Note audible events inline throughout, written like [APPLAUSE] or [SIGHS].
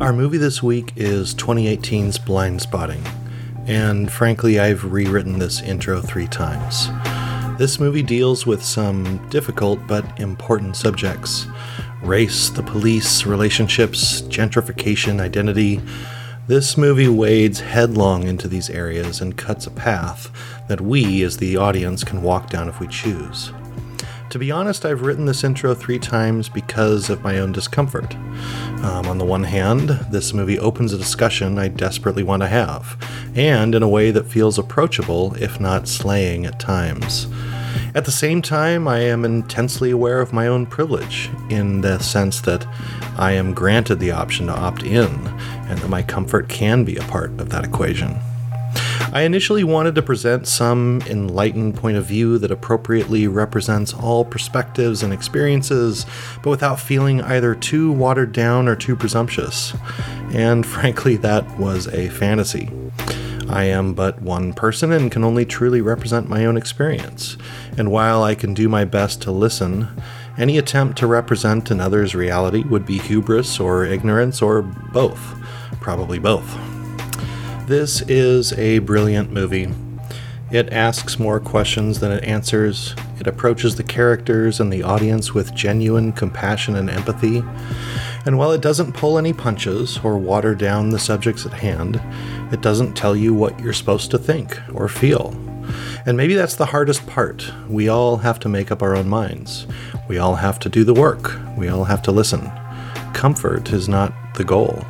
Our movie this week is 2018's Blindspotting, and frankly, I've rewritten this intro three times. This movie deals with some difficult but important subjects race, the police, relationships, gentrification, identity. This movie wades headlong into these areas and cuts a path that we, as the audience, can walk down if we choose. To be honest, I've written this intro three times because of my own discomfort. Um, on the one hand, this movie opens a discussion I desperately want to have, and in a way that feels approachable, if not slaying at times. At the same time, I am intensely aware of my own privilege, in the sense that I am granted the option to opt in, and that my comfort can be a part of that equation. I initially wanted to present some enlightened point of view that appropriately represents all perspectives and experiences, but without feeling either too watered down or too presumptuous. And [LAUGHS] frankly, that was a fantasy. I am but one person and can only truly represent my own experience. And while I can do my best to listen, any attempt to represent another's reality would be hubris or ignorance or both. Probably both. This is a brilliant movie. It asks more questions than it answers. It approaches the characters and the audience with genuine compassion and empathy. And while it doesn't pull any punches or water down the subjects at hand, it doesn't tell you what you're supposed to think or feel. And maybe that's the hardest part. We all have to make up our own minds. We all have to do the work. We all have to listen. Comfort is not the goal.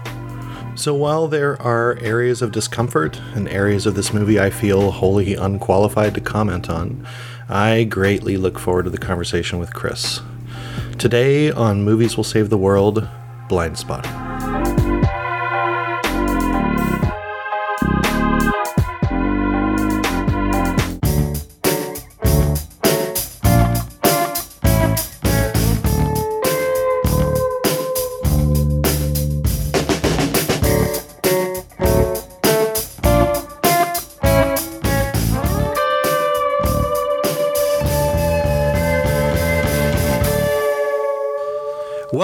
So while there are areas of discomfort and areas of this movie I feel wholly unqualified to comment on, I greatly look forward to the conversation with Chris. Today on Movies Will Save the World, Blind Spot.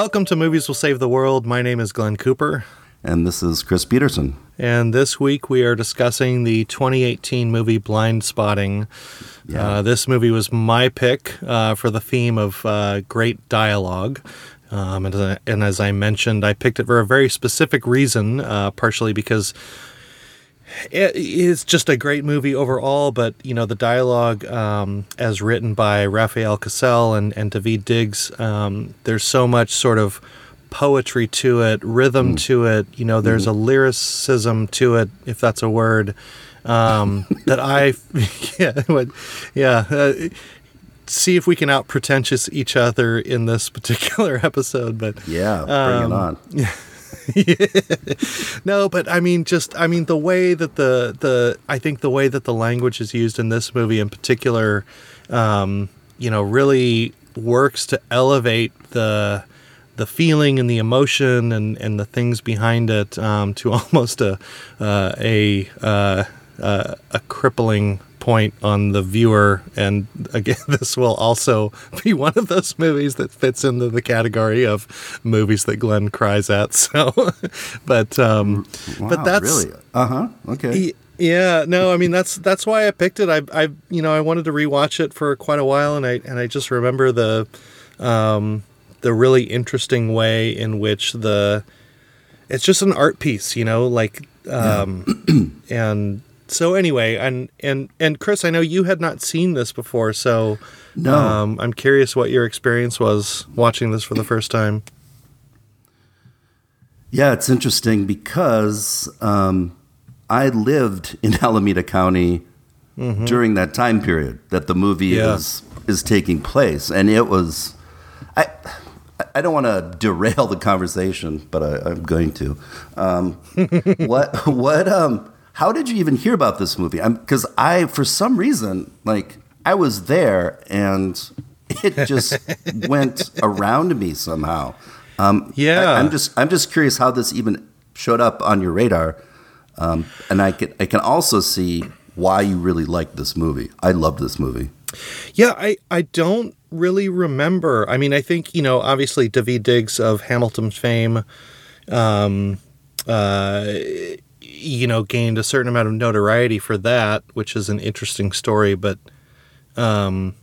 Welcome to Movies Will Save the World. My name is Glenn Cooper. And this is Chris Peterson. And this week we are discussing the 2018 movie Blindspotting. Yeah. Uh, this movie was my pick uh, for the theme of uh, great dialogue. Um, and, and, as I mentioned, I picked it for a very specific reason, uh, partially because it's just a great movie overall, but you know the dialogue, um, as written by Rafael Casal and and Daveed Diggs, um, there's so much sort of poetry to it, rhythm mm. to it. You know, there's mm. a lyricism to it, if that's a word. Um, [LAUGHS] that I, [LAUGHS] yeah, yeah. Uh, see if we can out pretentious each other in this particular [LAUGHS] episode, but yeah, bring it um, on. [LAUGHS] No, but I mean, just I mean the way that the the I think the way that the language is used in this movie in particular, um, you know, really works to elevate the the feeling and the emotion and, and the things behind it um, to [LAUGHS] almost a uh, a uh, uh, a crippling point on the viewer. And again, [LAUGHS] this will also be one of those movies that fits into the category of movies that Glenn cries at. [LAUGHS] So, but um, wow, but that's really uh huh okay. yeah, no, I mean that's that's why I picked it. I I you know I wanted to rewatch it for quite a while, and I and I just remember the um, the really interesting way in which the it's just an art piece, you know, like um, [CLEARS THROAT] and so anyway, and and and Chris, I know you had not seen this before, so no. Um, I'm curious what your experience was watching this for the first time. Yeah, it's interesting because um, I lived in [LAUGHS] Alameda County mm-hmm. during that time period that the movie yeah. is is taking place, and it was I. I don't want to derail the conversation, but I, am going to. Um, [LAUGHS] what what um how did you even hear about this movie? Because I, for some reason, like I was there and it just [LAUGHS] went around me somehow. Um, yeah, I, am just I'm just curious how this even showed up on your radar, um, and I can I can also see why you really like this movie. I love this movie. Yeah, I I don't really remember. I mean, I think you know obviously Daveed Diggs of Hamilton fame. Um, uh, you know, gained a certain amount of notoriety for that, which is an interesting story. But um,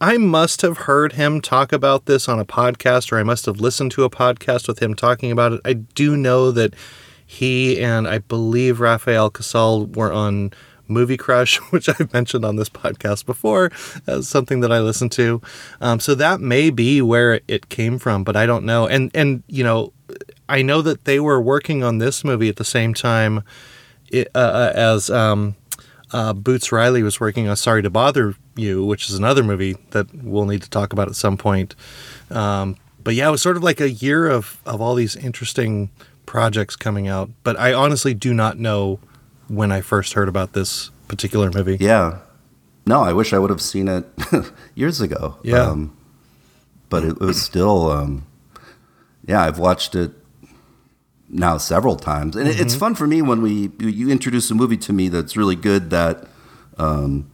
I must have heard him talk about this on a podcast, or I must have listened to a podcast with him talking about it. I do know that he and I believe Rafael Casal were on Movie Crush, [LAUGHS] which I've mentioned on this podcast before as something that I listen to. Um, so that may be where it came from, but I don't know. And and you know, I know that they were working on this movie at the same time uh, uh, as um, uh, Boots Riley was working on Sorry to Bother You, which is another movie that we'll need to talk about at some point. Um, but yeah, it was sort of like a year of, of all these interesting projects coming out. But I honestly do not know when I first heard about this particular movie. Yeah. No, I wish I would have seen it [LAUGHS] years ago. Yeah. Um, but it was still, um, yeah, I've watched it now several times, and mm-hmm. it's fun for me when we you introduce a movie to me that's really good. That, um,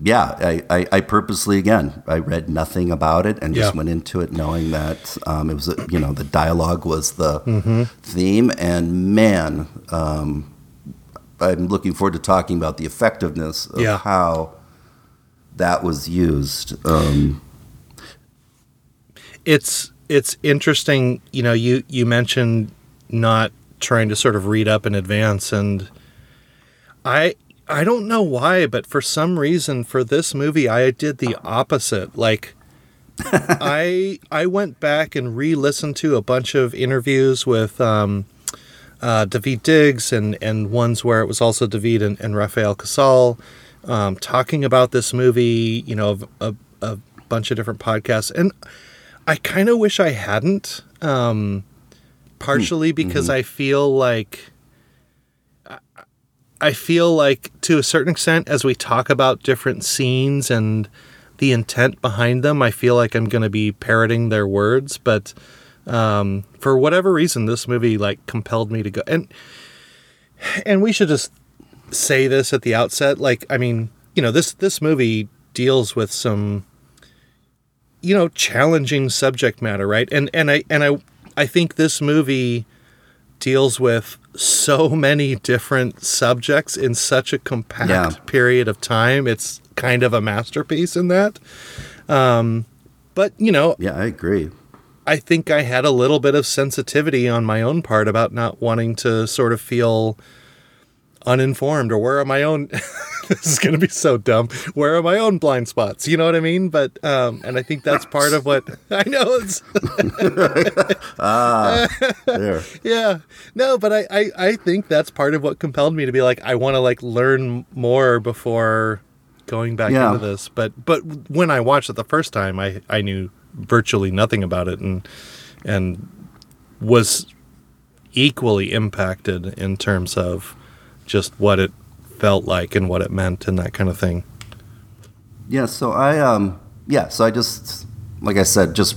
yeah, I, I, I, purposely again I read nothing about it and just went into it knowing that um, it was you know the dialogue was the mm-hmm. theme, and man, um, I'm looking forward to talking about the effectiveness of yeah. how that was used. Um, it's it's interesting. You know, you you mentioned not trying to sort of read up in advance, and I I don't know why, but for some reason for this movie, I did the opposite. Like. [LAUGHS] I I went back and re-listened to a bunch of interviews with um, uh, Daveed Diggs and and ones where it was also David and, and Rafael Casal um, talking about this movie. You know, a, a bunch of different podcasts, and I kind of wish I hadn't. Um, partially hmm. because mm-hmm. I feel like. I feel like, to a certain extent, as we talk about different scenes and the intent behind them, I feel like I'm going to be parroting their words. But um, for whatever reason, this movie like compelled me to go. And and we should just say this at the outset. Like, I mean, you know, this this movie deals with some you know challenging subject matter, right? And and I and I I think this movie deals with so [LAUGHS] many different subjects in such a compact yeah. period of time. It's kind of a masterpiece in that. Um, but you know, yeah, I agree. I think I had a little bit of sensitivity on my own part about not wanting to sort of feel uninformed or where are my own [LAUGHS] this is going to be so dumb where are my own blind spots? You know what i mean? But um and i think that's part of what [LAUGHS] i know it's [LAUGHS] ah there. Yeah. No but I, I i think that's part of what compelled me to be like i want to like learn more before going back yeah. into this. But but when i watched it the first time i i knew virtually nothing about it and and was equally impacted in terms of just what it felt like and what it meant and that kind of thing. Yeah, so I um yeah, so I just like I said, just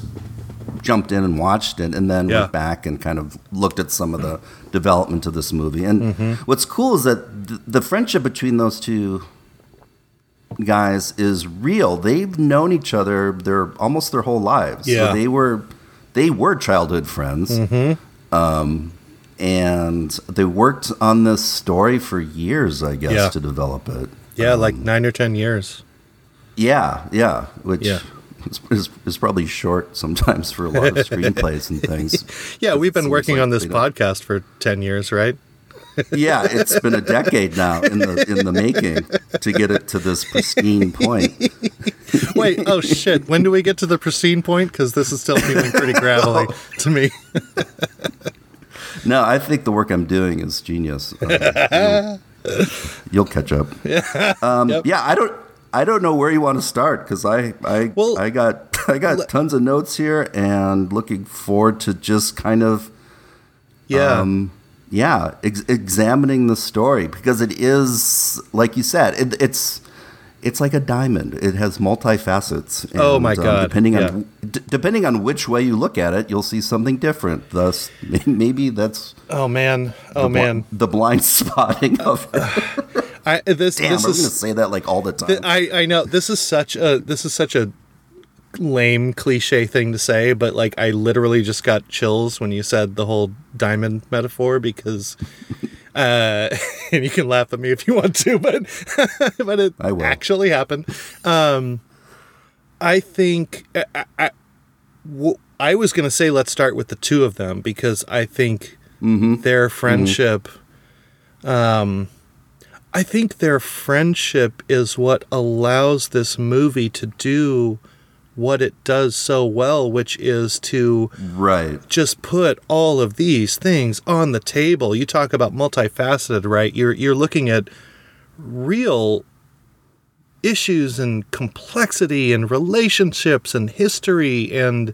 jumped in and watched it and then yeah. went back and kind of looked at some of the development of this movie. And mm-hmm. what's cool is that th- the friendship between those two guys is real. They've known each other their almost their whole lives. Yeah. So they were they were childhood friends. Mm-hmm. Um, and they worked on this story for years, I guess, yeah. to develop it. Yeah, um, like nine or ten years. Yeah, yeah, which yeah. Is, is, is, probably short sometimes for a lot of [LAUGHS] screenplays and things. yeah, we've been working like, on this podcast for ten years, right? yeah, it's been a decade now in the in the making to get it to this pristine point. [LAUGHS] Wait, oh shit! When do we get to the pristine point? Because this is still feeling pretty [LAUGHS] gravelly to me. No, I think the work I'm doing is genius. Um, [LAUGHS] you'll, you'll, catch up. [LAUGHS] Um, yep. Yeah, I don't. I don't know where you want to start because I I well, I got [LAUGHS] I got tons of notes here and looking forward to just kind of yeah um, yeah, ex- examining the story because it is, like you said, it, it's it's like a diamond. It has multifacets. And, oh my um, god! Um, depending yeah. on d- depending on which way you look at it, you'll see something different. Thus, [LAUGHS] maybe that's oh man, oh the man, the blind [LAUGHS] spotting of it. I, this Damn, this I'm is, going to say that like all the time. Th- I I know this is such a this is such a lame cliche thing to say, but like I literally just got chills when you said the whole diamond metaphor because uh [LAUGHS] and you can laugh at me if you want to, but [LAUGHS] but it actually happened. Um I think I, I, I was going to say let's start with the two of them because I think mm-hmm. their friendship mm-hmm. um I think their friendship is what allows this movie to do what it does so well, which is to right just put all of these things on the table. You talk about multifaceted, right? You're you're looking at real issues and complexity and relationships and history and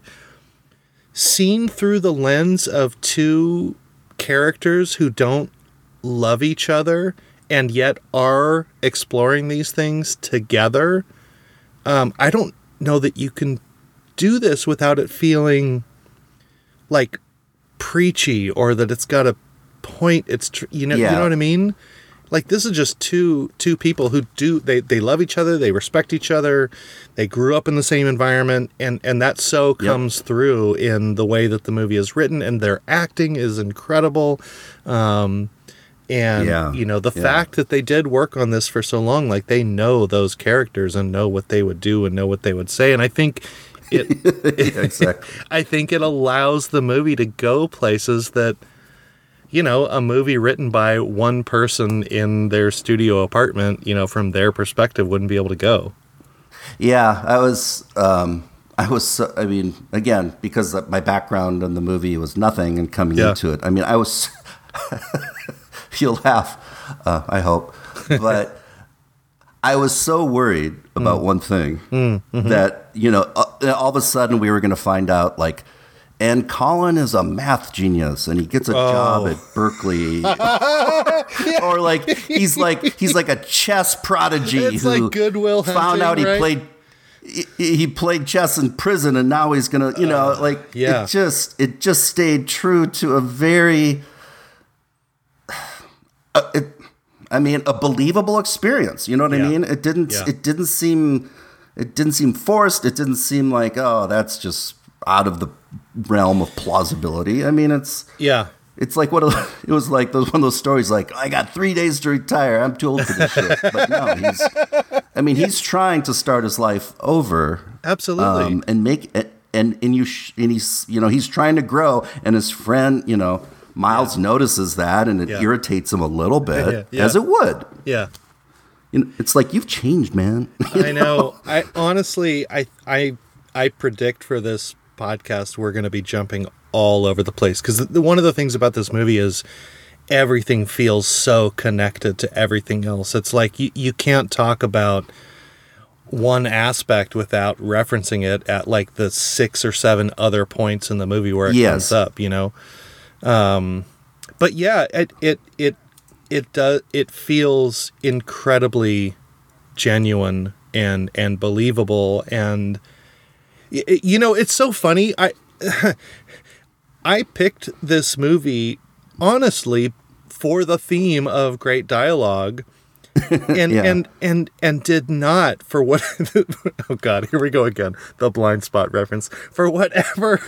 seen through the lens of two characters who don't love each other and yet are exploring these things together. Um, I don't know that you can do this without it feeling like preachy or that it's got a point it's tr- you know yeah. you know what i mean like this is just two two people who do they they love each other they respect each other they grew up in the same environment and and that so comes yep. through in the way that the movie is written and their acting is incredible um and yeah, you know the yeah. fact that they did work on this for so long like they know those characters and know what they would do and know what they would say and i think it, [LAUGHS] yeah, exactly. [LAUGHS] i think it allows the movie to go places that you know a movie written by one person in their studio apartment you know from their perspective wouldn't be able to go yeah i was um I was, I mean, again, because my background in the movie was nothing and coming into it. I mean, I was, [LAUGHS] [LAUGHS] you'll laugh, uh, I hope. But [LAUGHS] I was so worried about mm. one thing mm, mm-hmm. that, you know, uh, all of a sudden we were going to find out, like, and Colin is a math genius and he gets a oh. job at Berkeley. [LAUGHS] or like he's like he's like a chess prodigy it's who like Goodwill found out he right? played he played chess in prison and now he's gonna you know uh, like yeah. it just it just stayed true to a very it, I mean, a believable experience. You know what yeah. I mean? It didn't. Yeah. It didn't seem. It didn't seem forced. It didn't seem like oh, that's just out of the realm of plausibility. I mean, it's yeah. It's like what [LAUGHS] it was like those one of those stories like I got three days to retire. I'm too old for this shit. But no, [LAUGHS] he's. I mean, he's trying to start his life over. Absolutely. Um, and make and and you sh- and he's you know he's trying to grow and his friend you know Miles yeah. notices that and it yeah. irritates him a little bit, as it would. Yeah. You know, it's like you've changed, man. [LAUGHS] I know. I honestly, I, I, I predict for this podcast we're going to be jumping all over the place because one of the things about this movie is everything feels so connected to everything else. It's like you, you can't talk about one aspect without referencing it at like the six or seven other points in the movie where it yes. comes up, you know? Um, but yeah, it it it it does it feels incredibly genuine and and believable. And you know it's so funny. I [LAUGHS] i picked this movie honestly for the theme of great dialogue. [LAUGHS] And yeah. and and and did not for what [LAUGHS] oh god here we go again. The blind spot reference. For whatever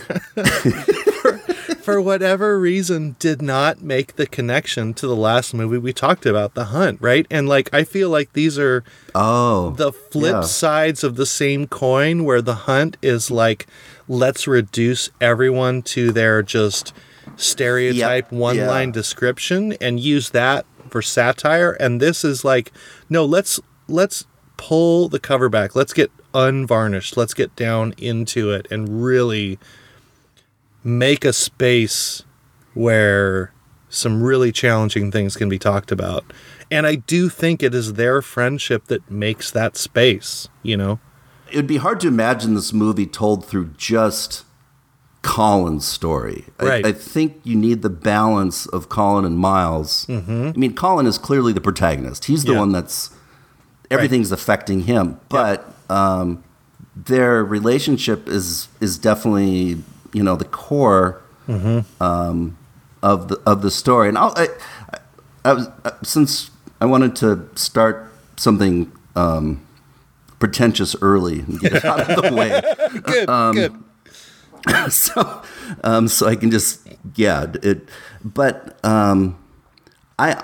for, whatever reason, did not make the connection to the last movie we talked about, The Hunt, right? And like, I feel like these are oh the flip yeah. sides of the same coin, where The Hunt is like, let's reduce everyone to their just stereotype yep. one yeah. line description and use that for satire. And this is like, no, let's let's pull the cover back. Let's get unvarnished. Let's get down into it and really make a space where some really challenging things can be talked about. And I do think it is their friendship that makes that space, you know? It would be hard to imagine this movie told through just Colin's story. Right. I, I think you need the balance of Colin and Miles. Mm-hmm. I mean, Colin is clearly the protagonist. He's the yeah. one that's everything's right. affecting him, but um, their relationship is is definitely you know the core mm-hmm. um, of the of the story. And I'll, I, I was uh, since I wanted to start something um, pretentious early and [LAUGHS] get it out of the way. [LAUGHS] good, Um, good. [LAUGHS] so um, so I can just yeah it but um, I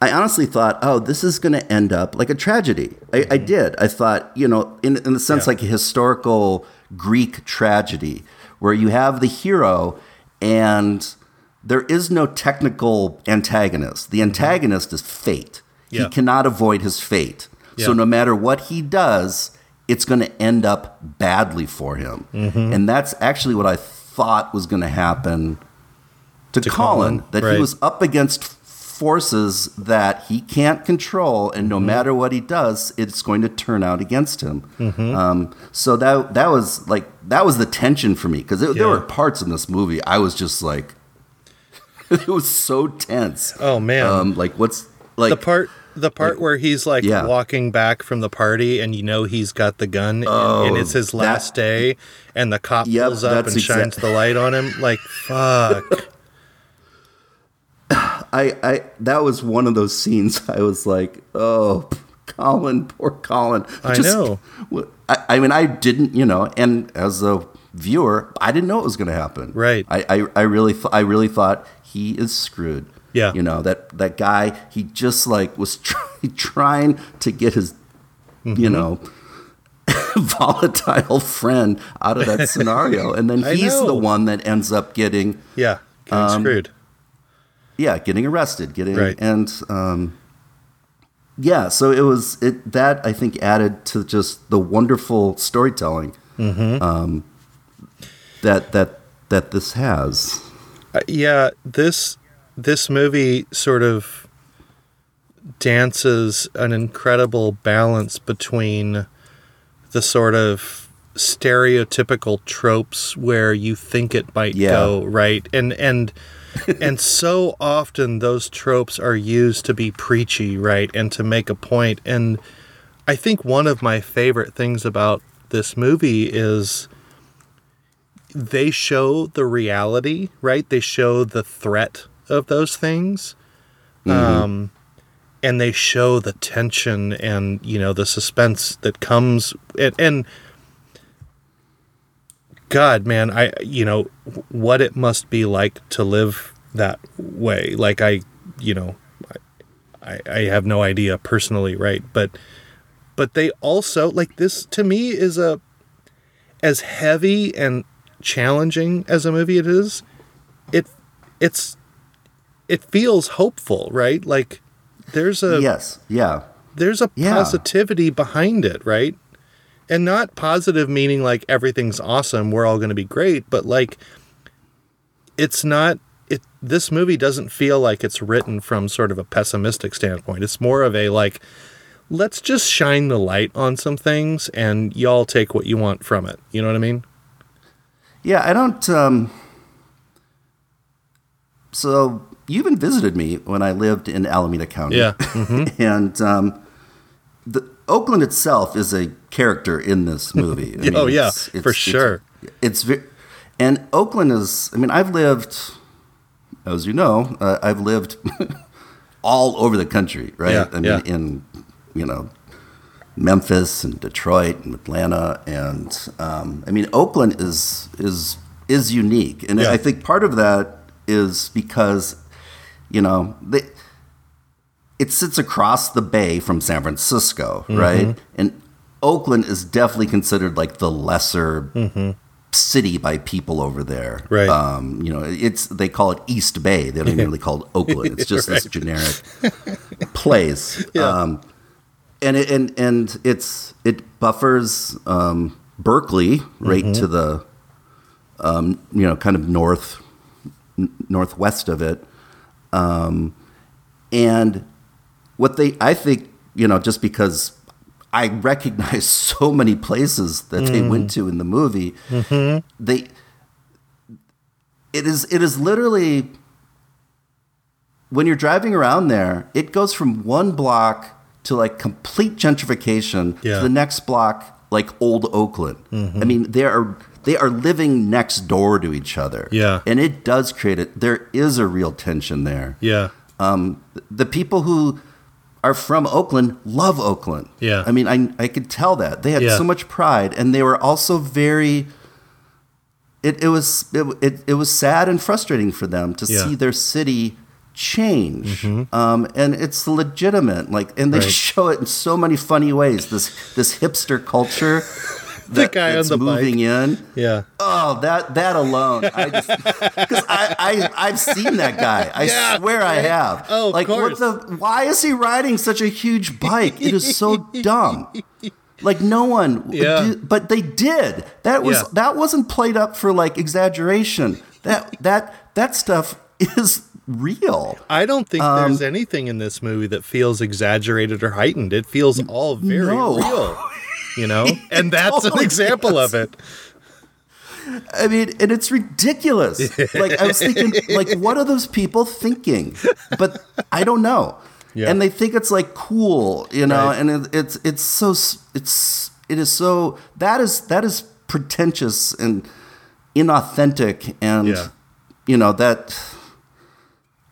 I honestly thought oh this is going to end up like a tragedy I, I did I thought you know in in the sense Yeah. like a historical Greek tragedy where you have the hero and there is no technical antagonist the antagonist is fate Yeah. he cannot avoid his fate so no matter what he does it's going to end up badly for him Mm-hmm. and that's actually what I thought was going to happen to, To Colin, Colin, that right. he was up against forces that he can't control, and no Mm-hmm. matter what he does, it's going to turn out against him. Mm-hmm. Um, so that that was like that was the tension for me because there were parts in this movie I was just like, [LAUGHS] it was so tense. Oh man. Um, like what's like the part the part where he's like Yeah. walking back from the party and you know he's got the gun and, and it's his Oh, that- last day and the cop Yep, pulls up and shines the light on him like [LAUGHS] fuck I, I that was one of those scenes [LAUGHS] I was like, oh, Colin, poor Colin. I know. I, I mean, I didn't, you know, and as a viewer, I didn't know it was going to happen. Right. I, I, I really, th- I really thought he is screwed. Yeah. You know that that guy, he just like was [LAUGHS] try, trying to get his, Mm-hmm. you know. [LAUGHS] volatile friend out of that scenario and then he's the one that ends up getting yeah getting Um, screwed yeah getting arrested getting Right. and um yeah so it was it that i think added to just the wonderful storytelling Mm-hmm. um that that that this has Uh, yeah this this movie sort of dances an incredible balance between the sort of stereotypical tropes where you think it might Yeah. go right and and [LAUGHS] and so often those tropes are used to be preachy right and to make a point. and i think one of my favorite things about this movie is they show the reality, right? They show the threat of those things. Um, and they show the tension and, you know, the suspense that comes and, and God, man, I, you know, what it must be like to live that way. Like I, you know, I, I have no idea personally, right? But, but they also like this to me is a, as heavy and challenging as a movie it is, it it's it feels hopeful, right? Like there's a yes yeah there's a Yeah. positivity behind it, right? And not positive meaning like everything's awesome, we're all going to be great, but like it's not it this movie doesn't feel like it's written from sort of a pessimistic standpoint. It's more of a like let's just shine the light on some things and y'all take what you want from it. You know what I mean? yeah i don't um so you even visited me when i lived in alameda county Yeah. [LAUGHS] Mm-hmm. and um the oakland itself is a character in this [LAUGHS] movie I Oh, yeah, it's- for sure. it's, it's and oakland is i mean i've lived as you know uh, i've lived [LAUGHS] all over the country right Yeah, i mean yeah. in you know Memphis and Detroit and Atlanta and um, I mean Oakland is is is unique and Yeah. I think part of that is because you know they, it sits across the bay from San Francisco Mm-hmm. right and Oakland is definitely considered like the lesser city by people over there. Right. um, you know it's they call it East Bay. They don't even really call it [LAUGHS] Oakland. It's just this generic place. [LAUGHS] Yeah. um, and it, and and it's it buffers um, Berkeley right Mm-hmm. to the um, you know kind of north n- northwest of it, um, and what they I think you know just because I recognize [LAUGHS] so many places that they Mm. went to in the movie, Mm-hmm. they it is it is literally when you're driving around there, it goes from one block to like complete gentrification Yeah. to the next block like old Oakland. Mm-hmm. I mean, they are they are living next door to each other. Yeah. And it does create it. There is a real tension there. Yeah. Um, the people who are from Oakland love Oakland. Yeah. I mean, I I could tell that they had Yeah. so much pride, and they were also very. It it was it it, it was sad and frustrating for them to Yeah. Mm-hmm. see their city change, um, and it's legitimate. Like, and they Right. [LAUGHS] show it in so many funny ways. This this hipster culture. The that- guy on that's the moving bike. in. Yeah. Oh, that that alone, I just [LAUGHS] because I, I I've seen that guy. I Yeah, swear I have. Oh, of like course. what the? Why is he riding such a huge bike? It is so dumb. Like no one, Yeah. did- but they did. That was Yeah. that wasn't played up for like exaggeration. That that that stuff is real. I don't think Um, there's anything in this movie that feels exaggerated or heightened. It feels all very No. real. [LAUGHS] You know? [LAUGHS] And that's an totally example of it. I mean, and it's ridiculous. [LAUGHS] like I was thinking, like, what are those people thinking? But I don't know. Yeah. And they think it's like cool, you know. Right. And it, it's it's so it's it is so that is that is pretentious and inauthentic, and Yeah. you know that.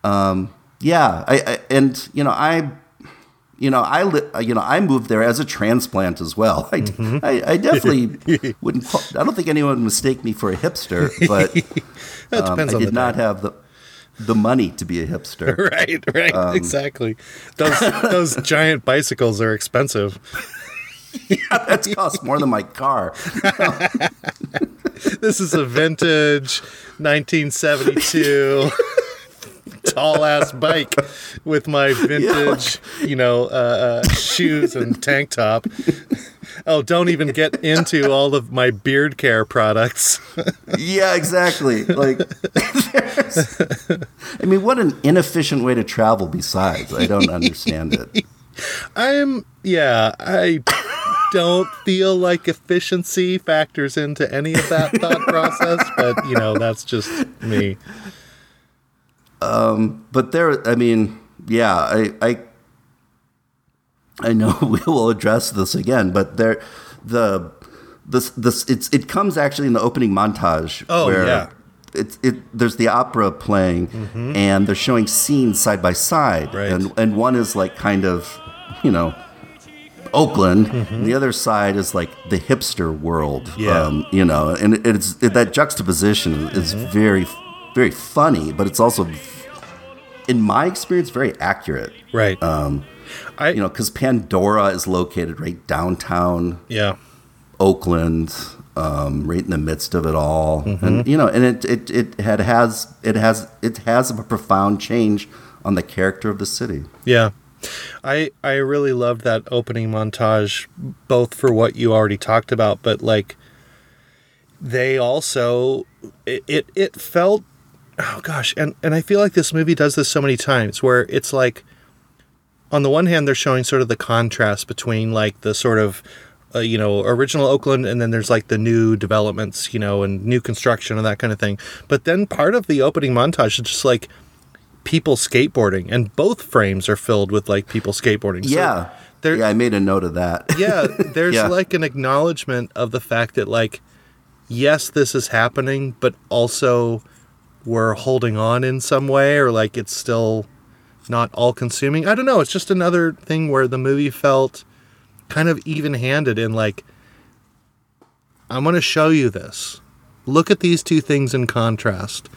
Um. Yeah. I, I and you know I. You know, I li- you know I moved there as a transplant as well. [LAUGHS] I, Mm-hmm. I, I definitely wouldn't. Call, I don't think anyone would mistake me for a hipster, [LAUGHS] but um, I did not have the the money to be a hipster. [LAUGHS] Right, right, Um, exactly. Those those giant bicycles are expensive. Yeah, that's cost more than my car. This is a vintage 1972 tall ass bike with my [LAUGHS] vintage, you know, uh, uh, shoes and tank top. Oh, don't even get into all of my beard care products. Yeah, exactly. Like, [LAUGHS] I mean, what an inefficient way to travel. Besides, I don't understand it. [LAUGHS] I'm, yeah, I don't feel like efficiency factors into any of that thought process, but, you know, that's just me. But there, I mean, yeah, I, I, I know [LAUGHS] we will address this again, but there, the, this, this, it's, it comes actually in the opening montage. Oh, where yeah. It's it. There's the opera playing, and they're showing scenes side by side, Mm-hmm. Right. and and one is like kind of, you know, Oakland. Mm-hmm. and The other side is like the hipster world. Yeah. Um, you know, and it's it, that juxtaposition is Mm-hmm. very, very funny, but it's also, in my experience, very accurate. Right. Um, I, you know, because Pandora is located right downtown yeah. Oakland, um, right in the midst of it all, Mm-hmm. and you know, and it it it had has it has it has a profound change on the character of the city. Yeah. I I really loved that opening montage both for what you already talked about but like they also it it, it felt oh gosh and and I feel like this movie does this so many times where it's like on the one hand they're showing sort of the contrast between like the sort of uh, you know original Oakland and then there's like the new developments you know and new construction and that kind of thing but then part of the opening montage is just like people skateboarding and both frames are filled with like people skateboarding So yeah, there- yeah, I made a note of that. [LAUGHS] yeah there's Yeah. like an acknowledgement of the fact that like yes this is happening but also we're holding on in some way or like it's still not all consuming i don't know. It's just another thing where the movie felt kind of even handed in like i'm going to show you this. Look at these two things in contrast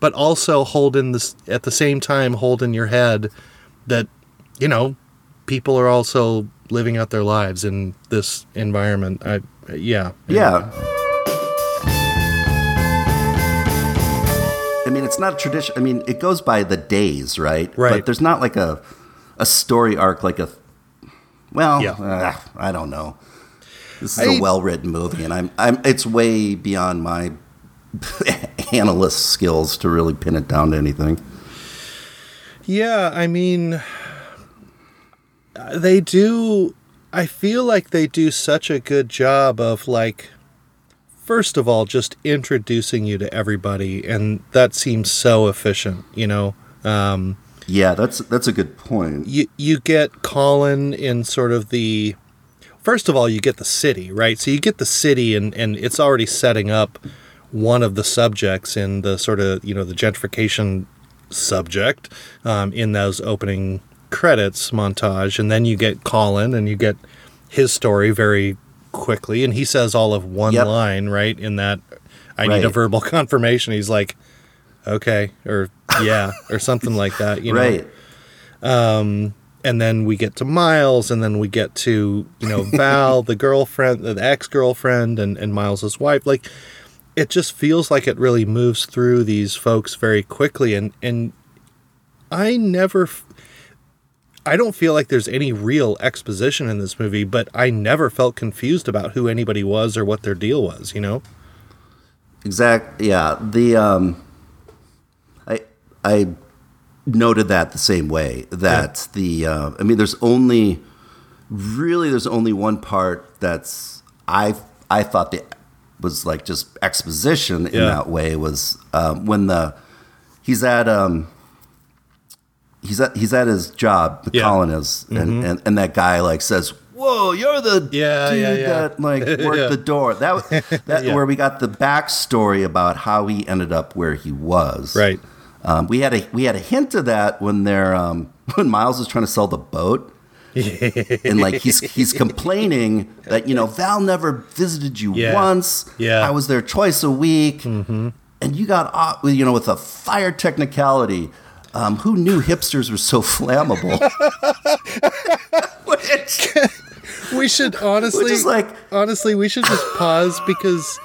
but also hold in this at the same time hold in your head that you know people are also living out their lives in this environment. I yeah. Yeah. I it's not a tradition. I mean, it goes by the days, right? Right. But there's not like a a story arc like a. Well, Yeah. uh, I don't know. This is I- a well written movie, and I'm I'm. It's way beyond my [LAUGHS] analyst skills to really pin it down to anything. Yeah, I mean, they do. I feel like they do such a good job of, like, first of all, just introducing you to everybody, and that seems so efficient, you know? Um, Yeah, that's that's a good point. you, you get Colin in sort of the. First of all, you get the city, right? So you get the city, and, and it's already setting up one of the subjects in the sort of, you know, the gentrification subject um, in those opening credits montage, and then you get Colin, and you get his story very quickly, and he says all of one Yep. line right in that. I need a verbal [LAUGHS] confirmation. He's like, okay, or yeah, or something like that. You know, right. Um, and then we get to Miles, and then we get to you know Val, the girlfriend, the ex girlfriend, and and Miles's wife. Like, it just feels like it really moves through these folks very quickly, and and I never. f- I don't feel like there's any real exposition in this movie, but I never felt confused about who anybody was or what their deal was, you know? Exact. Yeah. The um, I I noted that the same way. That the uh, I mean, there's only really there's only one part that's I I thought that was like just exposition in Yeah. that way was um, when the he's at um he's at he's at his job the Yeah. Mm-hmm. Colin is and, and and that guy like says whoa you're the Yeah, dude yeah, yeah. that like [LAUGHS] worked the door that [LAUGHS] that where we got the backstory about how he ended up where he was Right. um, we had a we had a hint of that when they're um, [LAUGHS] when Miles was trying to sell the boat and like he's he's complaining that you know Val never visited you once. Yeah. Mm-hmm. I was there twice a week, and you got off with you know with a fire technicality. Um, who knew hipsters were so flammable? Which, [LAUGHS] We should honestly, like honestly, we should just pause because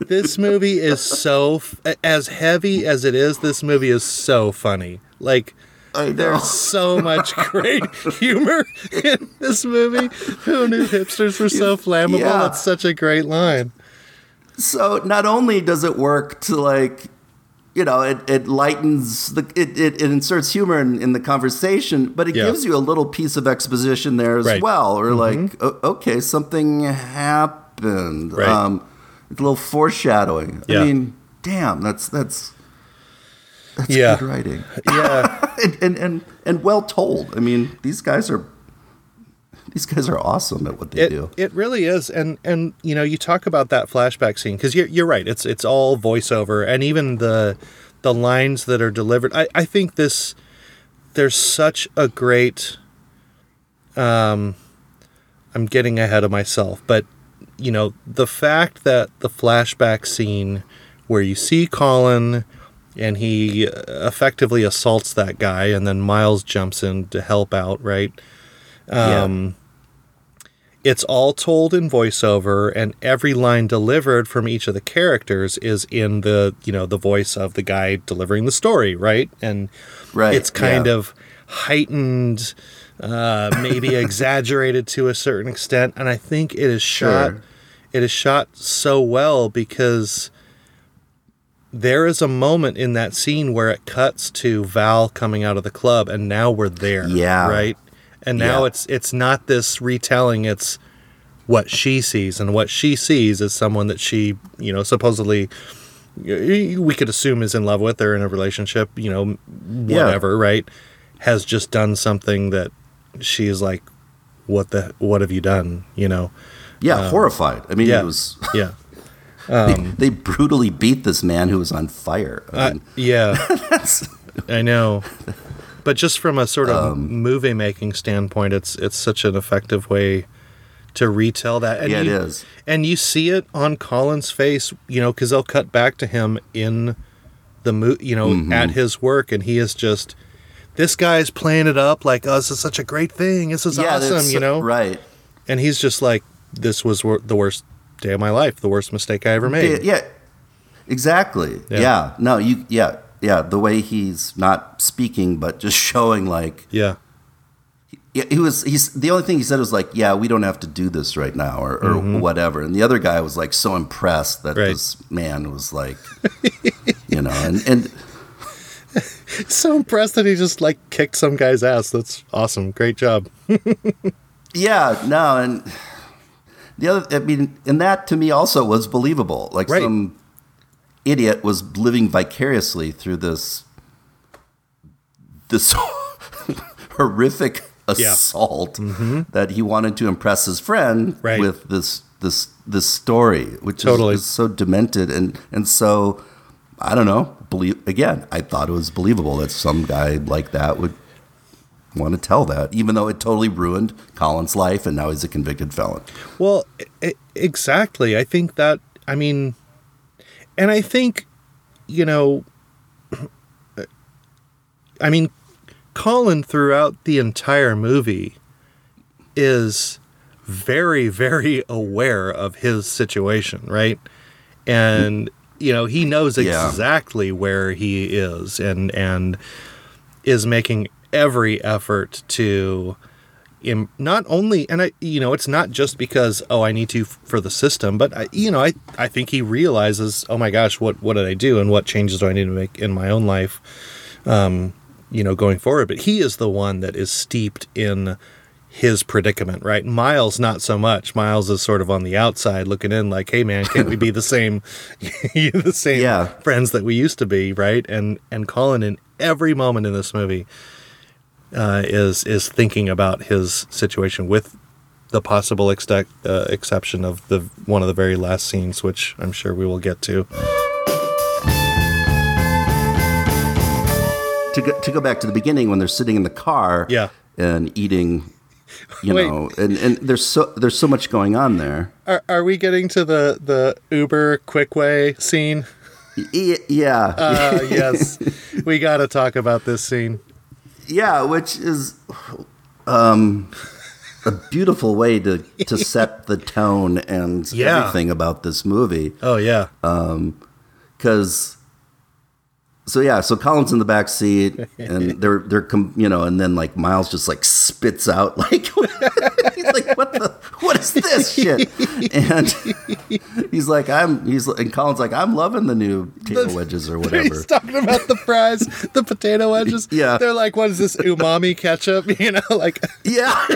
this movie is so as heavy as it is. This movie is so funny. Like there's so much great humor in this movie. Who knew hipsters were so flammable? Yeah. That's such a great line. So not only does it work to like, you know, it, it lightens the it, it, it inserts humor in, in the conversation, but it Yeah. gives you a little piece of exposition there as Right. Mm-hmm. well. Or like, okay, something happened. Right. Um, a little foreshadowing. Yeah. I mean, damn, that's that's that's Yeah. good writing. Yeah, [LAUGHS] and, and and and well told. I mean, these guys are these guys are awesome at what they it do. it really is. And and you know, you talk about that flashback scene because you're you're right. It's it's all voiceover, and even the the lines that are delivered. I I think this there's such a great. Um, I'm getting ahead of myself, but you know the fact that the flashback scene where you see Colin and he effectively assaults that guy, and then Miles jumps in to help out, right? Um, it's all told in voiceover and every line delivered from each of the characters is in the you know the voice of the guy delivering the story right and Right, it's kind yeah. of heightened uh, maybe [LAUGHS] exaggerated to a certain extent and i think it is shot Sure. it is shot so well because there is a moment in that scene where it cuts to val coming out of the club and now we're there Yeah. right and now Yeah. it's it's not this retelling it's what she sees and what she sees is someone that she you know supposedly we could assume is in love with or in a relationship you know Yeah. whatever right has just done something that she's like what the what have you done you know Yeah, horrified. I mean, yeah it was [LAUGHS] yeah [LAUGHS] they, they brutally beat this man who was on fire. I Uh, yeah [LAUGHS] I know. But just from a sort of Um, movie making standpoint, it's it's such an effective way to retell that. And Yeah, it you, is. And you see it on Colin's face, you know, because they'll cut back to him in the mo- you know, Mm-hmm. at his work, and he is just this guy's playing it up like, oh, this is such a great thing. This is yeah, awesome, you know. right? And he's just like, this was wor- the worst day of my life, the worst mistake I ever made. Yeah, exactly. Yeah. Yeah. no, you, yeah, yeah. The way he's not speaking, but just [LAUGHS] showing like Yeah. yeah, he was. He's the only thing he said was like, "Yeah, we don't have to do this right now," or, or whatever. And the other guy was like so impressed that Mm-hmm. Right. this man was like, [LAUGHS] you know, and and [LAUGHS] So impressed that he just like kicked some guy's ass. That's awesome. Great job. Yeah, no, and the other, I mean, and that to me also was believable. Like Right. some idiot was living vicariously through this this [LAUGHS] horrific Yeah. assault that he wanted to impress his friend Mm-hmm. Right. with this this this story, which Totally. is, is so demented and and so I don't know. Believe again, I thought it was believable that some guy like that would want to tell that, even though it totally ruined Colin's life, and now he's a convicted felon. Well, I- exactly. I think that. I mean, and I think, you know, [CLEARS THROAT] I mean, Colin throughout the entire movie is very, very aware of his situation, right? And you know, he knows Yeah. exactly where he is, and and is making every effort to im- not only and I you know it's not just because oh I need to f- for the system but I, you know I I think he realizes oh my gosh what what did I do and what changes do I need to make in my own life um you know going forward. But he is the one that is steeped in his predicament right? Miles not so much. Miles is sort of on the outside looking in like hey man can't we be the same [LAUGHS] the same Yeah. friends that we used to be right? And and Colin in every moment in this movie uh, is is thinking about his situation with the possible exte- uh, exception of the one of the very last scenes, which I'm sure we will get to. To go, to go back to the beginning when they're sitting in the car, Yeah. and eating, you Wait. know, and, and there's so there's so much going on there. Are, are we getting to the the Uber quick way scene? Y- yeah, Uh, [LAUGHS] yes, we got to talk about this scene. Yeah, which is um, a beautiful way to to [LAUGHS] set the tone and Yeah. everything about this movie. Oh yeah, because so yeah so colin's in the back seat and [LAUGHS] they're they're com- you know and then like miles just like spits out like [LAUGHS] he's like what the what is this shit and he's like i'm he's and colin's like i'm loving the new potato wedges or [LAUGHS] whatever he's talking about the fries, the potato wedges. [LAUGHS] Yeah. they're like, what is this umami ketchup? [LAUGHS] You know, like, yeah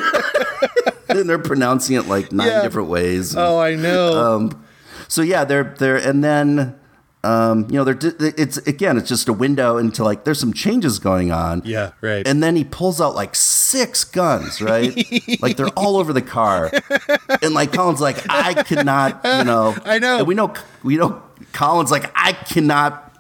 and they're pronouncing it like nine Yeah. different ways oh, I know. um, so yeah, they're they're and then um, you know they're it's again it's just a window into like there's some changes going on. yeah, right. And then he pulls out like six guns, right? like they're all over the car. And like Colin's like, I cannot, you know. [LAUGHS] I know. And we know we know Colin's like, I cannot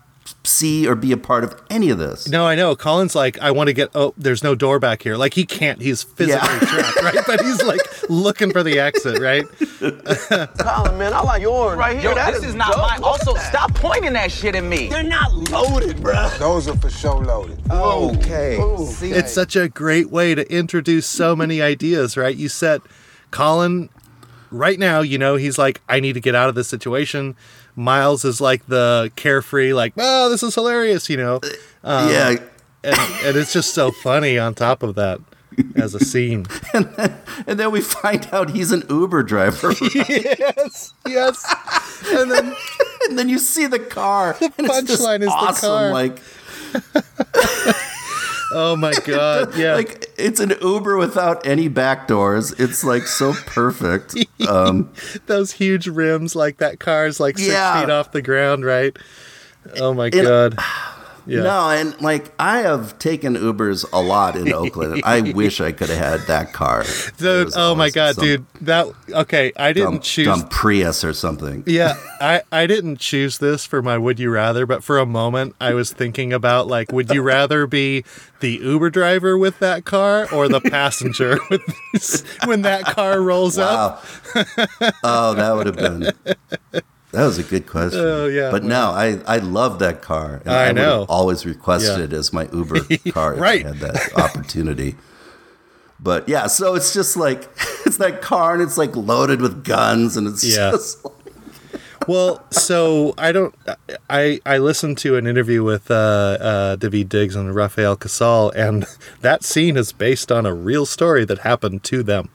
see or be a part of any of this. No, I know. Colin's like, I want to get. Oh, there's no door back here. Like he can't. He's physically Yeah. [LAUGHS] trapped, right? But he's like looking for the exit, right? [LAUGHS] Colin, man, I like yours. Right here. Yo, this is, not mine. Also, stop pointing that shit at me. They're not loaded, bro. Those are for show loaded. Oh, okay. See, It's such a great way to introduce so many ideas, right? You set Colin right now. You know, he's like, I need to get out of this situation. Miles is like the carefree, like, oh, this is hilarious, you know, uh, yeah. Um, and and it's just so funny. On top of that, as a scene. [LAUGHS] And then we find out he's an Uber driver. [LAUGHS] yes, yes. And then [LAUGHS] and then you see the car. and just punchline is the car. Like Oh my [LAUGHS] god! Yeah, like it's an Uber without any back doors. It's like so perfect. [LAUGHS] Um, those huge rims, like that car's like six Yeah. feet off the ground, right? Oh my god! Yeah, No, and like I have taken Ubers a lot in [LAUGHS] Oakland. I wish I could have had that car. It dude. was Oh my god, dude. That okay? I didn't Dumb, choose. dumb Prius or something. Yeah, [LAUGHS] I I didn't choose this for my would you rather, but for a moment I was thinking about like, would you rather be the Uber driver with that car or the passenger [LAUGHS] with this, when that car rolls up? Oh, that would have been. That was a good question. Oh, yeah. But no, I I love that car. And I would know. Always requested Yeah. it as my Uber [LAUGHS] car Right. if I had that opportunity. But yeah, so it's just like [LAUGHS] it's that car and it's like loaded with guns and it's Yeah. just [LAUGHS] Well, so I don't. I I listened to an interview with uh, uh, Daveed Diggs and Rafael Casal, and that scene is based on a real story that happened to them.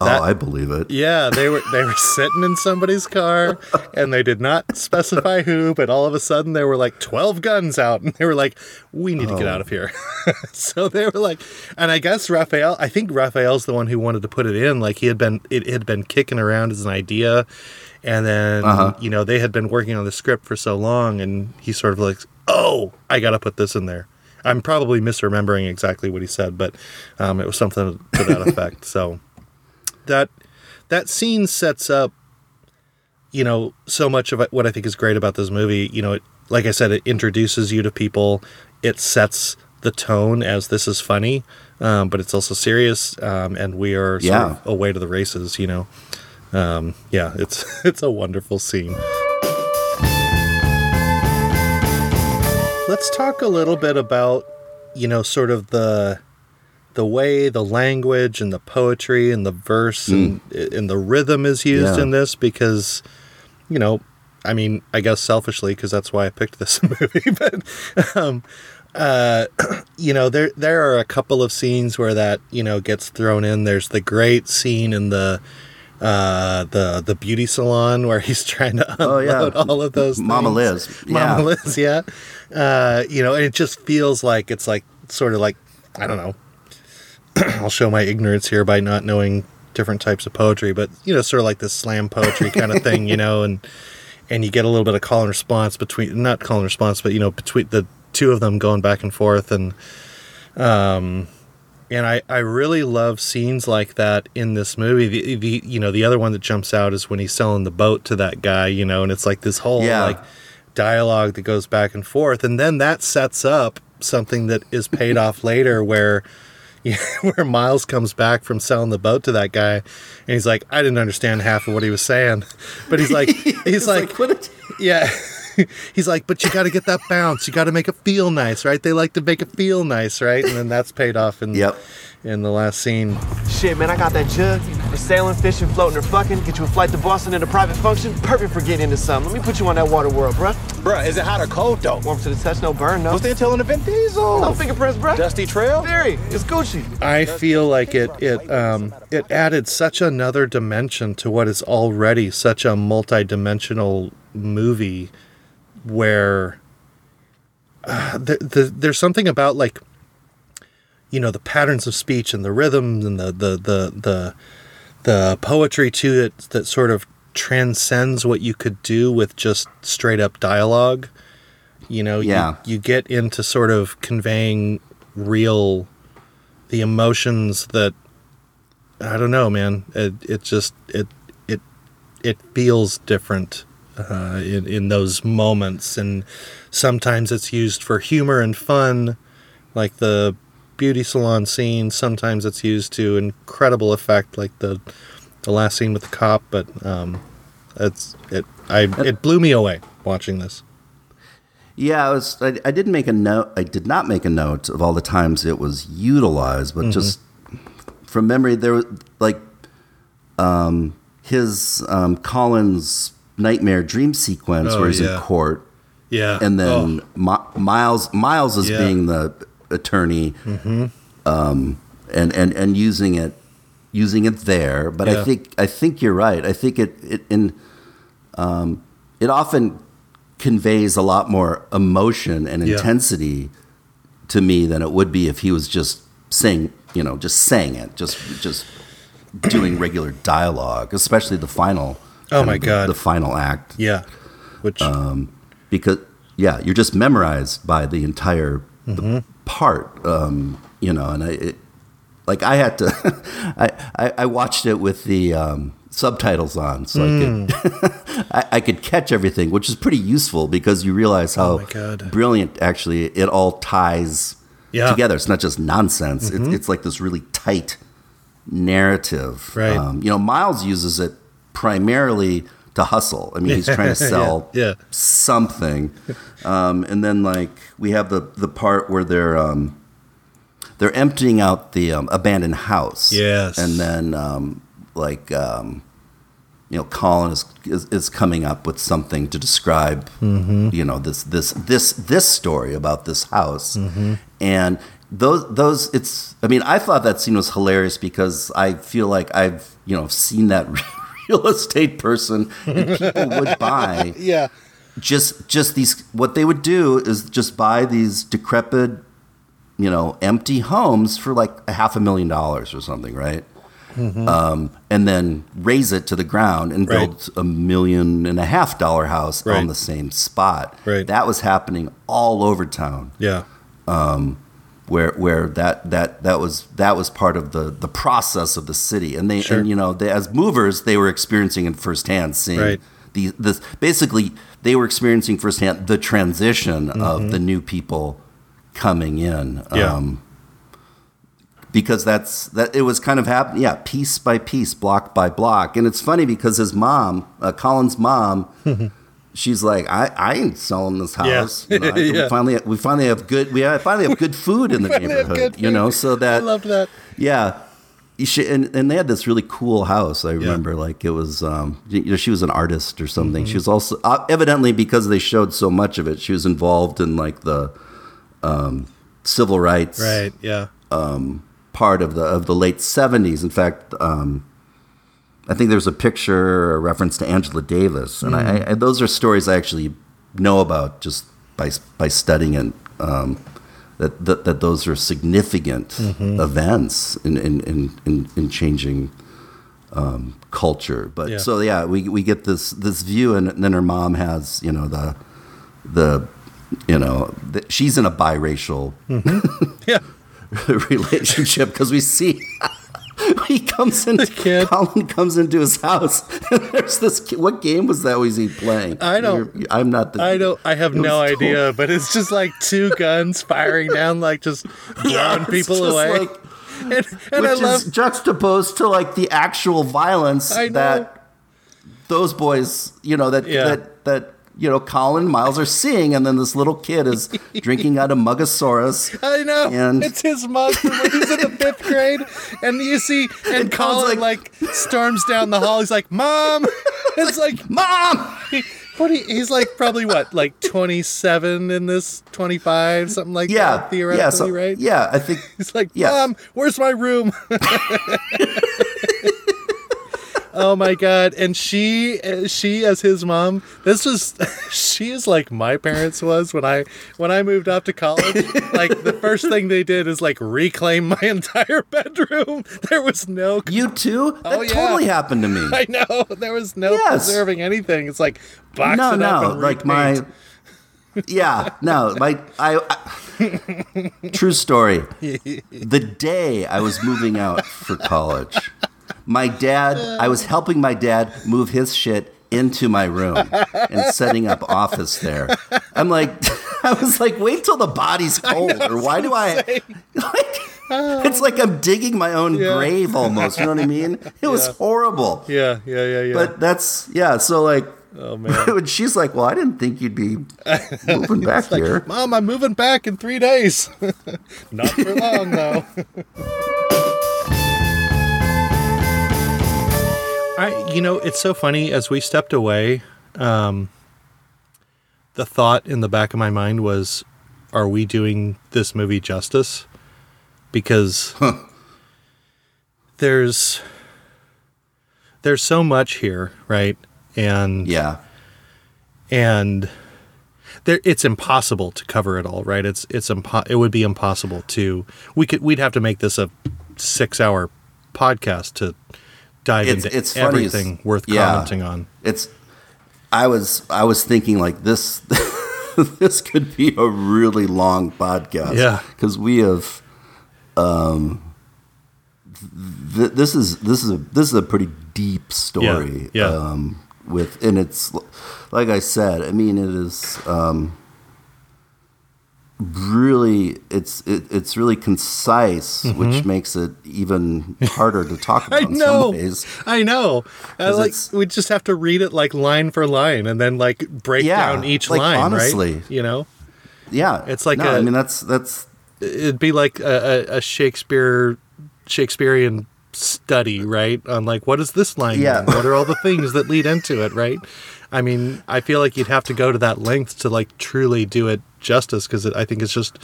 That- oh, I believe it. Yeah, they were they were sitting in somebody's car, [LAUGHS] and they did not specify who, but all of a sudden there were like twelve guns out, and they were like, "We need to get out of here." [LAUGHS] so they were like, and I guess Rafael, I think Rafael's the one who wanted to put it in. Like he had been, it had been kicking around as an idea, and then you know they had been working on the script for so long, and he sort of like, "Oh, I got to put this in there." I'm probably misremembering exactly what he said, but um, it was something to that [LAUGHS] effect. So that that scene sets up you know so much of what i think is great about this movie you know it, like i said it introduces you to people it sets the tone as this is funny, um, but it's also serious, um, and we are sort Yeah. of away to the races. You know, um, yeah, it's [LAUGHS] it's a wonderful scene. Let's talk a little bit about you know sort of the the way the language and the poetry and the verse and, and the rhythm is used Yeah. in this because you know i mean i guess selfishly because that's why i picked this [LAUGHS] movie but um uh [CLEARS THROAT] you know there there are a couple of scenes where that you know gets thrown in there's the great scene in the uh the the beauty salon where he's [LAUGHS] trying to Oh, yeah. all of those Mama things. Liz, [LAUGHS] Mama yeah. Liz, yeah. Uh, you know, and it just feels like it's like sort of like I don't know. [CLEARS THROAT] I'll show my ignorance here by not knowing different types of poetry, but you know, sort of like this slam poetry kind of [LAUGHS] thing, you know, and and you get a little bit of call and response between not call and response, but you know, between the two of them going back and forth and um and I, I really love scenes like that in this movie. The, the you know the other one that jumps out is when he's selling the boat to that guy, you know, and it's like this whole Yeah. like dialogue that goes back and forth, and then that sets up something that is paid off later, where [LAUGHS] where Miles comes back from selling the boat to that guy, and he's like, I didn't understand half of what he was saying, [LAUGHS] but he's like, [LAUGHS] he's like, what it- yeah. [LAUGHS] He's like, but you got to get that bounce. You got to make it feel nice, right? They like to make it feel nice, right? And then that's paid off in Yep. in the last scene. Shit, man, I got that jug for sailing, fishing, floating, or fucking. Get you a flight to Boston in a private function. Perfect for getting into something. Let me put you on that water world, bruh. Bruh, is it hot or cold though? Warm to the touch, no burn, no. What's the intel on the Vin Diesel? No fingerprints, bruh. Dusty Trail? Theory, it's Gucci. I feel like it it um it added such another dimension to what is already such a multi-dimensional movie where uh, the, the, there's something about like you know the patterns of speech and the rhythms and the the the the, the poetry to it that sort of transcends what you could do with just straight up dialogue you know you- Yeah. you, get into sort of conveying real the emotions that I don't know, man. It it just it it it feels different uh, in in those moments, and sometimes it's used for humor and fun, like the beauty salon scene. Sometimes it's used to incredible effect, like the the last scene with the cop. But um, it's it I it blew me away watching this. Yeah, I was. I, I didn't make a note. I did not make a note of all the times it was utilized, Mm-hmm. but just from memory, there was like um, his um, Colin's nightmare dream sequence Oh, where he's yeah. in court, Yeah, and then Mi- Miles Miles is Yeah. Mm-hmm. being the attorney, um, and and and using it using it there. But Yeah. I think I think you're right. I think it it in um, it often conveys a lot more emotion and intensity to me than it would be if he was just saying you know just saying it just just doing regular dialogue especially the final Oh my the- God. the final act yeah, which um, because yeah, you're just memorized by the entire Mm-hmm. the part, um, you know. And I, it, like, I had to, [LAUGHS] I, I, I watched it with the um, subtitles on, so I Mm. could, [LAUGHS] I, I could catch everything, which is pretty useful because you realize how Oh brilliant actually it all ties Yeah. Mm-hmm. together. It's not just nonsense. It's, it's like this really tight narrative. Right. Um, you know, Miles uses it primarily to hustle. I mean, he's trying to [LAUGHS] sell yeah. something. Um, and then like we have the the part where they're um, they're emptying out the um, abandoned house. Yes. And then um, like um, you know, Colin is, is is coming up with something to describe Mm-hmm. you know this this this this story about this house Mm-hmm. and. Those, those, it's. I mean, I thought that scene was hilarious because I feel like I've, you know, seen that real estate person, and people would [LAUGHS] buy. Yeah, just just these what they would do is just buy these decrepit you know empty homes for like a half a million dollars or something right? Um, and then raze it to the ground and Right. build a million and a half dollar house Right. on the same spot. Right. that was happening all over town. Yeah, where where that that that was that was part of the the process of the city and they Sure. and you know they, as movers they were experiencing it firsthand seeing Right. the this basically they were experiencing firsthand the transition Mm-hmm. of the new people coming in. Yeah. Um, because that's that it was kind of happening yeah piece by piece block by block and it's funny because his mom uh, colin's mom [LAUGHS] she's like i i ain't selling this Yeah. house You [LAUGHS] know, I- Yeah. we finally we finally have good we finally have good food in the [LAUGHS] neighborhood you know so that I loved that. yeah should- and, and they had this really cool house. I remember, like it was, um, you know, she was an artist or something. Mm-hmm. She was also uh, evidently because they showed so much of it, she was involved in like the um, civil rights Right. Yeah. part of the of the late seventies. In fact, um, I think there's a picture, a reference to Angela Davis, and I, I, those are stories I actually know about just by by studying it. Um, that, that that those are significant events in in in, in, in changing um, culture. But Yeah. so yeah, we we get this this view, and then her mom has you know the the you know the, she's in a biracial [LAUGHS] Yeah. relationship because we see [LAUGHS] [LAUGHS] he comes in. kid. Colin comes into his house, [LAUGHS] and there's this. Kid, what game was that? Was he playing? I don't- You're- I'm not the. I don't. I have no idea, but it's just like two guns firing down, like just [LAUGHS] blowing It's people just away. like- and and which love. is juxtaposed to like the actual violence that those boys, you know, that Yeah. that that you know, Colin and Miles are seeing, and then this little kid is [LAUGHS] drinking out of Mugosaurus. I know and- it's his mug from when he's in the fifth grade, and you see, and Colin's Colin like, storms down the hall. He's like, "Mom!" [LAUGHS] It's like, Mom, what? He, he's like probably what, like twenty seven in this, twenty five, something like yeah, that. Theoretically, yeah, so- right? Yeah, I think [LAUGHS] He's like, Yes. Mom, where's my room? Oh my god! And she, she as his mom, this was, [LAUGHS] she is like my parents was when I when I moved off to college. like the first thing they did is like reclaim my entire bedroom. There was no. you too. That Oh, yeah. totally happened to me. [LAUGHS] I know there was no Yes. preserving anything. It's like box no, it up no, and like my. Yeah, no, my I, I. True story. [LAUGHS] The day I was moving out for college, my dad. I was helping my dad move his shit into my room and [LAUGHS] setting up office there. I'm like, [LAUGHS] I was like, wait till the body's cold, or why do I? [LAUGHS] Like, it's like I'm digging my own Yeah. grave almost. You know what I mean? It was horrible. Yeah, yeah, yeah, yeah. But that's yeah. So like, oh man. she's like, "Well, I didn't think you'd be moving back here." Mom, I'm moving back in three days. Not for long, though. I, you know, it's so funny. As we stepped away, um, the thought in the back of my mind was, "Are we doing this movie justice?" Because there's there's so much here, right? And Yeah, and there it's impossible to cover it all right it's it's impo- it would be impossible to we could we'd have to make this a 6 hour podcast to dive It's- into it's everything it's- worth yeah. commenting on it's. I was I was thinking like this. [LAUGHS] this could be a really long podcast. Yeah. because we have. Um, th- this is this is a this is a pretty deep story. Yeah, yeah. Um, with and it's like I said. I mean, it is. Um, really it's it, it's really concise which makes it even harder to talk [LAUGHS] about Mm-hmm. I in know. some ways I know. I like we just have to read it like line for line and then like break Yeah, down each like, line, honestly. right? You know, yeah It's like no, a- I mean that's that's it'd be like a, a, a Shakespeare Shakespearean study, right? On like what is this line Yeah. mean? What are all the things that lead into it, right? I mean, I feel like you'd have to go to that length to like truly do it justice because I think it's just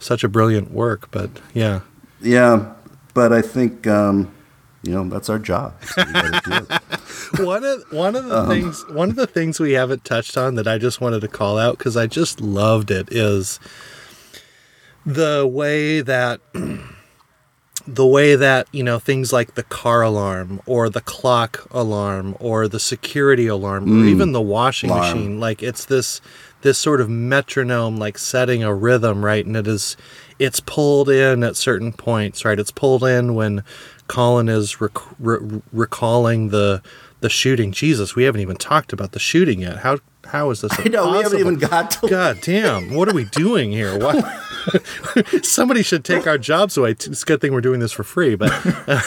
such a brilliant work. But yeah, Yeah, but I think um, you know that's our job. [LAUGHS] So we gotta do it. one of one of the Um. things one of the things we haven't touched on that I just wanted to call out because I just loved it is the way that [CLEARS THROAT] the way that you know things like the car alarm or the clock alarm or the security alarm or even the washing Mm. Alarm. machine like it's this this sort of metronome like setting a rhythm right and it is it's pulled in at certain points right it's pulled in when colin is rec- re- recalling the the shooting. Jesus, we haven't even talked about the shooting yet. How how is this? [LAUGHS] I know we haven't even got to. [LAUGHS] God damn! What are we doing here? What? [LAUGHS] Somebody should take our jobs away. It's a good thing we're doing this for free, but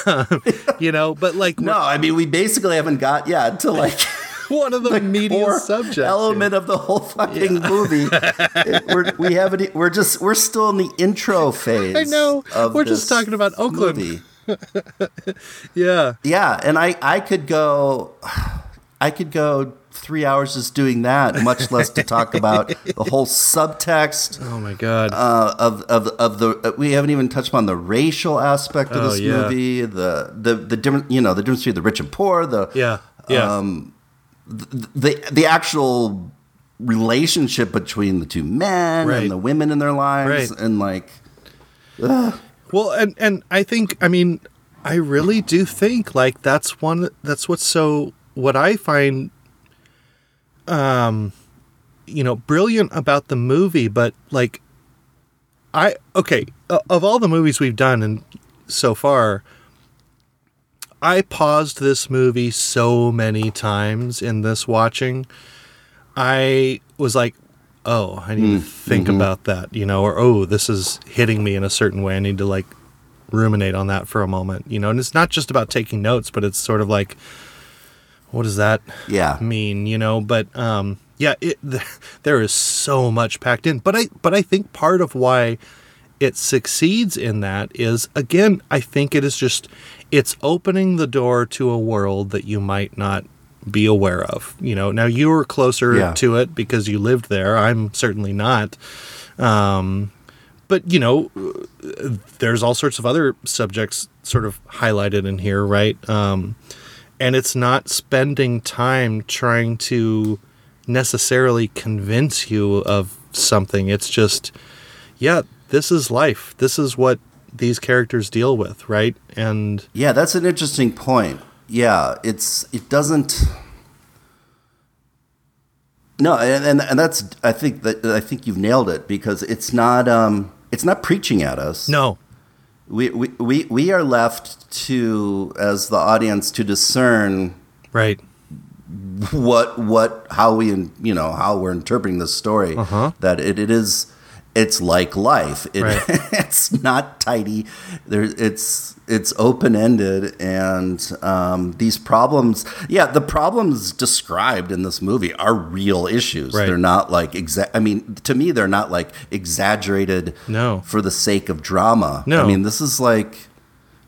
um, you know, but like No, I mean we basically haven't got yeah to like one of the, the media subjects. element of the whole fucking movie. [LAUGHS] We're, we haven't. We're just. We're still in the intro phase. I know. of We're just talking about Oakland. movie. [LAUGHS] yeah, Yeah, and I I could go. I could go three hours just doing that, much less to talk about the whole subtext Oh my god. uh, of of of the. Uh, we haven't even touched upon the racial aspect of Oh, this yeah. movie. The the the different you know the difference between the rich and poor. The yeah. Yeah. um, the the actual relationship between the two men Right. and the women in their lives Right. and like Well, and and I think I mean I really do think like that's one that's what's so what I find um you know brilliant about the movie but like I okay of all the movies we've done and so far I paused this movie so many times in this watching. I was like oh I need to think about that you know or oh this is hitting me in a certain way. I need to like ruminate on that for a moment you know? And it's not just about taking notes but it's sort of like what does that yeah. mean you know? But um yeah it [LAUGHS] th- there is so much packed in. But i but i think part of why it succeeds in that is again i think it is just it's opening the door to a world that you might not be aware of you know. Now you were closer Yeah. to it because you lived there. I'm certainly not. Um but you know there's all sorts of other subjects sort of highlighted in here right? Um and it's not spending time trying to necessarily convince you of something. It's just yeah this is life. This is what these characters deal with right and Yeah, that's an interesting point. Yeah, it's it doesn't. No, and, and and that's I think that I think you've nailed it because it's not um it's not preaching at us. no we we we, we are left to as the audience to discern right what what how we you know how we're interpreting this story Uh-huh. that it, it is it's like life it, Right. [LAUGHS] it's not tidy there it's it's open ended and um, these problems yeah the problems described in this movie are real issues Right. they're not like exa- I mean to me they're not like exaggerated No. for the sake of drama No. I mean this is like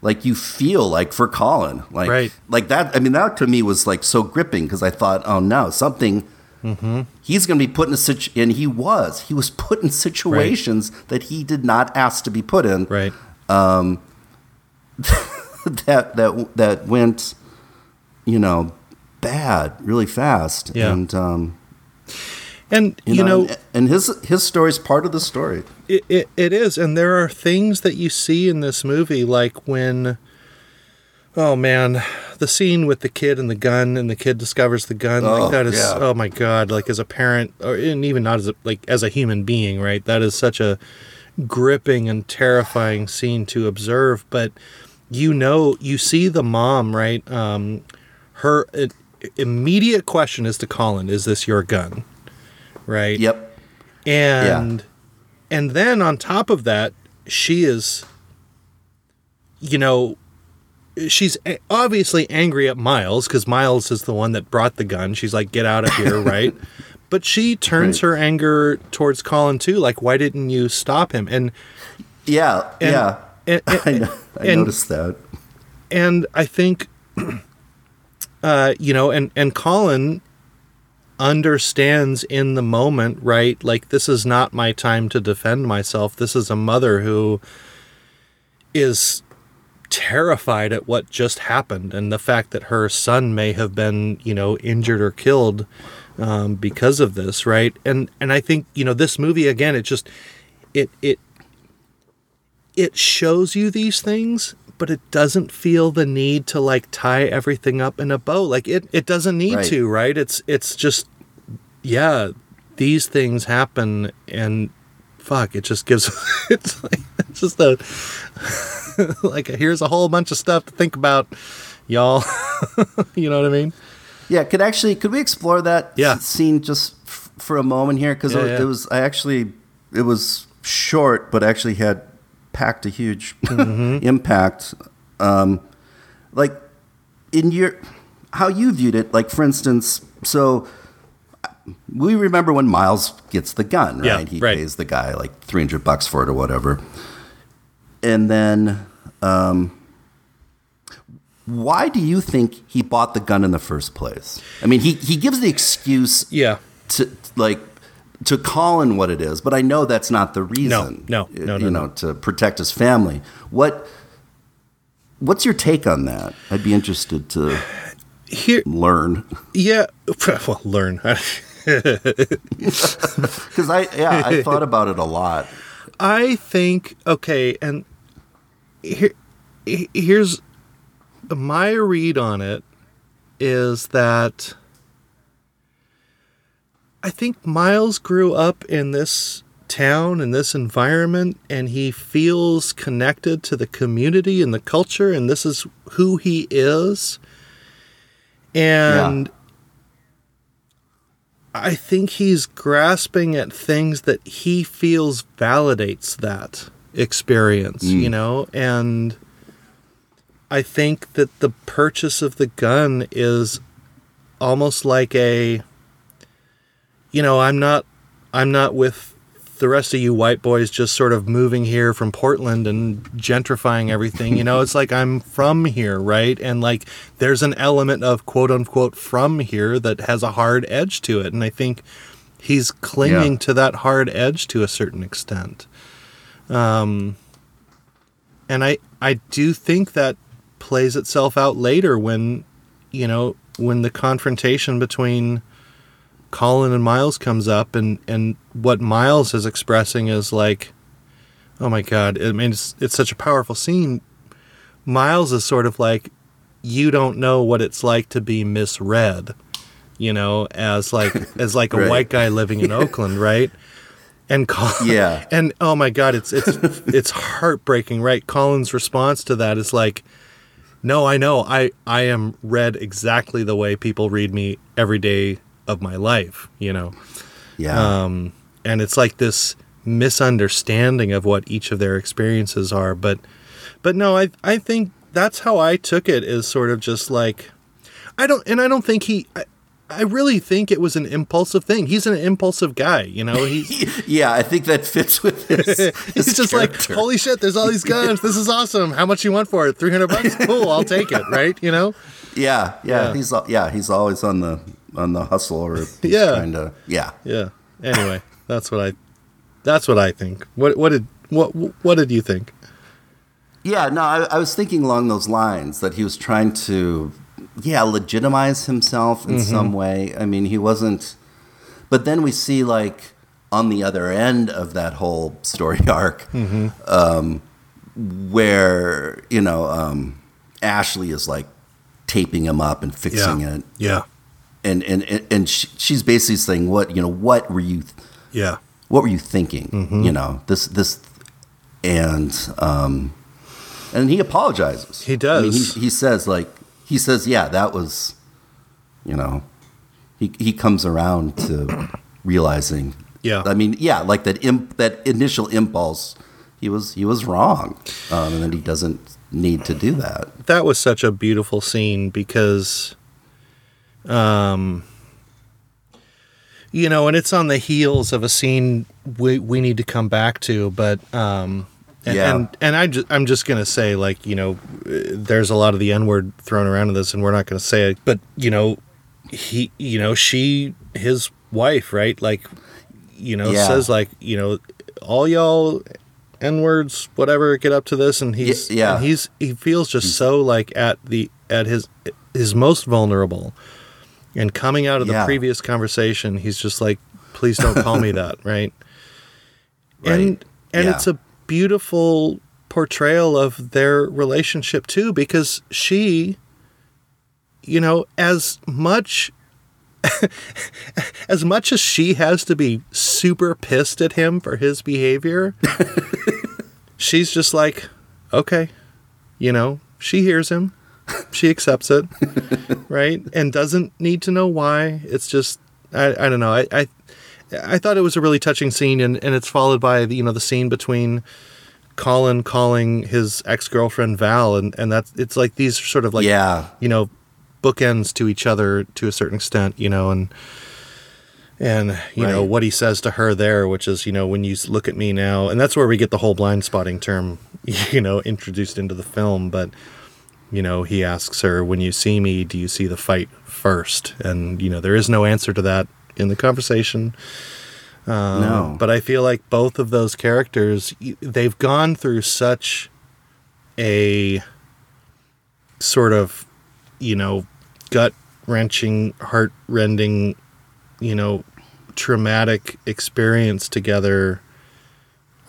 like you feel like for Colin like Right. like that i mean that to me was like so gripping because i thought oh no something he's going to be put in a situation, and he was. He was put in situations that he did not ask to be put in. Right. [LAUGHS] That that that went you know bad really fast. Yeah. and um and you, know, and, and his his is part of the story. It, it, it is, and there are things that you see in this movie, like when, oh man, the scene with the kid and the gun, and the kid discovers the gun. Oh, like that is, yeah. oh my god! Like as a parent, or and even not as a, like as a human being, right? That is such a gripping and terrifying scene to observe. But you know, you see the mom, right? Um, her immediate question is to Colin, "Is this your gun?" Right? yep and and then on top of that she is you know she's obviously angry at miles because miles is the one that brought the gun. She's like get out of here [LAUGHS] right? But she turns her anger towards colin too like why didn't you stop him? And yeah And- yeah. and- [LAUGHS] i, know, I and- noticed that. and I think, [CLEARS THROAT] uh, you know, and and Colin understands in the moment, right? Like this is not my time to defend myself. This is a mother who is terrified at what just happened and the fact that her son may have been, you know, injured or killed um, because of this, right? And and I think you know this movie again. It just it it it shows you these things but it doesn't feel the need to like tie everything up in a bow like it it doesn't need Right. to right it's it's just yeah these things happen and fuck it just gives [LAUGHS] it's like [LAUGHS] just a [LAUGHS] like here's a whole bunch of stuff to think about y'all [LAUGHS] you know what i mean Yeah, could actually could we explore that Yeah. scene just f- for a moment here because Yeah, it, yeah. it was I actually it was short but actually had packed a huge Mm-hmm. impact. Um, like in your how you viewed it, like for instance, so we remember when Miles gets the gun, right? Yeah, he right. pays the guy like three hundred bucks for it or whatever, and then. Um, why do you think he bought the gun in the first place? I mean, he, he gives the excuse Yeah. to like to Colin what it is, but I know that's not the reason. no, no, you no, know, no. to protect his family. What what's your take on that? I'd be interested to Here, learn yeah. [LAUGHS] Well, learn. [LAUGHS] [LAUGHS] because I yeah I thought about it a lot. I think okay, and here, here's my read on it is that I think Miles grew up in this town in this environment and he feels connected to the community and the culture and this is who he is. And I think he's grasping at things that he feels validates that experience, you mm. know? And I think that the purchase of the gun is almost like a you know, I'm not I'm not with the rest of you white boys just sort of moving here from Portland and gentrifying everything. You know, it's like I'm from here, right? And like there's an element of quote unquote from here that has a hard edge to it. And I think he's clinging Yeah. to that hard edge to a certain extent. Um and I I do think that plays itself out later when you know, when the confrontation between Colin and Miles comes up, and and what Miles is expressing is like, oh my god! I mean, it's it's such a powerful scene. Miles is sort of like, you don't know what it's like to be misread, you know, as like as like a [LAUGHS] Right. white guy living in [LAUGHS] Oakland, right? And Colin, Yeah. [LAUGHS] and oh my god, it's it's [LAUGHS] it's heartbreaking, right? Colin's response to that is like, no, I know. I I am read exactly the way people read me every day of my life, you know. Yeah, Um and it's like this misunderstanding of what each of their experiences are, but but no, I I think that's how I took it is sort of just like I don't and I don't think he I, I really think it was an impulsive thing. He's an impulsive guy, you know. [LAUGHS] [LAUGHS] Yeah. I think that fits with his. [LAUGHS] his He's just like, holy shit, there's all these guns. This is awesome. How much you want for it? 300 bucks? Cool, I'll take it, right? You know? Yeah, yeah, Yeah. He's yeah. He's always on the on the hustle or he's Yeah. trying to yeah. Yeah. Anyway, that's what I that's what I think. What what did what what did you think? Yeah, no, I, I was thinking along those lines that he was trying to, yeah, legitimize himself in some way. I mean, he wasn't, but then we see like on the other end of that whole story [LAUGHS] arc, um, where you know um, Ashley is like taping him up and fixing it, Yeah. and and and, and she, she's basically saying, "What you know? What were you?" Yeah. what were you thinking? Mm-hmm. You know, this this and um and he apologizes. He I mean, does. he, he says like he says, yeah, that was you know, he he comes around to [CLEARS THROAT] realizing. Yeah. I mean, yeah, like that imp, that initial impulse, he was he was wrong, um, and then he doesn't need to do that. That was such a beautiful scene because um you know, and it's on the heels of a scene we we need to come back to, but um and Yeah. and, and I just, I'm just gonna say like you know, there's a lot of the N word thrown around in this, and we're not gonna say it, but you know, he, you know, she, his wife, right? Like, you know, Yeah. says like, you know, all y'all N words, whatever, get up to this, and he's, Y- yeah. and he's, he feels just hmm. so like at the at his his most vulnerable, and coming out of the Yeah. previous conversation, he's just like, please don't call me [LAUGHS] that, right? Right. And and Yeah. it's a beautiful portrayal of their relationship too because she you know as much [LAUGHS] as much as she has to be super pissed at him for his behavior [LAUGHS] she's just like okay you know she hears him she accepts it, [LAUGHS] right? And doesn't need to know why. It's just I, I don't know. I, I I thought it was a really touching scene, and, and it's followed by the, you know the scene between Colin calling his ex girlfriend Val, and and that's it's like these sort of like Yeah. you know bookends to each other to a certain extent, you know, and and you know what he says to her there, which is you know when you look at me now, and that's where we get the whole blind spotting term, [LAUGHS] you know, introduced into the film, but. You know, he asks her, "When you see me, do you see the fight first? And you know, there is no answer to that in the conversation. no. But I feel like both of those characters, they've gone through such a sort of, you know, gut wrenching, heart rending, you know, traumatic experience together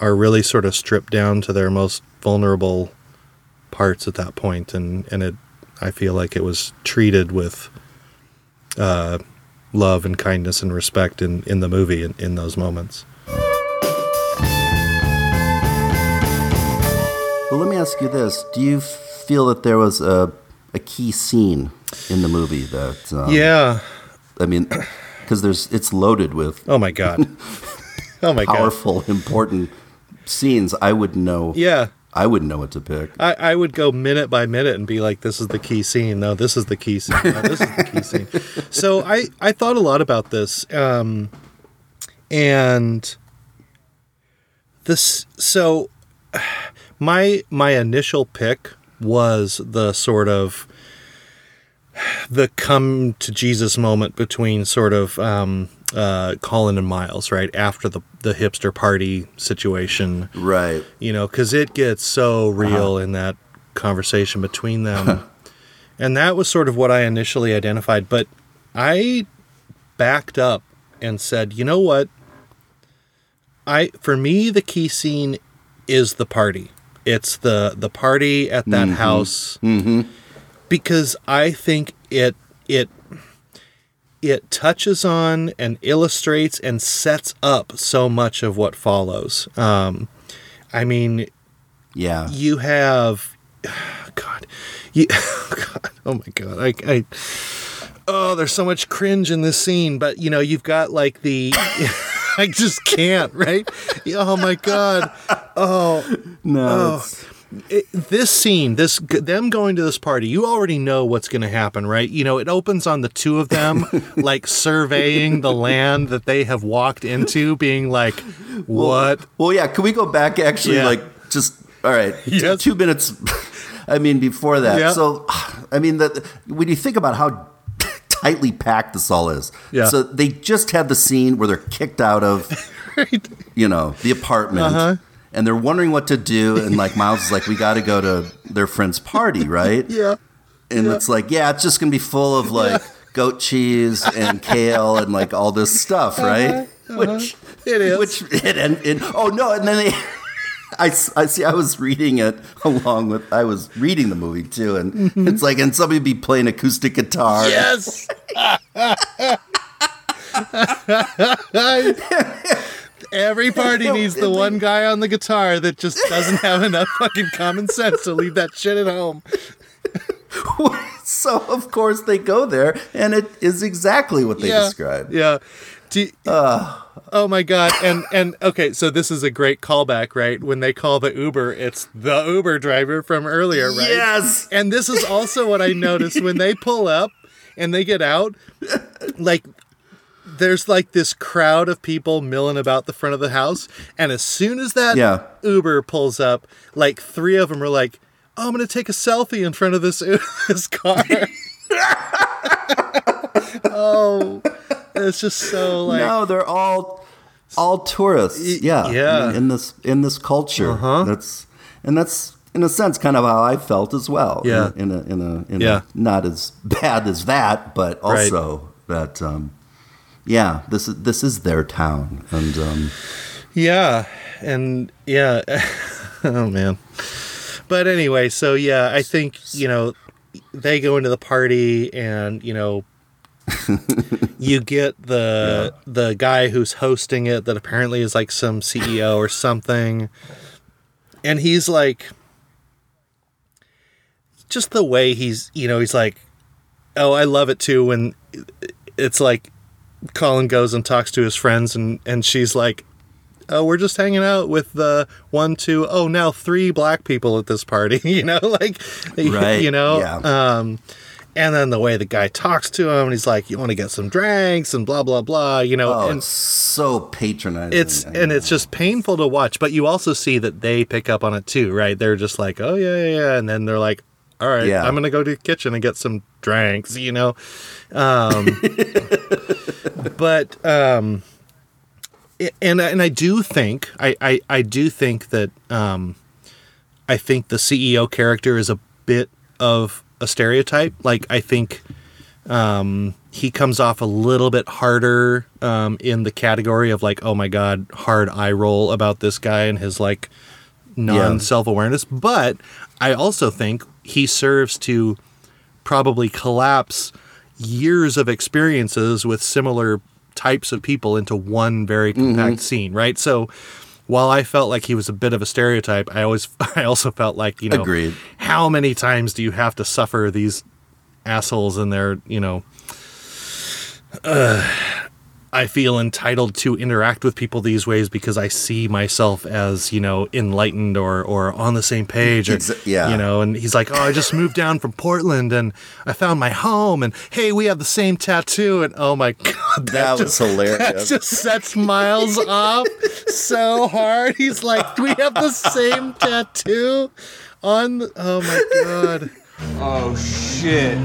are really sort of stripped down to their most vulnerable parts at that point and and it I feel like it was treated with uh love and kindness and respect in in the movie in, in those moments. Well, let me ask you this: Do you feel that there was a a key scene in the movie that? Um, yeah. I mean, [CLEARS THROAT] because there's it's loaded with Oh my god. [LAUGHS] oh my god. powerful, important scenes. I would know. Yeah. I wouldn't know what to pick. I, I would go minute by minute and be like, this is the key scene. No, this is the key scene. No, this is the key [LAUGHS] scene. So I, I thought a lot about this. Um, and this, so my, my initial pick was the sort of the come to Jesus moment between sort of um, uh, Colin and Miles, right after the the hipster party situation, Right. you know, because it gets so real in that conversation between them. and that was sort of what I initially identified. But I backed up and said, you know what? I for me the key scene is the party. It's the the party at that house mm-hmm. because I think it it it touches on and illustrates and sets up so much of what follows. Um, I mean, Yeah. you have [SIGHS] God, you, [LAUGHS] God, oh my God, I, I, oh, there's so much cringe in this scene, but you know, you've got like the, [LAUGHS] I just can't, right? Oh my God, Oh no. it's- it, this scene, this them going to this party, you already know what's going to happen, right? You know, it opens on the two of them [LAUGHS] like surveying the land that they have walked into, being like, "What?" Well, yeah. Can we go back? Actually, Yeah. like just all right. Yes. two minutes. [LAUGHS] I mean, before that. Yeah. So, I mean, that when you think about how [LAUGHS] tightly packed this all is. Yeah. So they just had the scene where they're kicked out of, Right? you know, the apartment. Uh-huh. And they're wondering what to do, and like [LAUGHS] Miles is like, "We got to go to their friend's party, right?" Yeah. and it's like, yeah, it's just gonna be full of like goat cheese and kale and like all this stuff, uh-huh. right? Uh-huh. Which It is. Which and, and, and oh no, and then they. [LAUGHS] I, I see. I was reading it along with. I was reading the movie too, and mm-hmm. it's like, and somebody be playing acoustic guitar. Yes. [LAUGHS] Every [LAUGHS] party oh, needs the one guy on the guitar that just doesn't have enough fucking common sense to leave that shit at home. [LAUGHS] so of course they go there, and it is exactly what they yeah. describe. Yeah. You- oh my god! And and okay, so this is a great callback, right? When they call the Uber, it's the Uber driver from earlier, right? Yes. And this is also what I noticed when they pull up and they get out, like there's like this crowd of people milling about the front of the house, and as soon as that Yeah. Uber pulls up, like three of them are like, "Oh, I'm gonna take a selfie in front of this [LAUGHS] this car." [LAUGHS] oh, it's just so like no, they're all all tourists. Yeah, yeah. In, in this in this culture, Uh-huh. that's and that's in a sense kind of how I felt as well. Yeah. in a in a, in Yeah. a not as bad as that, but Right. also that. Um, yeah, this is this is their town, and um, Yeah, and yeah, [LAUGHS] oh man. But anyway, so yeah, I think you know they go into the party, and you know [LAUGHS] you get the the guy who's hosting it that apparently is like some CEO or something, and he's like just the way he's, you know, he's like, oh, I love it too when it's like Colin goes and talks to his friends and and she's like, oh, we're just hanging out with the one, two, oh, now three black people at this party, [LAUGHS] you know, [LAUGHS] like, Right, you know, yeah. um, and then the way the guy talks to him, and he's like, "You want to get some drinks?" and blah blah blah. You know, Oh, and it's so patronizing. it's and it's just painful to watch. But you also see that they pick up on it too, right? They're just like, "Oh yeah, yeah,", yeah. and then they're like, "All right, Yeah. I'm gonna go to the kitchen and get some drinks," you know. Um, [LAUGHS] but um, i- and and I do think I I, I do think that um, I think the CEO character is a bit of a stereotype. Like I think um, he comes off a little bit harder um, in the category of like, oh my god, hard eye roll about this guy and his like non self awareness. But I also think he serves to probably collapse years of experiences with similar types of people into one very compact scene, right? So while I felt like he was a bit of a stereotype, I always [LAUGHS] I also felt like, you know, Agreed. how many times do you have to suffer these assholes and their, you know, uh, I feel entitled to interact with people these ways because I see myself as, you know, enlightened or, or on the same page. Or, Exa- yeah. You know, and he's like, oh, I just moved down from Portland and I found my home and hey, we have the same tattoo. And oh my [LAUGHS] God, that, That was just, hilarious. That just sets Miles off so hard. He's like, we have the same tattoo on, the, oh my God. Oh shit.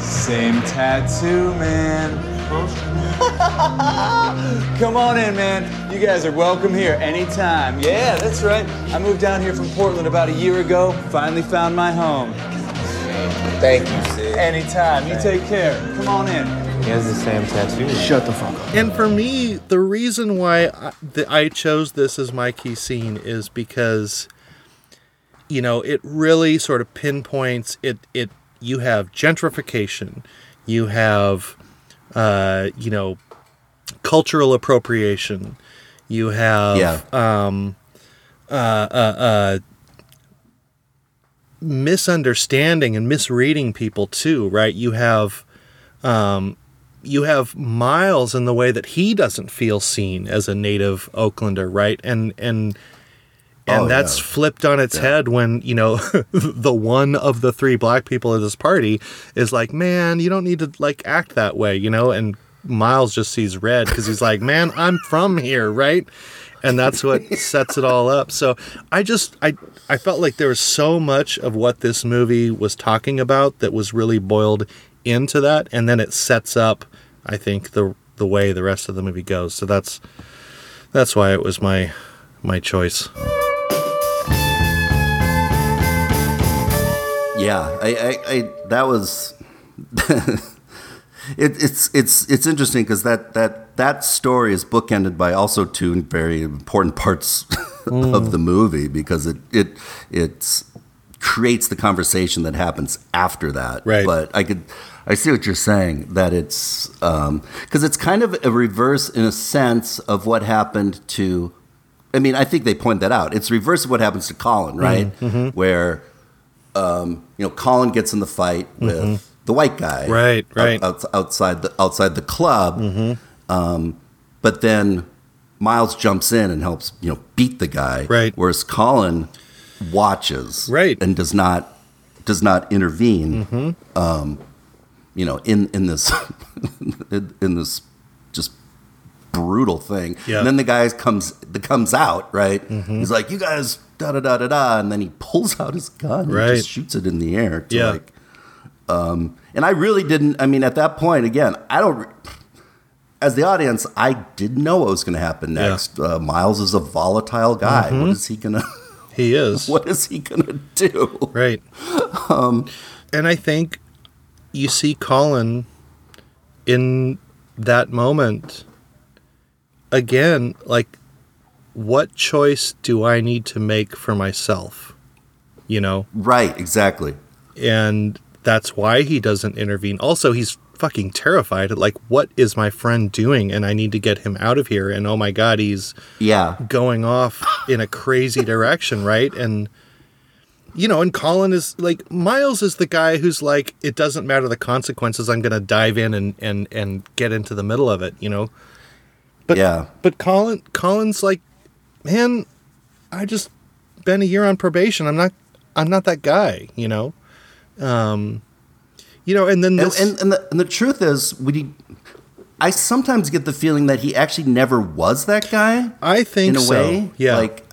Same tattoo, man. [LAUGHS] Come on in, man. You guys are welcome here anytime. Yeah, that's right. I moved down here from Portland about a year ago. Finally found my home. Thank you, Sid. Anytime. You take care. Come on in. He has the same tattoo. Shut the fuck up. And for me, the reason why I, that I chose this as my key scene is because, you know, it really sort of pinpoints it. It you have gentrification, you have, uh, you know, cultural appropriation, you have, Yeah. um, uh, uh, uh, misunderstanding and misreading people too, right? You have, um, you have Miles in the way that he doesn't feel seen as a native Oaklander, right? And and and Oh, that's yeah. flipped on its head when you know [LAUGHS] the one of the three black people at this party is like, man, you don't need to like act that way, you know. And Miles just sees red because he's like, man, I'm from here, right? And that's what [LAUGHS] sets it all up. So I just I I felt like there was so much of what this movie was talking about that was really boiled into that, and then it sets up, I think, the the way the rest of the movie goes. So that's that's why it was my my choice. Yeah, I, I, I that was. [LAUGHS] it, it's it's it's interesting because that that that story is bookended by also two very important parts [LAUGHS] of hmm. the movie because it it it's creates the conversation that happens after that. Right. But I could I see what you're saying that it's um, because it's kind of a reverse in a sense of what happened to. I mean, I think they point that out. It's reverse of what happens to Colin, right? Mm-hmm. Mm-hmm. Where um, you know, Colin gets in the fight with the white guy, Right, right. outs- outside the outside the club. Um, but then Miles jumps in and helps, you know, beat the guy. Right. Whereas Colin watches, Right. and does not does not intervene. Mm-hmm. Um, you know, in in this [LAUGHS] in, in this brutal thing. Yeah. Mm-hmm. And then the guy comes the comes out, right? He's like, "You guys." Da da da da da, and then he pulls out his gun Right. and just shoots it in the air to Yeah. like um, and I really didn't. I mean, at that point, again, I don't. As the audience, I didn't know what was going to happen Yeah. next. Uh, Miles is a volatile guy. What is he gonna? He is. [LAUGHS] What is he gonna do? Right. [LAUGHS] Um, and I think you see Colin in that moment again, like, what choice do I need to make for myself? You know? Right, exactly. And that's why he doesn't intervene. Also, he's fucking terrified. Like, what is my friend doing? And I need to get him out of here. And oh my God, he's Yeah, going off in a crazy direction, right? And you know, and Colin is like Miles is the guy who's like, it doesn't matter the consequences. I'm going to dive in and and and get into the middle of it. You know. But Yeah. But Colin Colin's like, man, I just been a year on probation. I'm not. I'm not that guy. You know. Um. You know, and then And, this. and, and, the, and the truth is, when you, I sometimes get the feeling that he actually never was that guy. I think in a so. way, Yeah. Like,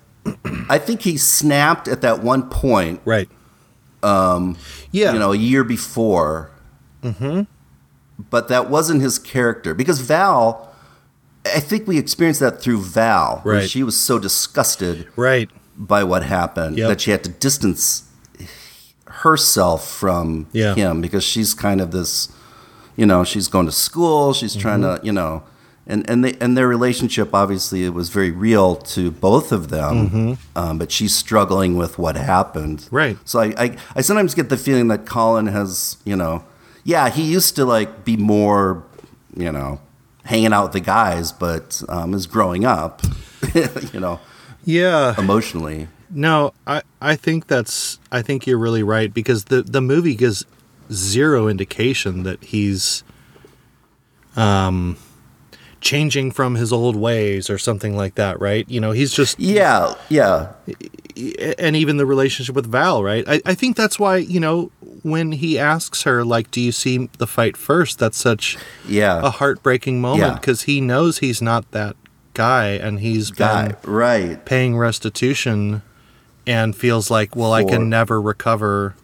I think he snapped at that one point. right. Um. Yeah. you know, a year before. Mm-hmm. But that wasn't his character because Val. I think we experienced that through Val, Right. she was so disgusted Right. by what happened Yep. that she had to distance herself from Yeah. him because she's kind of this, you know, she's going to school, she's trying Mm-hmm. to, you know, and and they and their relationship obviously it was very real to both of them, um, but she's struggling with what happened. Mm-hmm. Right. So I, I I sometimes get the feeling that Colin has, you know, yeah, he used to like be more, you know, hanging out with the guys, but um, is growing up, [LAUGHS] you know, Yeah. emotionally. No, I, I think that's I think you're really right because the the movie gives zero indication that he's um changing from his old ways or something like that, right? You know, he's just Yeah, yeah. and even the relationship with Val, right? I, I think that's why, you know, when he asks her, like, do you see the fight first? That's such Yeah. a heartbreaking moment Yeah. because he knows he's not that guy and he's guy, been right? paying restitution and feels like, well, I can never recover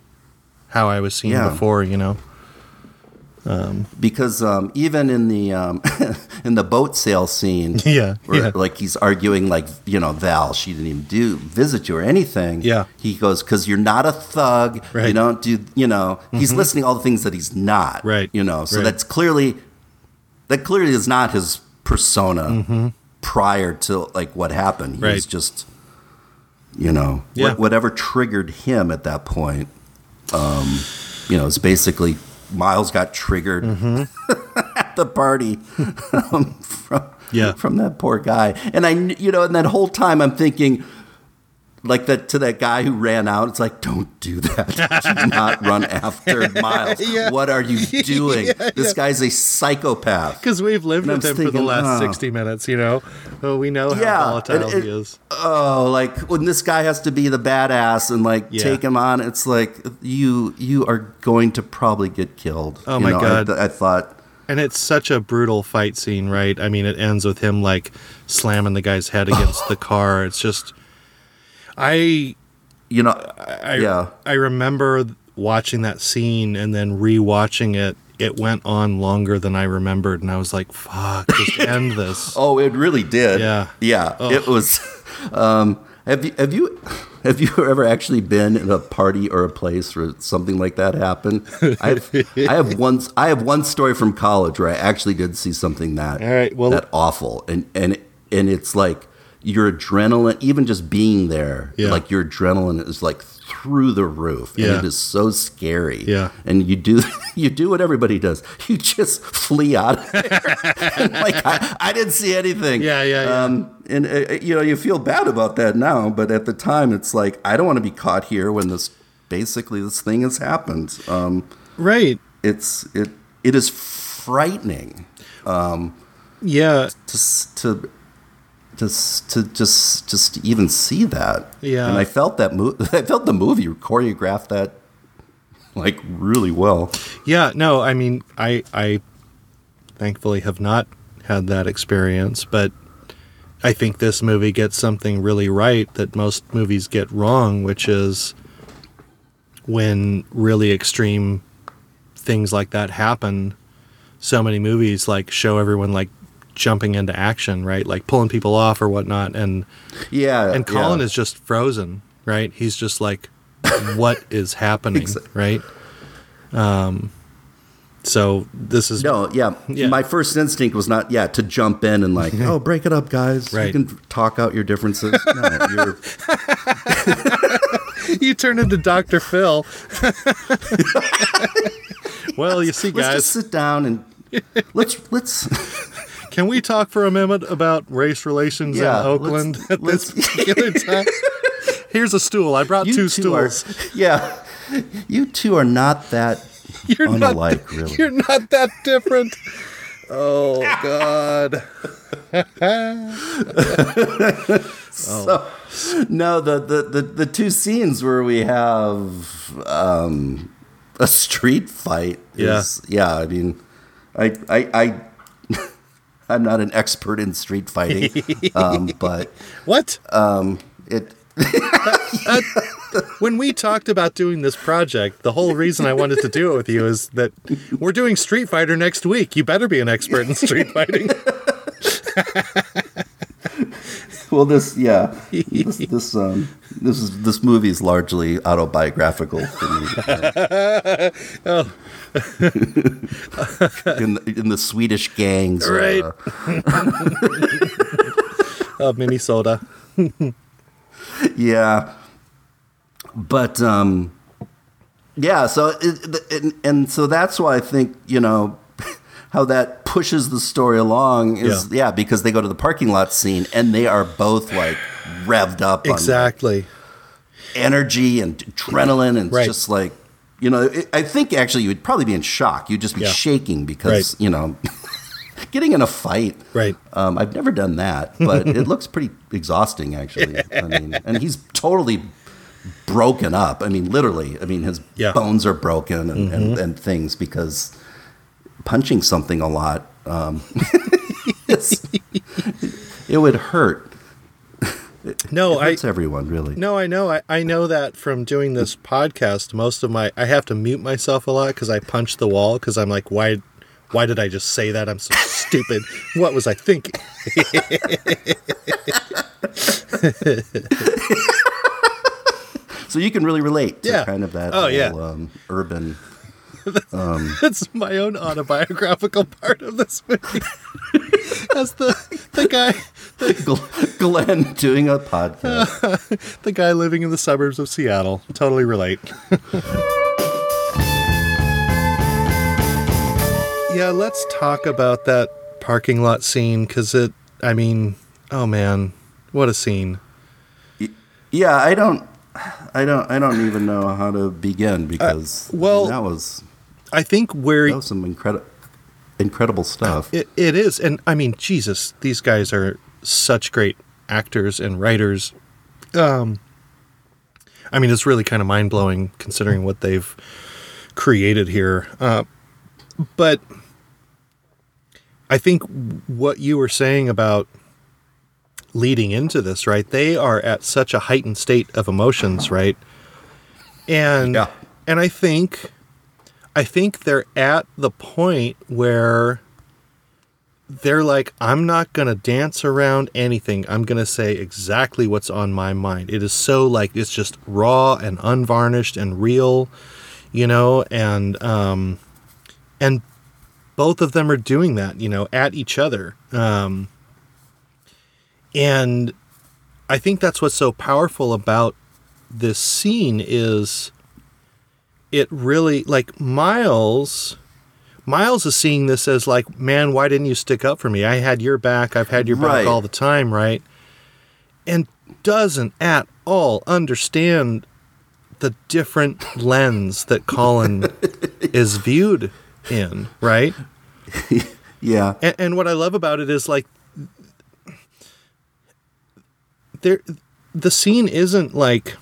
how I was seen Yeah. before, you know? Because um, even in the um, [LAUGHS] in the boat sale scene, [LAUGHS] Yeah, where, yeah. like he's arguing, like you know, Val, she didn't even do visit you or anything. Yeah. he goes because you're not a thug. You Right. Mm-hmm. don't do. You know, he's listing all the things that he's not. Right, You know, so right. that's clearly that clearly is not his persona prior to like what happened. He was Mm-hmm. Right. just, you know, Yeah. what, whatever triggered him at that point. Um, you know, it's basically Miles got triggered [LAUGHS] at the party [LAUGHS] um, from Yeah. from that poor guy, and I, you know, and that whole time I'm thinking. Like that to that guy who ran out. It's like, don't do that. [LAUGHS] Do not run after Miles. [LAUGHS] Yeah. What are you [LAUGHS] doing? Yeah, this yeah. guy's a psychopath. Because we've lived And with I'm him for the last huh. 60 minutes, you know? Oh, we know how volatile it- he is. oh like when this guy has to be the badass and like take him on it's like you you are going to probably get killed Oh You my know, God. I, I thought And it's such a brutal fight scene, right? I mean, it ends with him like slamming the guy's head against the car. It's just, I, you know I, yeah I remember watching that scene and then rewatching it. It went on longer than I remembered, and I was like, "Fuck, just [LAUGHS] end this." oh it really did Yeah. yeah Ugh. it was um have you have you have you [LAUGHS] ever actually been in a party or a place where something like that happened? [LAUGHS] I have, I have one I have one story from college where I actually did see something that All right, well- that awful and and and it's like your adrenaline even just being there Yeah. like your adrenaline is like through the roof and it is so scary Yeah. and you do [LAUGHS] you do what everybody does you just flee out of there [LAUGHS] And, like I, I didn't see anything Yeah, yeah, yeah. um, and uh, you know you feel bad about that now but at the time it's like i don't want to be caught here when this basically this thing has happened um, Right? it's it it is frightening Yeah, to to just to just just to even see that Yeah. and i felt that mo- [LAUGHS] i felt the movie choreographed that like really well yeah. No, I mean, I, I thankfully have not had that experience, but I think this movie gets something really right that most movies get wrong, which is when really extreme things like that happen. So many movies like show everyone like jumping into action, right? Like pulling people off or whatnot, and yeah and Colin yeah. is just frozen, right? He's just like, what [LAUGHS] is happening, Exa- right? Um, so this is No, yeah. Yeah. My first instinct was not, yeah, to jump in and like, oh, break it up, guys. Right. You can talk out your differences. No, you're, [LAUGHS] you turn into Dr. Phil. [LAUGHS] well, you see, let's guys, just sit down and let's let's can we talk for a minute about race relations Yeah, in Oakland let's- at this let's- particular time? [LAUGHS] Here's a stool. I brought You two two are- stools. [LAUGHS] yeah, you two are not that [LAUGHS] You're unalike, not. really. You're not that different. Oh God. So, no, the, the, the, the two scenes where we have um, a street fight is, yeah. I mean, I, I, I, I'm not an expert in street fighting, um, [LAUGHS] but What? um, it, when we talked about doing this project, the whole reason I wanted to do it with you is that we're doing Street Fighter next week. You better be an expert in street fighting. [LAUGHS] [LAUGHS] well, this, yeah, this, [LAUGHS] this, um, this is this movie is largely autobiographical for me. [LAUGHS] Oh. in the, in the Swedish gangs, uh, Right. of Minnesota. yeah but um yeah so it, and, and so that's why i think you know how that pushes the story along is Yeah. yeah, because they go to the parking lot scene and they are both like revved up on Exactly. energy and adrenaline and Right. just like you know it, i think actually you would probably be in shock you'd just be Yeah. shaking because Right. you know [LAUGHS] getting in a fight Right. um, i've never done that but it looks pretty exhausting actually i mean and he's totally broken up i mean literally i mean his Yeah. Mm-hmm. bones are broken and, and, and things because punching something a lot, um, [LAUGHS] it would hurt No, it I hurts everyone really no, I know. I, I know that from doing this podcast. Most of my I have to mute myself a lot because I punch the wall because I'm like, why, why did I just say that? I'm so [LAUGHS] stupid. What was I thinking? [LAUGHS] So you can really relate to Yeah. kind of that Oh, whole, yeah. um, urban. [LAUGHS] Um, That's my own autobiographical part of this movie. [LAUGHS] As the the guy Gl- Glenn doing a podcast. [LAUGHS] the guy living in the suburbs of Seattle. Totally relate. yeah, let's talk about that parking lot scene because it. I mean, oh man, what a scene! yeah, I don't, I don't, I don't even know how to begin uh, because I mean, well- that was I think where that some incredible, incredible stuff. It, it is, and I mean, Jesus, these guys are such great actors and writers. Um, I mean, it's really kind of mind blowing considering what they've created here. Uh, but I think what you were saying about leading into this, right? They are at such a heightened state of emotions, right? And Yeah. and I think I think they're at the point where they're like, I'm not going to dance around anything. I'm going to say exactly what's on my mind. It is so like, it's just raw and unvarnished and real, you know, and, um, and both of them are doing that, you know, at each other. Um, and I think that's what's so powerful about this scene is it really like Miles Miles is seeing this as like, man, why didn't you stick up for me? I had your back. I've had your back Right. all the time, right? And doesn't at all understand the different lens that Colin [LAUGHS] is viewed in, right? yeah, And, and what I love about it is like there the scene isn't like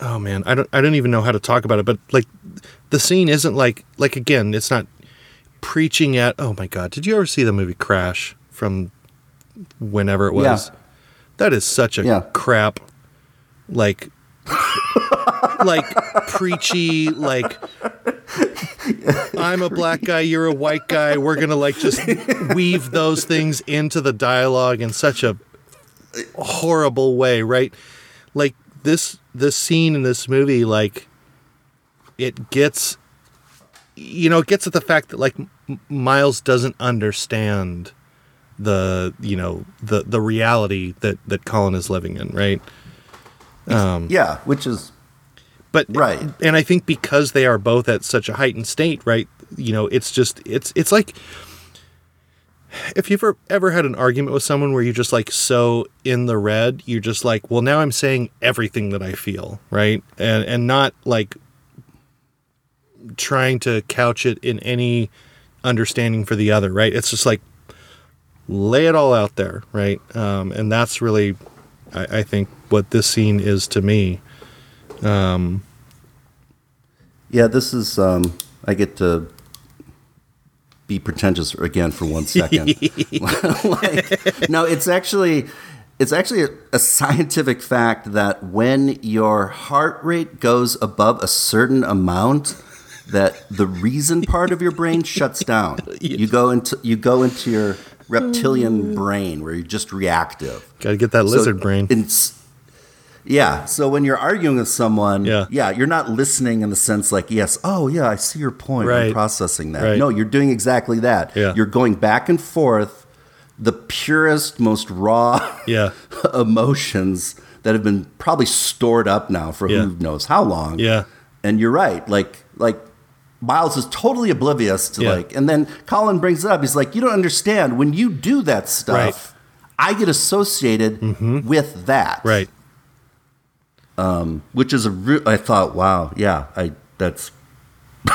oh man, I don't I don't even know how to talk about it, but like the scene isn't like like again, it's not preaching at oh my god, did you ever see the movie Crash from whenever it was? Yeah. That is such a Yeah. crap like like preachy like I'm a black guy, you're a white guy. We're gonna like just weave those things into the dialogue in such a horrible way, right? Like this this scene in this movie, like it gets you know, it gets at the fact that like M- Miles doesn't understand the you know the the reality that that Colin is living in, right? Um, yeah, which is but Right. and i think because they are both at such a heightened state right you know it's just it's it's like if you've ever, ever had an argument with someone where you're just like so in the red, you're just like, well, now I'm saying everything that I feel, right? And and not like trying to couch it in any understanding for the other, right? It's just like lay it all out there, right? Um, and that's really, I, I think, what this scene is to me. Um, Yeah, this is. Um, I get to be pretentious again for one second. [LAUGHS] [LAUGHS] like, no, it's actually it's actually a, a scientific fact that when your heart rate goes above a certain amount, that the reason part of your brain shuts down. [LAUGHS] You go into you go into your reptilian brain where you're just reactive. Got to get that So lizard brain. it's- yeah. So when you're arguing with someone, Yeah. yeah, you're not listening in the sense like, yes, oh yeah, I see your point. Right. I'm processing that. Right. No, you're doing exactly that. Yeah. You're going back and forth, the purest, most raw [LAUGHS] yeah, emotions that have been probably stored up now for Yeah. who knows how long. Yeah. And you're right. Like like Miles is totally oblivious to Yeah. like and then Colin brings it up. He's like, You don't understand. When you do that stuff, Right. Mm-hmm. I get associated with that. right. Which is a re- I thought, wow, yeah, I that's [LAUGHS]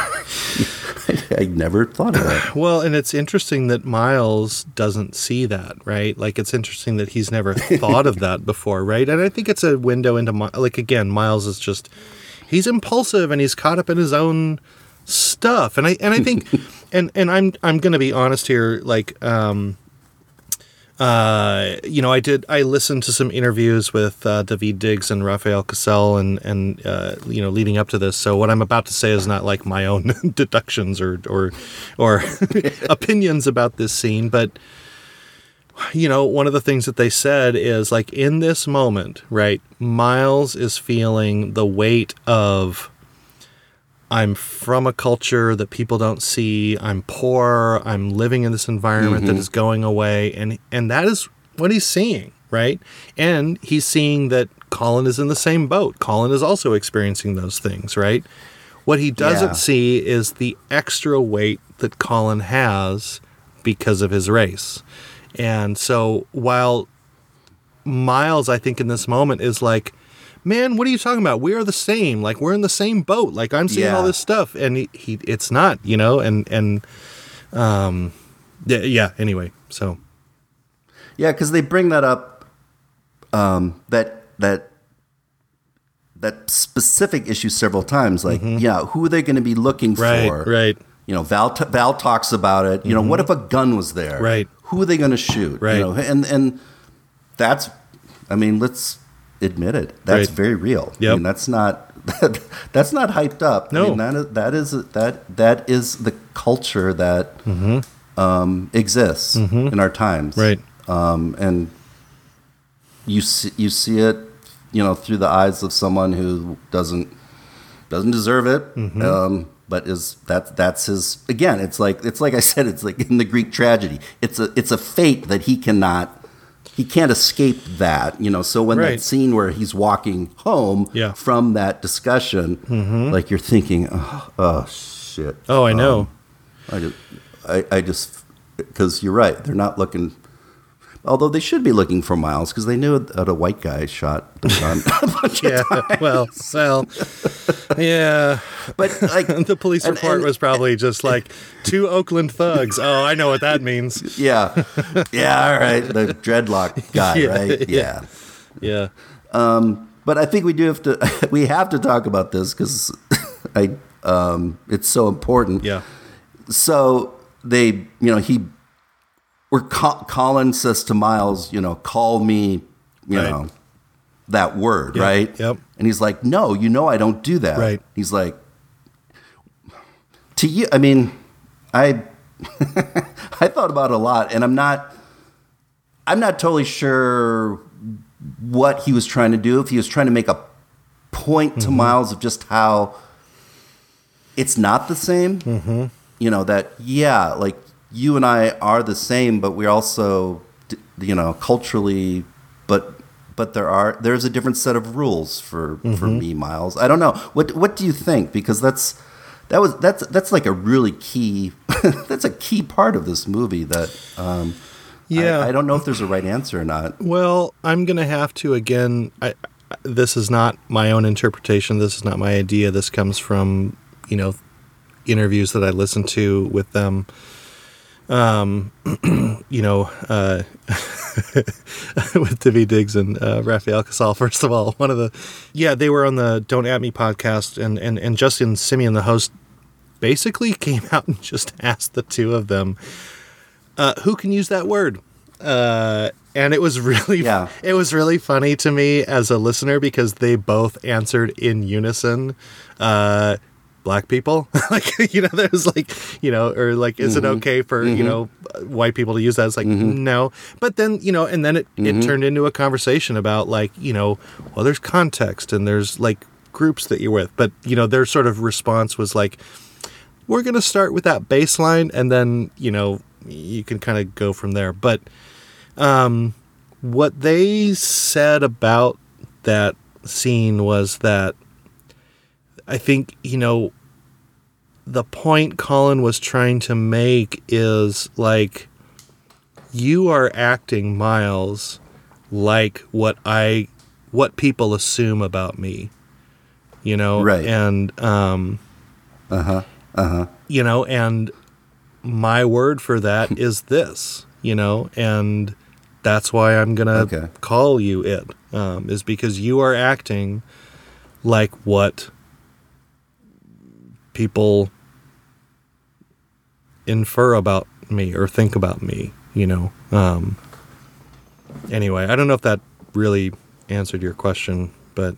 I never thought of that. [LAUGHS] Well, and it's interesting that Miles doesn't see that, right? Like it's interesting that he's never [LAUGHS] thought of that before, right? And I think it's a window into like again, Miles is just he's impulsive and he's caught up in his own stuff. And I and I think and and I'm I'm going to be honest here like um uh, you know, I did. I listened to some interviews with uh, Daveed Diggs and Rafael Casal, and and uh, you know, leading up to this. So what I'm about to say is not like my own [LAUGHS] deductions or or or [LAUGHS] opinions about this scene, but you know, one of the things that they said is like in this moment, right? Miles is feeling the weight of I'm from a culture that people don't see. I'm poor. I'm living in this environment that mm-hmm. is going away, and and that is what he's seeing, right? And he's seeing that Colin is in the same boat. Colin is also experiencing those things, right? What he doesn't Yeah. see is the extra weight that Colin has because of his race. And so while Miles, I think in this moment is like, man, what are you talking about? We are the same. Like we're in the same boat. Like I'm seeing all this stuff, and he, he it's not, you know. And and um, yeah, yeah. Anyway, so Yeah, because they bring that up. Um, that that that specific issue several times. Like, yeah, who are they going to be looking Mm-hmm. right, for? right, You know, Val t- Val talks about it. You know, what if a gun was there? Mm-hmm. Right. Who are they going to shoot? Right. You know, and and that's, I mean, let's admit it. That's Right. very real. I mean, that's not [LAUGHS] that's not hyped up. I No. mean, that is that is that that is the culture that um, exists in our times. Mm-hmm. Right. Um, and you see, you see it, you know, through the eyes of someone who doesn't doesn't deserve it. Mm-hmm. Um, but is that that's his again? It's like it's like I said. It's like in the Greek tragedy. It's a it's a fate that he cannot he can't escape that. You know. So when Right. that scene where he's walking home Yeah. Mm-hmm. from that discussion, like you're thinking, oh, oh shit. oh, I know. I just, I, I just, because you're right, they're not looking. Although they should be looking for Miles because they knew that a white guy shot the gun [LAUGHS] a bunch of yeah. times. Well, well, yeah. But like [LAUGHS] the police and- report and- was probably [LAUGHS] just like two Oakland thugs. Oh, I know what that means. yeah, yeah, all right, the dreadlock guy, Yeah, right? yeah. Yeah. Yeah. But I think we do have to. We have to talk about this because I, um, it's so important. Yeah. so they, you know, he, where Co- Colin says to Miles, you know, call me, you Right. know, that word, right? yep. And he's like, no, you know, I don't do that. Right. He's like, to you, I mean, I, [LAUGHS] I thought about it a lot, and I'm not, I'm not totally sure what he was trying to do. If he was trying to make a point to Miles of just how it's not the same. Mm-hmm. You know that yeah, like you and I are the same, but we're also you know culturally, but but there are there's a different set of rules for for me, Miles. I don't know what what do you think because that's that was that's that's like a really key [LAUGHS] that's a key part of this movie that um, Yeah. I, I don't know if there's a right answer or not. Well, I'm going to have to again. I, I- this is not my own interpretation. This is not my idea. This comes from you know interviews that I listened to with them. Um, [CLEARS THROAT] you know, uh, [LAUGHS] with Daveed Diggs and uh, Rafael Casal. [LAUGHS] First of all, one of the yeah, they were on the Don't At Me podcast, and and and Justin Simien, the host, basically [LAUGHS] came out and just asked the two of them, uh, who can use that word. Uh, and it was really Yeah. it was really funny to me as a listener because they both answered in unison uh black people. [LAUGHS] Like you know there's like you know or like is Mm-hmm. it okay for you know white people to use that? It's like no. But then you know and then it, Mm-hmm. it turned into a conversation about like you know well there's context and there's like groups that you're with. But you know their sort of response was like we're going to start with that baseline and then you know you can kind of go from there. But um what they said about that scene was that i think you know the point colin was trying to make is like you are acting miles like what i what people assume about me you know Right. and um uh huh, uh huh. you know, and my word for that [LAUGHS] is this, you know, and that's why I'm gonna Okay. call you it, um, is because you are acting like what people infer about me or think about me, you know. Um, anyway, I don't know if that really answered your question, but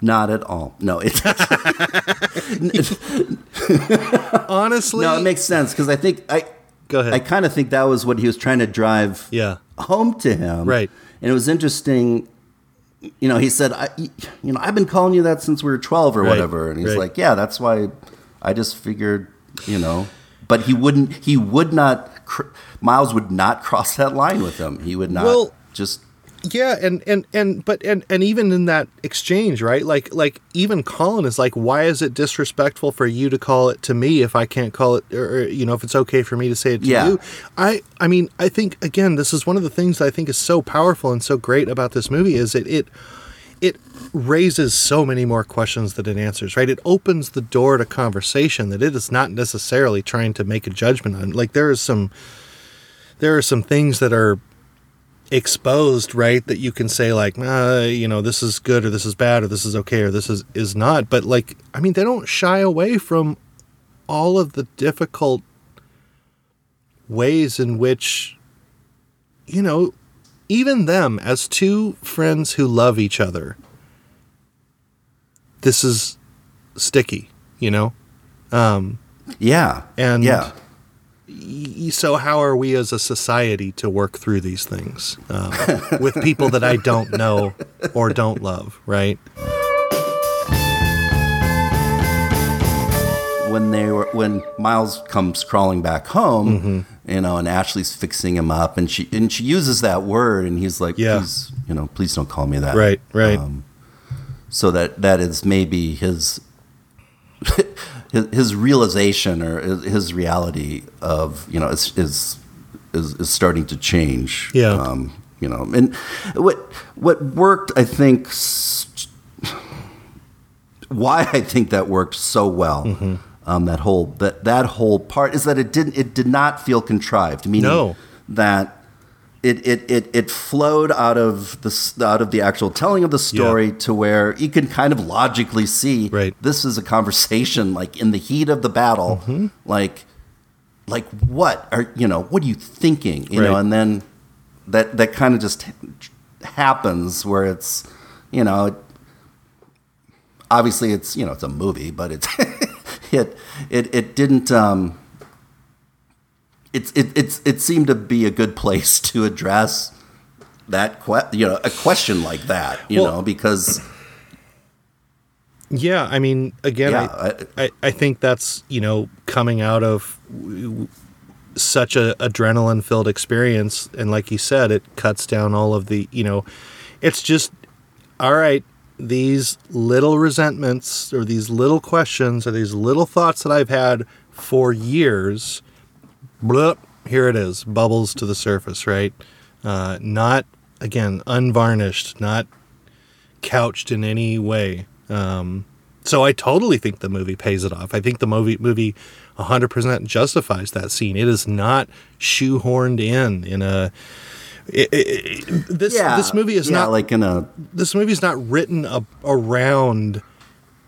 Not at all. No, it, [LAUGHS] honestly, no, it makes sense because I think I go ahead. I kind of think that was what he was trying to drive yeah, home to him. Right. And it was interesting. You know, he said, I, you know, I've been calling you that since we were 12 or Right, whatever. And he's right. like, yeah, that's why I just figured, you know, but he wouldn't, he would not, cr- Miles would not [LAUGHS] cross that line with him. He would not Well- just, Yeah, and and and but and and even in that exchange, right? Like like even Colin is like, why is it disrespectful for you to call it to me if I can't call it, or, you know, if it's okay for me to say it to Yeah. you? I I mean, I think again, this is one of the things that I think is so powerful and so great about this movie is it it it raises so many more questions than it answers, right? It opens the door to conversation that it is not necessarily trying to make a judgment on. Like there is some there are some things that are exposed right that you can say like uh, you know this is good or this is bad or this is okay or this is is not but like i mean they don't shy away from all of the difficult ways in which you know even them as two friends who love each other this is sticky you know um yeah. And- yeah. So how are we as a society to work through these things um, [LAUGHS] with people that I don't know or don't love, right? when they were when Miles comes crawling back home, Mm-hmm. you know, and Ashley's fixing him up, and she and she uses that word, and he's like, Yeah. please, you know, please don't call me that, Right, right. Um, so that that is maybe his his, his realization or his, reality of you know is is is, is starting to change. Yeah. Um, you know, and what what worked, I think. s- Why I think that worked so well, Mm-hmm. um, that whole that that whole part is that it didn't it did not feel contrived. Meaning No. that it, it, it, it flowed out of the out of the actual telling of the story to where you can kind of logically see Right. this is a conversation [LAUGHS] like in the heat of the battle Mm-hmm. like like what are you know what are you thinking you know and then that that kind of just happens where it's you know obviously it's you know it's a movie but it's [LAUGHS] it it it didn't um it's it it's it seemed to be a good place to address that que- you know a question like that you Well- know because Yeah, I mean, again, Yeah, I, I, I think that's you know coming out of w- w- such a adrenaline filled experience, and like you said, it cuts down all of the you know, it's just all right. These little resentments or these little questions or these little thoughts that I've had for years, blip, here it is, bubbles to the surface, right? Uh, not again unvarnished, not couched in any way. Um, so I totally think the movie pays it off. I think the movie movie 100% justifies that scene. It is not shoehorned in in a it, it, it, this Yeah, this movie is yeah, not like in a this movie is not written a, around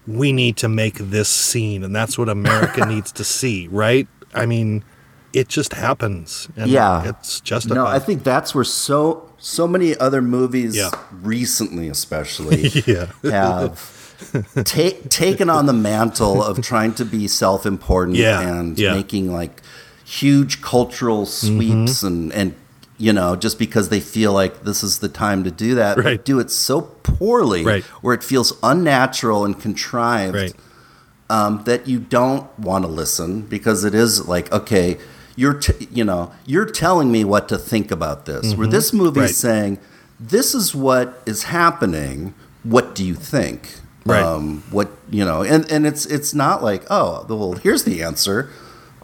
we need to make this scene and that's what America [LAUGHS] needs to see, right? I mean, it just happens and Yeah. it's justified. No, I think that's where so so many other movies Yeah. recently especially [LAUGHS] yeah. have ta- taken on the mantle of trying to be self-important Yeah, and making like huge cultural sweeps Mm-hmm. and and you know just because they feel like this is the time to do that Right. do it so poorly Right. where it feels unnatural and contrived Right. um, that you don't want to listen because it is like okay you're t- you know you're telling me what to think about this where this movie Right. is saying this is what is happening what do you think Right. um, what you know and and it's it's not like oh well here's the answer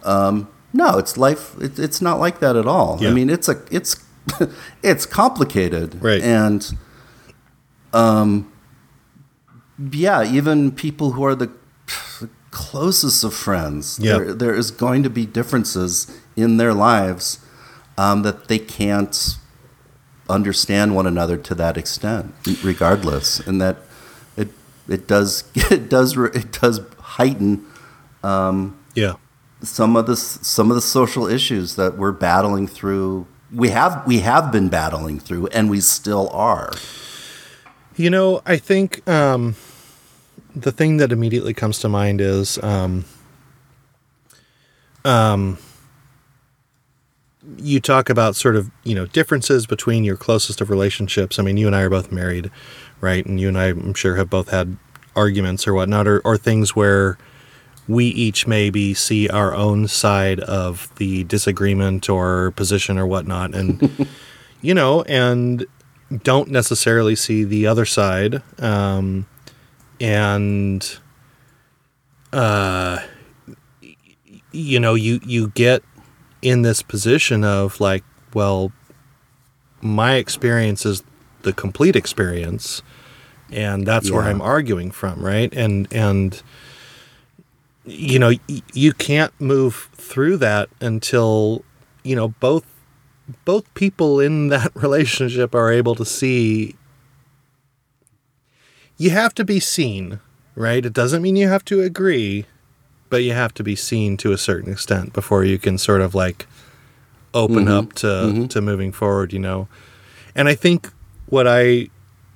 um, no it's life it, it's not like that at all Yeah. i mean it's a it's [LAUGHS] it's complicated Right. and um yeah even people who are the closest of friends Yeah. there, there is going to be differences in their lives um, that they can't understand one another to that extent regardless and that it it does [LAUGHS] it does it does heighten Yeah. some of the some of the social issues that we're battling through we have we have been battling through and we still are You know, I think um, the thing that immediately comes to mind is um, um, you talk about sort of you know differences between your closest of relationships. I mean, you and I are both married, right? And you and I, I'm sure, have both had arguments or whatnot, or, or things where we each maybe see our own side of the disagreement or position or whatnot, and [LAUGHS] you know, and don't necessarily see the other side, um, and uh, you know, you you get in this position of like, well, my experience is the complete experience, and that's where I'm arguing from, right? And and you know, y- you can't move through that until you know both both people in [LAUGHS] that relationship are able to see you have to be seen right it doesn't mean you have to agree but you have to be seen to a certain extent before you can sort of like open mm-hmm. up to mm-hmm. to moving forward you know and i think what i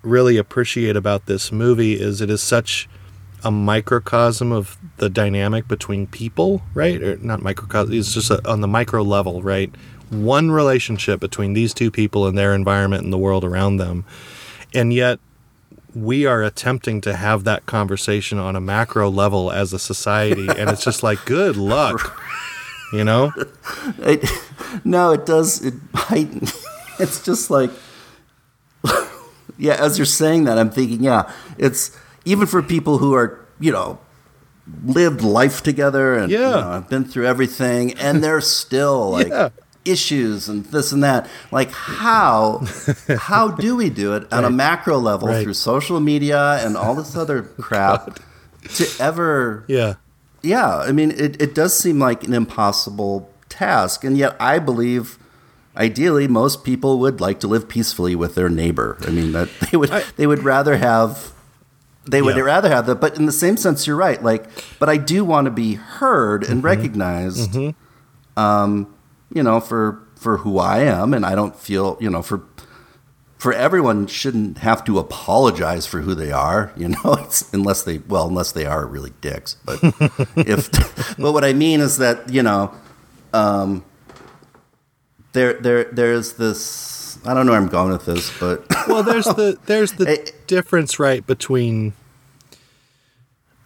really appreciate about this movie is it is such a microcosm of the dynamic between people, right? Or not microcosm, it's just a, on the micro level, right? One relationship between these two people and their environment and the world around them. And yet, we are attempting to have that conversation on a macro level as a society. and it's just like, good [LAUGHS] luck, you know? It, no, it does. It heighten. [LAUGHS] It's just like, yeah. As you're saying that, I'm thinking, yeah, it's even for people who are, you know, lived life together and you Yeah. know, have been through everything, and they're still like Yeah. Issues and this and that. Like how [LAUGHS] how do we do it on a macro level Right. through social media and all this other [LAUGHS] crap to ever Yeah. yeah, I mean, it, it does seem like an impossible task. And yet, I believe ideally most people would like to live peacefully with their neighbor. I mean, that [LAUGHS] they would, I- they would rather have. They would Yeah. rather have that, but in the same sense, you're right. Like, but I do want to be heard and Mm-hmm. recognized, um, you know, for for who I am, and I don't feel, you know, for for everyone shouldn't have to apologize for who they are, [LAUGHS] you know, it's, unless they well, unless they are really dicks. But [LAUGHS] if, but what I mean is that you know, um, there there there's this. I don't know where I'm going with this, but well there's the there's the [LAUGHS] Hey. difference right between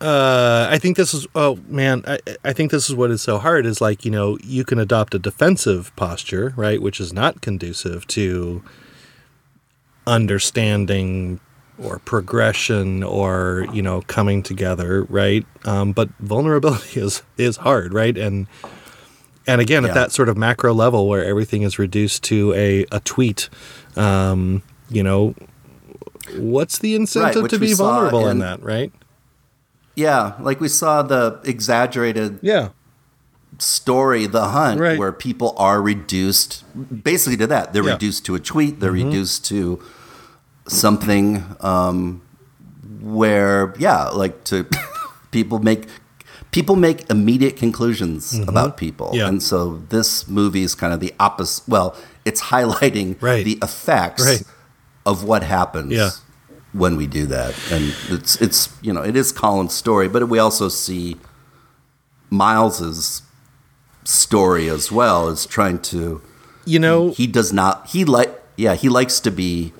uh i think this is oh man I, I think this is what is so hard is like you know you can adopt a defensive posture right which is not conducive to understanding or progression or you know coming together right? Um, but vulnerability [LAUGHS] is is hard right? And and again Yeah. at that sort of macro level where everything is reduced to a, a tweet um, you know what's the incentive which to be vulnerable in in- that right Yeah, like we saw the exaggerated yeah story, The Hunt, Right. where people are reduced basically to that. They're Yeah. reduced to a tweet, they're reduced to something um, where, yeah, like to [LAUGHS] people make. People make immediate conclusions about people. Mm-hmm. Yeah. And so this movie is kind of the opposite. Well, it's highlighting Right. the effects Right. of what happens Yeah. When we do that. And it's it's you know, it is Colin's story, but we also see Miles's story as well as trying to you know he does not he like yeah, he likes to be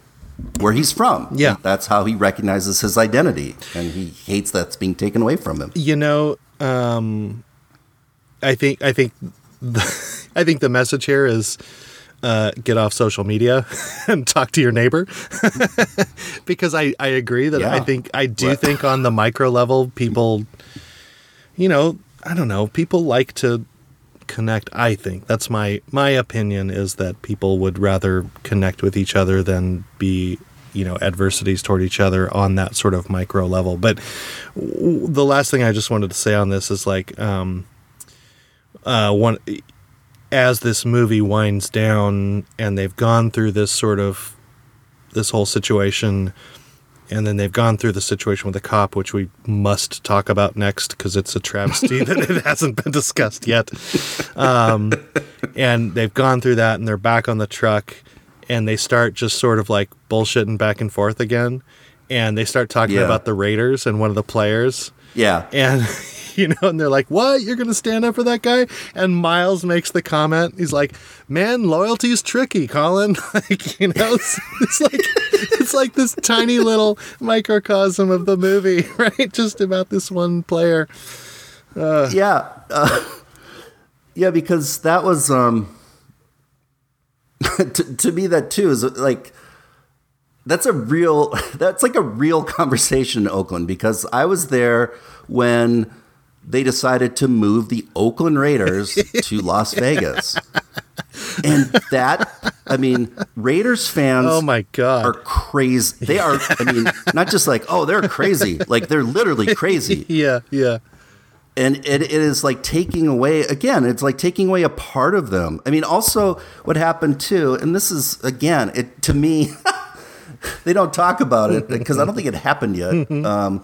where he's from. Yeah. That's how he recognizes his identity and he hates that's being taken away from him. you know um i think i think the, [LAUGHS] i think the message here is uh, get off social media [LAUGHS] and talk to your neighbor. [LAUGHS] Because i i agree that i think i do Right. think on the micro level people you know i don't know people like to connect i think. That's my my opinion is that people would rather connect with each other than be you know adversities toward each other on that sort of micro level. But w- the last thing i just wanted to say on this is like um uh one as this movie winds down and they've gone through this sort of this whole situation and then they've gone through the situation with the cop which we must talk about next because it's a travesty that it [LAUGHS] hasn't been discussed yet um, and they've gone through that and they're back on the truck and they start just sort of like bullshitting back and forth again and they start talking Yeah. about the raiders and one of the players Yeah. and [LAUGHS] you know and they're like what? You're gonna stand up for that guy? And miles makes the comment. He's like man loyalty's tricky colin. [LAUGHS] Like you know it's, it's like it's like this tiny little microcosm of the movie [LAUGHS] right? Just about this one player. Yeah uh, yeah because that was um to, to me that too is like that's a real that's like a real conversation in oakland because i was there when they decided to move the oakland raiders [LAUGHS] to las vegas. And that i mean raiders fans oh my god. are crazy. They are i mean not just like oh they're crazy. Like they're literally crazy. [LAUGHS] Yeah yeah. And it, it is like taking away again it's like taking away a part of them. I mean also what happened too and this is again it to me [LAUGHS] they don't talk about it because i don't think it happened yet. Um,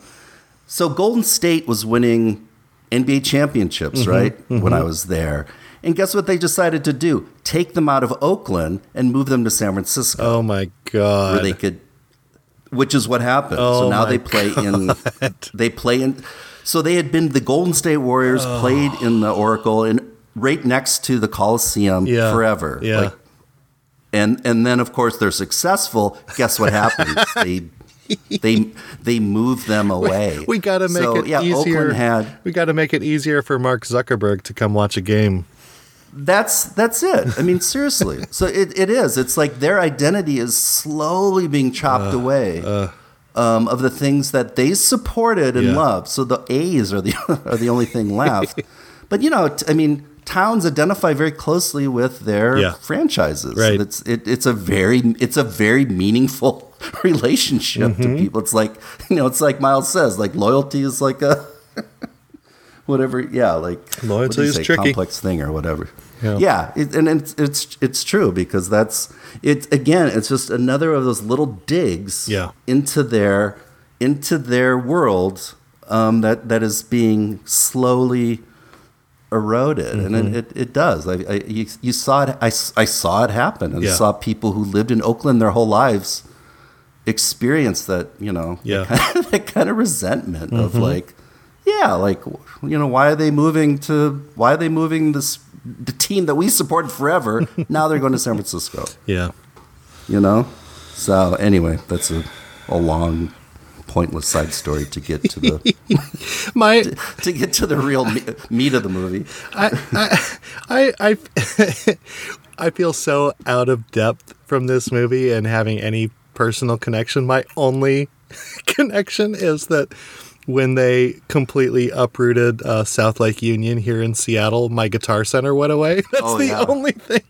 so golden state was winning nba championships mm-hmm. right mm-hmm. when i was there. And guess what they decided to do? Take them out of oakland and move them to san francisco. Oh my god. Where they could which is what happened. Oh so now they play in [LAUGHS] they play in so they had been the golden state warriors oh. played in the oracle and right next to the coliseum yeah. forever. Yeah. Like, and and then of course they're successful. Guess what happens [LAUGHS] they they they move them away we got to make So, it yeah easier had we got to make it easier for mark zuckerberg to come watch a game That's that's it. I mean, seriously. [LAUGHS] So it, it is. It's like their identity is slowly being chopped away um, of the things that they supported and Yeah. loved. So the A's are the [LAUGHS] are the only thing left. [LAUGHS] but you know, t- I mean, towns identify very closely with their Yeah. franchises. Right. It's it, it's a very it's a very meaningful [LAUGHS] relationship Mm-hmm. to people. It's like you know, it's like Miles says, like loyalty is like a [LAUGHS] whatever. Yeah, like Loyalty is say, tricky. complex thing or whatever. Yeah. Yeah, it, and it's, it's it's true because that's it. Again, it's just another of those little digs Yeah. into their into their world um, that that is being slowly eroded, and Mm-hmm. it, it, it does. I, I you, you saw it. I, I saw it happen, and Yeah. saw people who lived in Oakland their whole lives experience that. You know, Yeah. that kind of [LAUGHS] resentment of like, yeah, like you know, why are they moving to? Why are they moving this the team that we supported forever? [LAUGHS] now they're going to San Francisco. yeah You know. So anyway, that's a, a long, pointless side story to get to the [LAUGHS] my [LAUGHS] to get to the real me- meat of the movie. I, I, I, I, [LAUGHS] I feel so out of depth from this movie and having any personal connection. My only connection is that when they completely uprooted uh, South Lake Union here in Seattle, my Guitar Center went away. That's Oh, the yeah. only thing.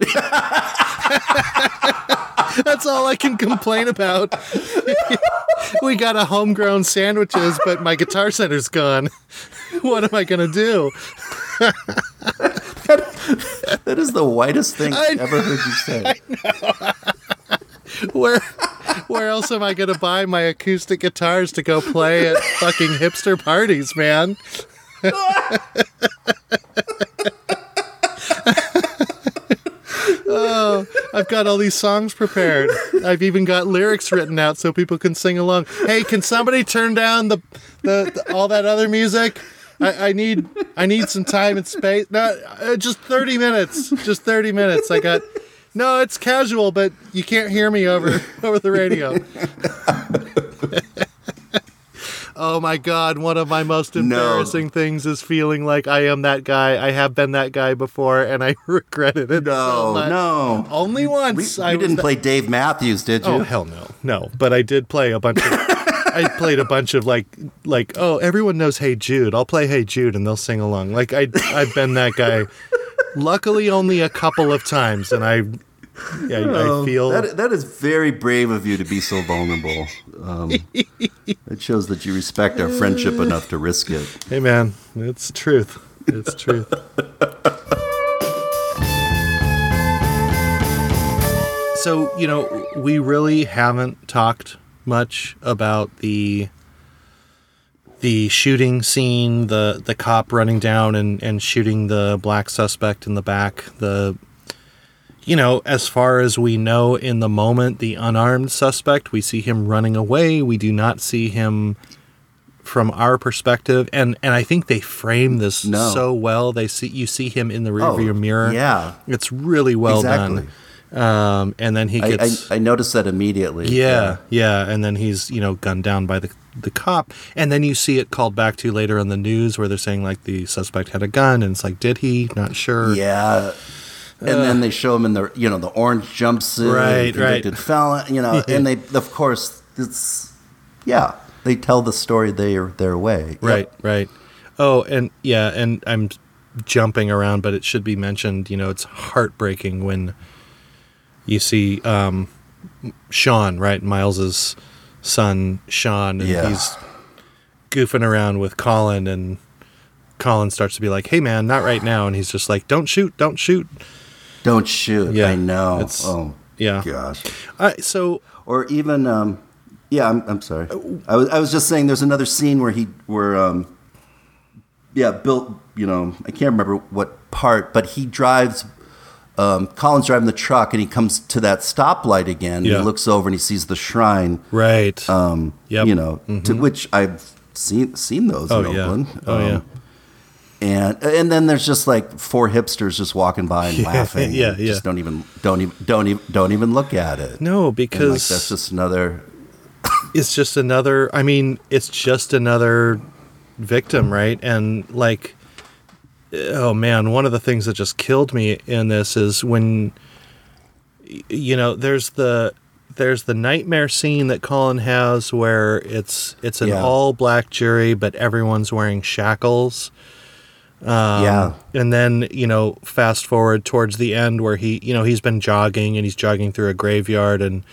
That's all I can complain about. we got a homegrown sandwiches, but my Guitar Center's gone. what am I gonna do? That is the whitest thing I I've ever heard you say. Where where else am I gonna buy my acoustic guitars to go play at fucking hipster parties, man? [LAUGHS] oh, I've got all these songs prepared. I've even got lyrics written out so people can sing along. Hey, can somebody turn down the, the, the all that other music? I, I need I need some time and space. No, uh, just thirty minutes. Just thirty minutes. I got. No, it's casual, but you can't hear me over over the radio. [LAUGHS] oh my god, one of my most embarrassing things is feeling like I am that guy. I have been that guy before and I [LAUGHS] regretted it so No, much. no. Only We, once. you I didn't play Dave Matthews, did you? Oh hell no, no. But I did play a bunch of. I [LAUGHS] played a bunch of like, like oh, everyone knows Hey Jude. I'll play Hey Jude, and they'll sing along. Like I, I've been that guy. Luckily, only a couple of times, and I, yeah, I oh, feel Oh, That, that is very brave of you to be so vulnerable. Um, it shows that you respect our friendship enough to risk it. Hey man, it's truth. It's truth. so, you know, we really haven't talked much about the the shooting scene, the the cop running down and, and shooting the black suspect in the back, the you know, as far as we know in the moment, the unarmed suspect, we see him running away. We do not see him from our perspective and and I think they frame this No. so well. They see you see him in the rearview Oh, mirror. yeah. It's really well Exactly. done. Um and then he I, I, gets I noticed that immediately. yeah, yeah, and then he's you know gunned down by the the cop, and then you see it called back to later on the news where they're saying like the suspect had a gun, and it's like, did he? Not sure. Yeah. And then they show him in the you know the orange jumpsuit, Right, convicted right. felon, you know, [LAUGHS] and they of course it's yeah they tell the story their their way, Yep. right, right. Oh, and yeah, and I'm jumping around, but it should be mentioned. You know, it's heartbreaking when you see um, Sean, right, Miles's son, Sean, and Yeah. he's goofing around with Colin, and Colin starts to be like, "Hey, man, not right now," and he's just like, "Don't shoot, don't shoot." Don't shoot. Yeah, I know. it's- oh Yeah. gosh. Uh, so or even um yeah I'm, I'm sorry I was, I was just saying there's another scene where he where um yeah bill you know i can't remember what part but he drives um, Colin's driving the truck and he comes to that stoplight again. Yeah. He looks over and he sees the shrine. right. Um, Yep. You know, to which I've seen seen those oh in yeah. Oakland. Oh yeah. And and then there's just like four hipsters just walking by and [LAUGHS] Yeah, laughing. yeah, and yeah. Just don't even don't even don't even don't even look at it. No, And, like, because that's just another it's just another i mean it's just another victim right and like oh man one of the things that just killed me in this is when you know there's the there's the nightmare scene that colin has where it's it's an Yeah. all black jury but everyone's wearing shackles yeah. and then you know fast forward towards the end where he you know he's been jogging and he's jogging through a graveyard and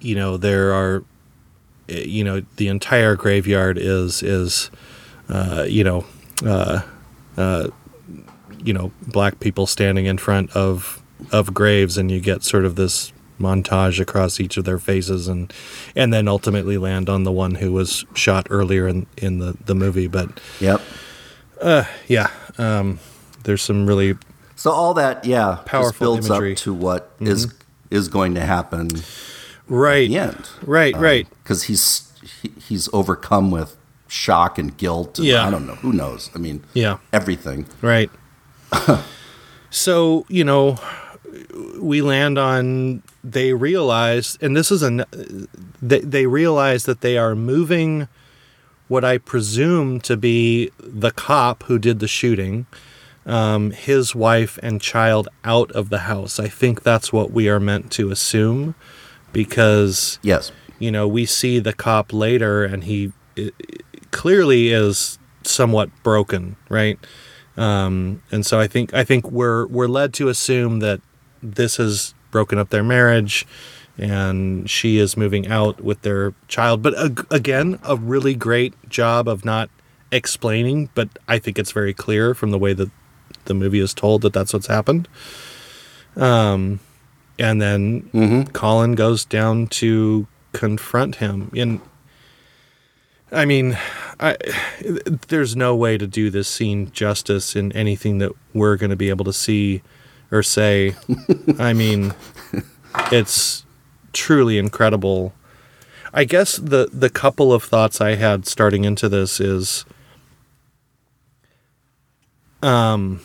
you know there are eh, you know the entire graveyard is is uh, you know uh, uh, you know black people standing in front of of graves and you get sort of this montage across each of their faces and and then ultimately land on the one who was shot earlier in in the the movie but Yep. Uh, yeah um there's some really So all that, yeah, Powerful builds imagery. up to what mm-hmm. is is going to happen at right the end. right um, right Because he's he, he's overcome with shock and guilt. And Yeah. I don't know. Who knows? I mean, yeah everything. right [LAUGHS] so you know we land on they realize and this is a they, they realize that they are moving what i presume to be the cop who did the shooting um, his wife and child out of the house i think that's what we are meant to assume because Yes. you know, we see the cop later, and he i- clearly is somewhat broken, right? Um, and so I think I think we're we're led to assume that this has broken up their marriage, and she is moving out with their child. But ag- again, a really great job of not explaining, but I think it's very clear from the way that the movie is told that that's what's happened. Um, and then Colin goes down to confront him. And I mean, I there's no way to do this scene justice in anything that we're going to be able to see or say. [LAUGHS] I mean, it's truly incredible. I guess the the couple of thoughts I had starting into this is um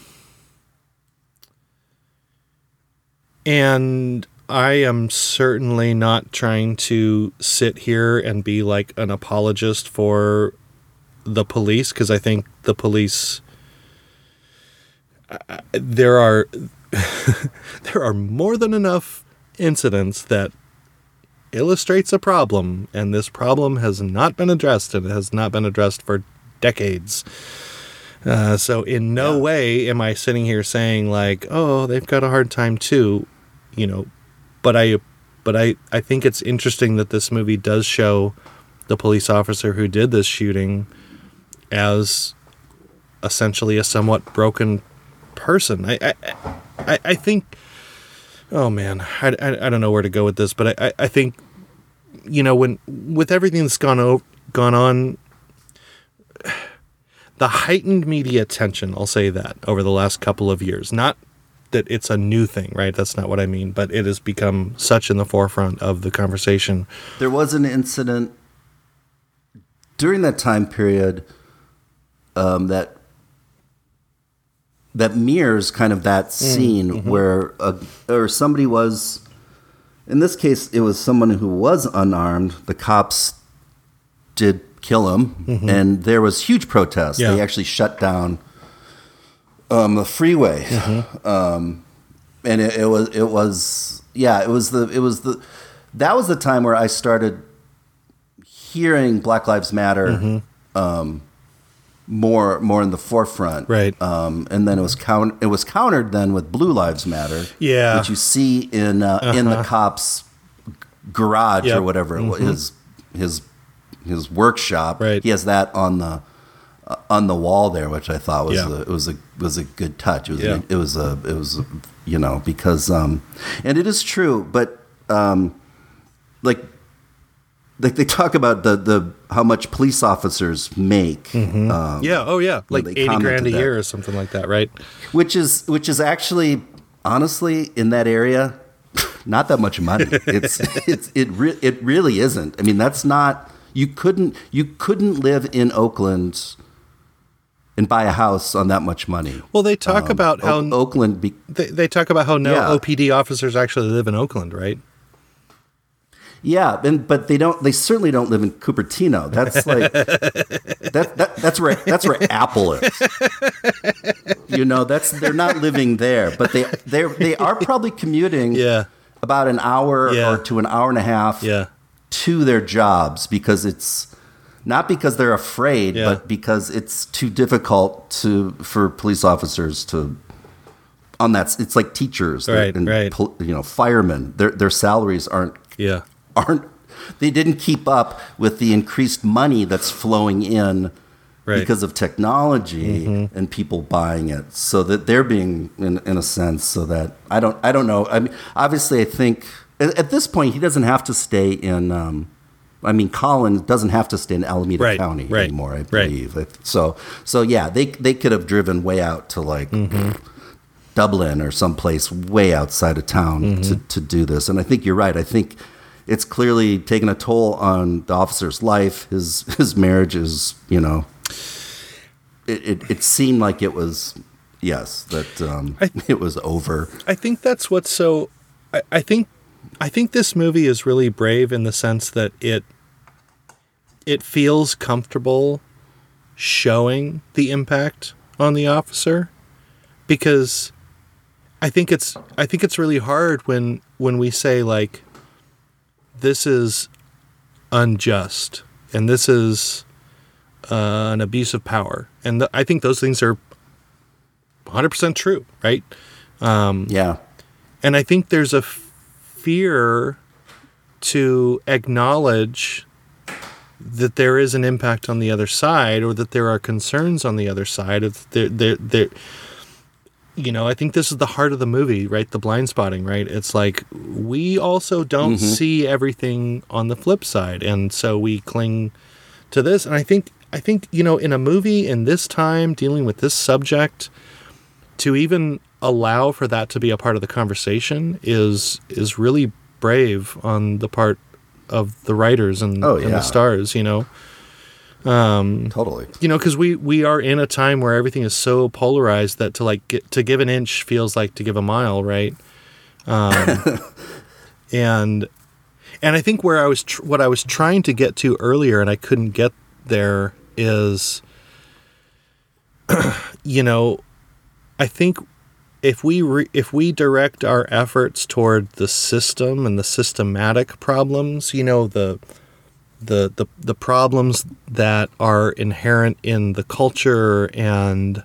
and I am certainly not trying to sit here and be like an apologist for the police because I think the police there are [LAUGHS] there are more than enough incidents that illustrates a problem and this problem has not been addressed and it has not been addressed for decades. Uh, so in no way am i sitting here saying like oh they've got a hard time too you know but i but i i think it's interesting that this movie does show the police officer who did this shooting as essentially a somewhat broken person. I i i, I think oh man. I, I, I don't know where to go with this but I, I, I think you know when with everything that's gone o- gone on the heightened media attention i'll say that over the last couple of years not that it's a new thing right? That's not what i mean but it has become such in the forefront of the conversation. There was an incident during that time period um, that that mirrors kind of that scene where a, or somebody was in this case it was someone who was unarmed. The cops did kill him and there was huge protest. Yeah. they actually shut down um, the freeway. Um, and it, it was it was yeah it was the it was the that was the time where I started hearing Black Lives Matter um, more more in the forefront, Right. Um, and then it was count it was countered then with Blue Lives Matter, Yeah. which you see in uh, in the cops' garage Yep. or whatever it was, his his his workshop. Right. He has that on the uh, on the wall there, which I thought was Yeah. a, it was a was a good touch. It was Yeah. a, it was a it was a, you know because um, and it is true, but um, like like they talk about the the how much police officers make. Um, yeah oh yeah like 80 grand a that. year or something like that right which is which is actually honestly in that area [LAUGHS] not that much money it's [LAUGHS] it's it re- it really isn't i mean that's not you couldn't you couldn't live in oakland and buy a house on that much money well they talk about how O- oakland be- they, they talk about how no Yeah. opd officers actually live in oakland right yeah and but they don't they certainly don't live in cupertino that's like [LAUGHS] that, that that's where that's where apple is you know that's they're not living there but they they they are probably commuting yeah about an hour Yeah. or to an hour and a half yeah to their jobs because it's not because they're afraid, Yeah. but because it's too difficult to for police officers to on that. It's like teachers, Right, and right. you know, firemen. Their their salaries aren't yeah aren't they didn't keep up with the increased money that's flowing in Right. Mm-hmm. because of technology and people buying it so that they're being in, in a sense so that i don't i don't know i mean obviously i think at, at this point he doesn't have to stay in um, I mean, Colin doesn't have to stay in Alameda Right, County right, anymore. I right. believe. So, so yeah, they they could have driven way out to like Mm-hmm. Dublin or someplace way outside of town Mm-hmm. to, to do this. And I think you're right. I think it's clearly taken a toll on the officer's life. His [LAUGHS] his marriage is, you know, it, it, it seemed like it was, yes, that um, I- [LAUGHS] it was over. I think that's what's so. I, I think, I think this movie is really brave in the sense that it. It feels comfortable, showing the impact on the officer, because, I think it's I think it's really hard when when we say like, this is unjust, and this is uh, an abuse of power, and th- I think those things are 100 percent true, right? Um, yeah, and I think there's a f- fear to acknowledge that there is an impact on the other side or that there are concerns on the other side of there there there you know i think this is the heart of the movie right? The Blindspotting right? It's like we also don't mm-hmm. see everything on the flip side. And so we cling to this. And i think i think you know in a movie in this time dealing with this subject to even allow for that to be a part of the conversation is is really brave on the part of the writers and, oh, yeah. and the stars you know um, totally. You know, because we we are in a time where everything is so polarized that to like get, to give an inch feels like to give a mile, right? Um, [LAUGHS] and and I think where I was tr- what I was trying to get to earlier and I couldn't get there is, [CLEARS THROAT] you know, I think if we re- if we direct our efforts toward the system and the systematic problems, you know, the the, the the problems that are inherent in the culture and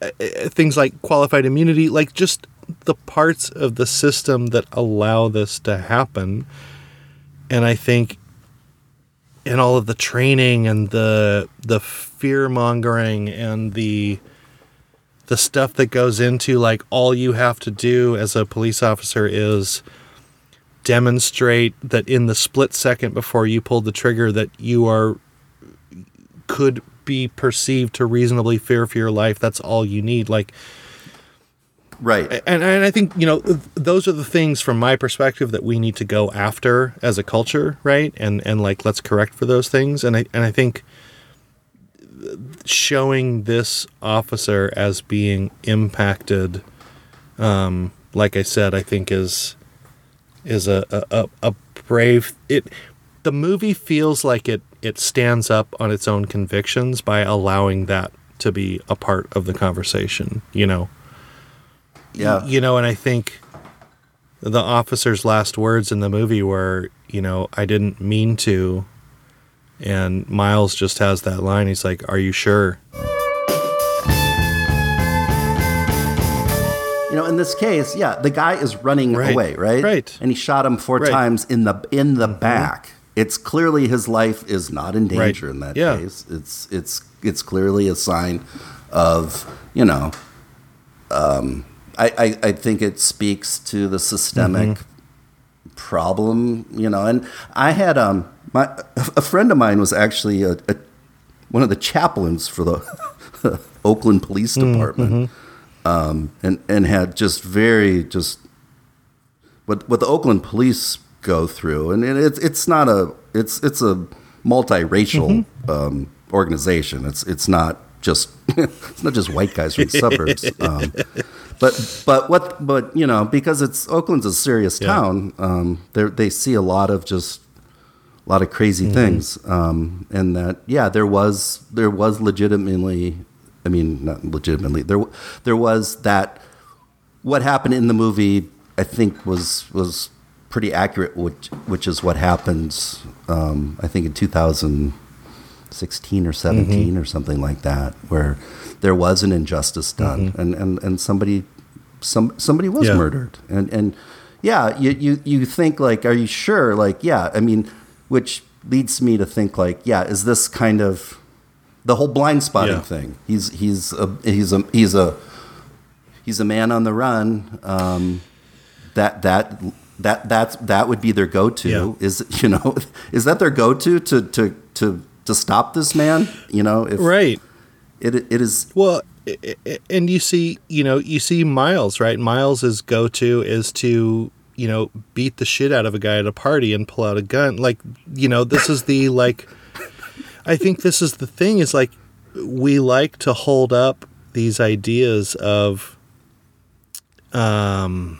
uh, uh, things like qualified immunity, like just the parts of the system that allow this to happen. And I think in all of the training and the the fear mongering and the the stuff that goes into like all you have to do as a police officer is demonstrate that in the split second before you pulled the trigger that you are could be perceived to reasonably fear for your life. That's all you need. Like right. and, and i think you know those are the things from my perspective that we need to go after as a culture right? And and like let's correct for those things. And i and i think showing this officer as being impacted um like i said i think is is a, a, a brave it the movie feels like it it stands up on its own convictions by allowing that to be a part of the conversation you know? Yeah. You know and i think the officer's last words in the movie were you know i didn't mean to. And miles just has that line. He's like are you sure You know, in this case, yeah, the guy is running right. away, right? Right. And he shot him four right. times in the in the mm-hmm. back. It's clearly his life is not in danger right. in that yeah. case. It's it's it's clearly a sign of you know. Um, I, I, I think it speaks to the systemic mm-hmm. problem, you know. And I had um my a friend of mine was actually a, a one of the chaplains for the [LAUGHS] Oakland Police mm, Department. Mm-hmm um, and and had just very just what what the Oakland police go through, and it's it's not a it's it's a multiracial mm-hmm. um, organization. It's it's not just [LAUGHS] it's not just white guys from the suburbs. [LAUGHS] Um, but but what but you know because it's Oakland's a serious yeah. town, um, they see a lot of just a lot of crazy mm-hmm. things, um, and that yeah there was there was legitimately I mean, not legitimately. There, there was that. What happened in the movie, I think, was was pretty accurate, which which is what happens. Um, I think in 2016 or 17 mm-hmm. or something like that, where there was an injustice done, mm-hmm. and, and and somebody some somebody was yeah. murdered, and and yeah, you, you you think like, are you sure? Like, yeah, I mean, which leads me to think like, yeah, is this kind of the whole Blindspotting yeah. thing. He's he's a he's a he's a he's a man on the run. Um, that that that that's that would be their go to. Yeah. Is you know [LAUGHS] is that their go to to to to to stop this man? You know, if right. It it is well, and you see you know you see Miles right. Miles's go to is to you know beat the shit out of a guy at a party and pull out a gun. Like you know this is the like I think this is the thing is like we like to hold up these ideas of um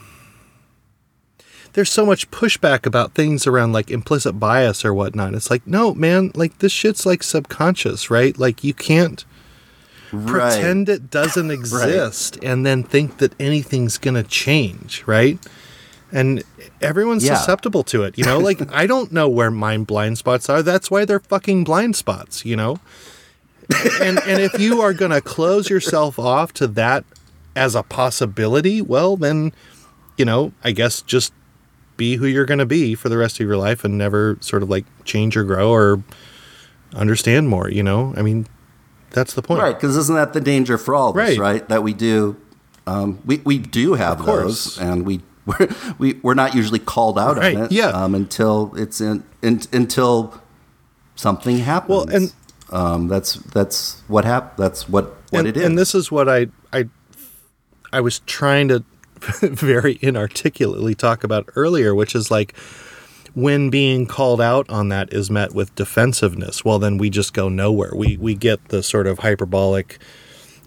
there's so much pushback about things around like implicit bias or whatnot. It's like, no, man, like this shit's like subconscious, right? Like you can't right. pretend it doesn't [LAUGHS] exist right. and then think that anything's gonna change, right? And everyone's Yeah. susceptible to it. You know, like [LAUGHS] I don't know where my blind spots are. That's why they're fucking blind spots. You know, and and if you are gonna close yourself off to that as a possibility, well then, you know, I guess just be who you're gonna be for the rest of your life and never sort of like change or grow or understand more. You know, I mean, that's the point. Right, because isn't that the danger for all of us, Right. right? That we do, um, we we do have those, and we [LAUGHS] we're, we we're not usually called out Right, on it, yeah. um, until it's in, in until something happens. Well, and- um, that's that's what hap- That's what what and, it is. And this is what I I I was trying to [LAUGHS] very inarticulately talk about earlier, which is like when being called out on that is met with defensiveness, well then we just go nowhere. We we get the sort of hyperbolic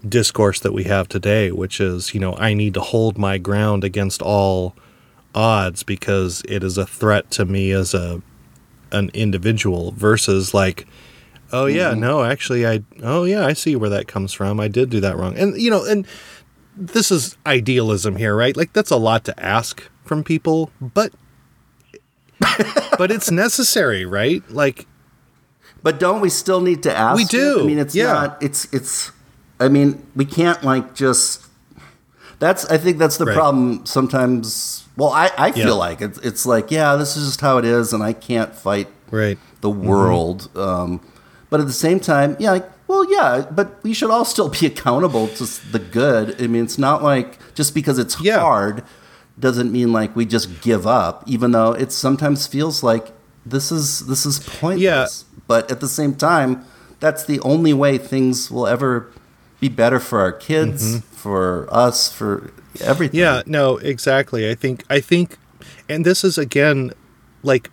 discourse that we have today, which is, you know, I need to hold my ground against all odds because it is a threat to me as a an individual versus like oh yeah mm-hmm. no actually i oh yeah i see where that comes from i did do that wrong and you know and this is idealism here right like that's a lot to ask from people but [LAUGHS] but it's necessary right like But don't we still need to ask? We it? do, I mean, it's yeah. not. It's it's. I mean, we can't like just. That's. I think that's the Right. problem. Sometimes. Well, I I feel Yeah. like it's it's like yeah, this is just how it is, and I can't fight right the world. Um, but at the same time, yeah, like, well, yeah, but we should all still be [LAUGHS] accountable to the good. I mean, it's not like just because it's Yeah. hard doesn't mean like we just give up, even though it sometimes feels like this is this is pointless. But at the same time, that's the only way things will ever be better for our kids, mm-hmm. for us, for everything. Yeah, no, exactly. I think I think and this is again like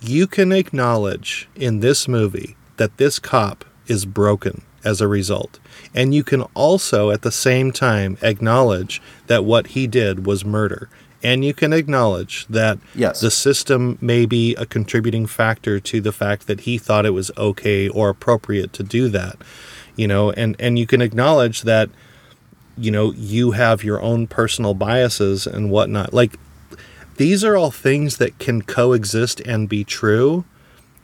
you can acknowledge in this movie that this cop is broken as a result. And you can also at the same time acknowledge that what he did was murder. And you can acknowledge that Yes. the system may be a contributing factor to the fact that he thought it was okay or appropriate to do that. You know, and and you can acknowledge that you know you have your own personal biases and whatnot like these are all things that can coexist and be true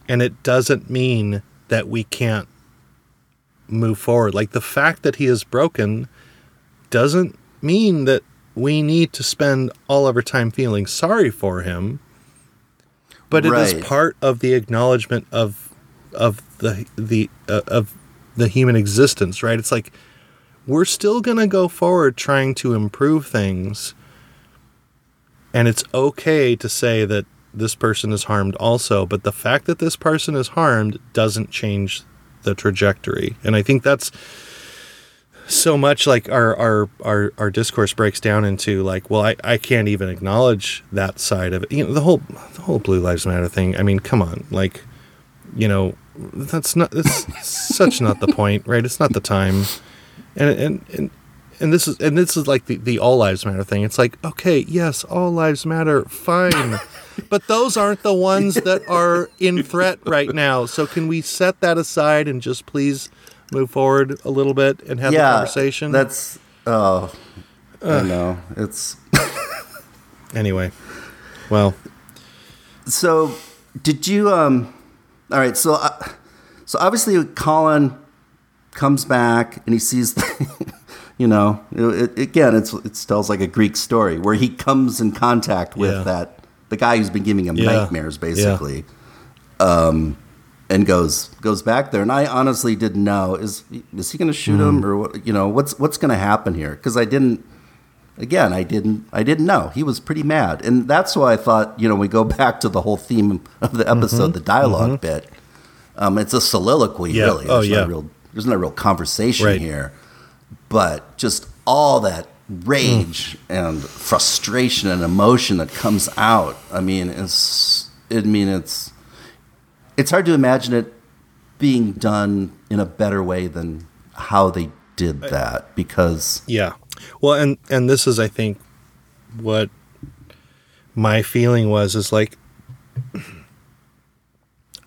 and it doesn't mean that we can't move forward like the fact that he is broken doesn't mean that we need to spend all of our time feeling sorry for him but it Right. is part of the acknowledgement of of the the uh, of the human existence right it's like we're still going to go forward trying to improve things. And it's okay to say that this person is harmed also, but the fact that this person is harmed doesn't change the trajectory. And I think that's so much like our our our, our discourse breaks down into like, well, I, I can't even acknowledge that side of it. You know, the whole the whole Blue Lives Matter thing. I mean, come on, like, you know, that's not that's such not the point, right? It's not the time and and and and this is and this is like the, the all lives matter thing it's like okay yes all lives matter fine but those aren't the ones that are in threat right now so can we set that aside and just please move forward a little bit and have the conversation That's oh, I know it's anyway well so. Did you um? All right, so uh, so obviously Colin comes back and he sees, [LAUGHS] the, you know, it, it- again it's it tells like a Greek story where he comes in contact with Yeah. that the guy who's been giving him Yeah. nightmares Yeah. basically. Um, and goes goes back there, and I honestly didn't know is is he going to shoot Hmm. him or what? You know what's what's going to happen here? Because I didn't. Again, I didn't. I didn't know he was pretty mad, and that's why I thought. You know, we go [LAUGHS] back to the whole theme of the episode, the dialog bit. Um, it's a soliloquy, Mm-hmm. Yeah. really. Oh, There's yeah. No real, there's no real conversation Right. here, but just all that rage and frustration and emotion that comes out. I mean, it's. I mean, it's. It's hard to imagine it being done in a better way than how they did that because Yeah. Well, and and this is I think what my feeling was is like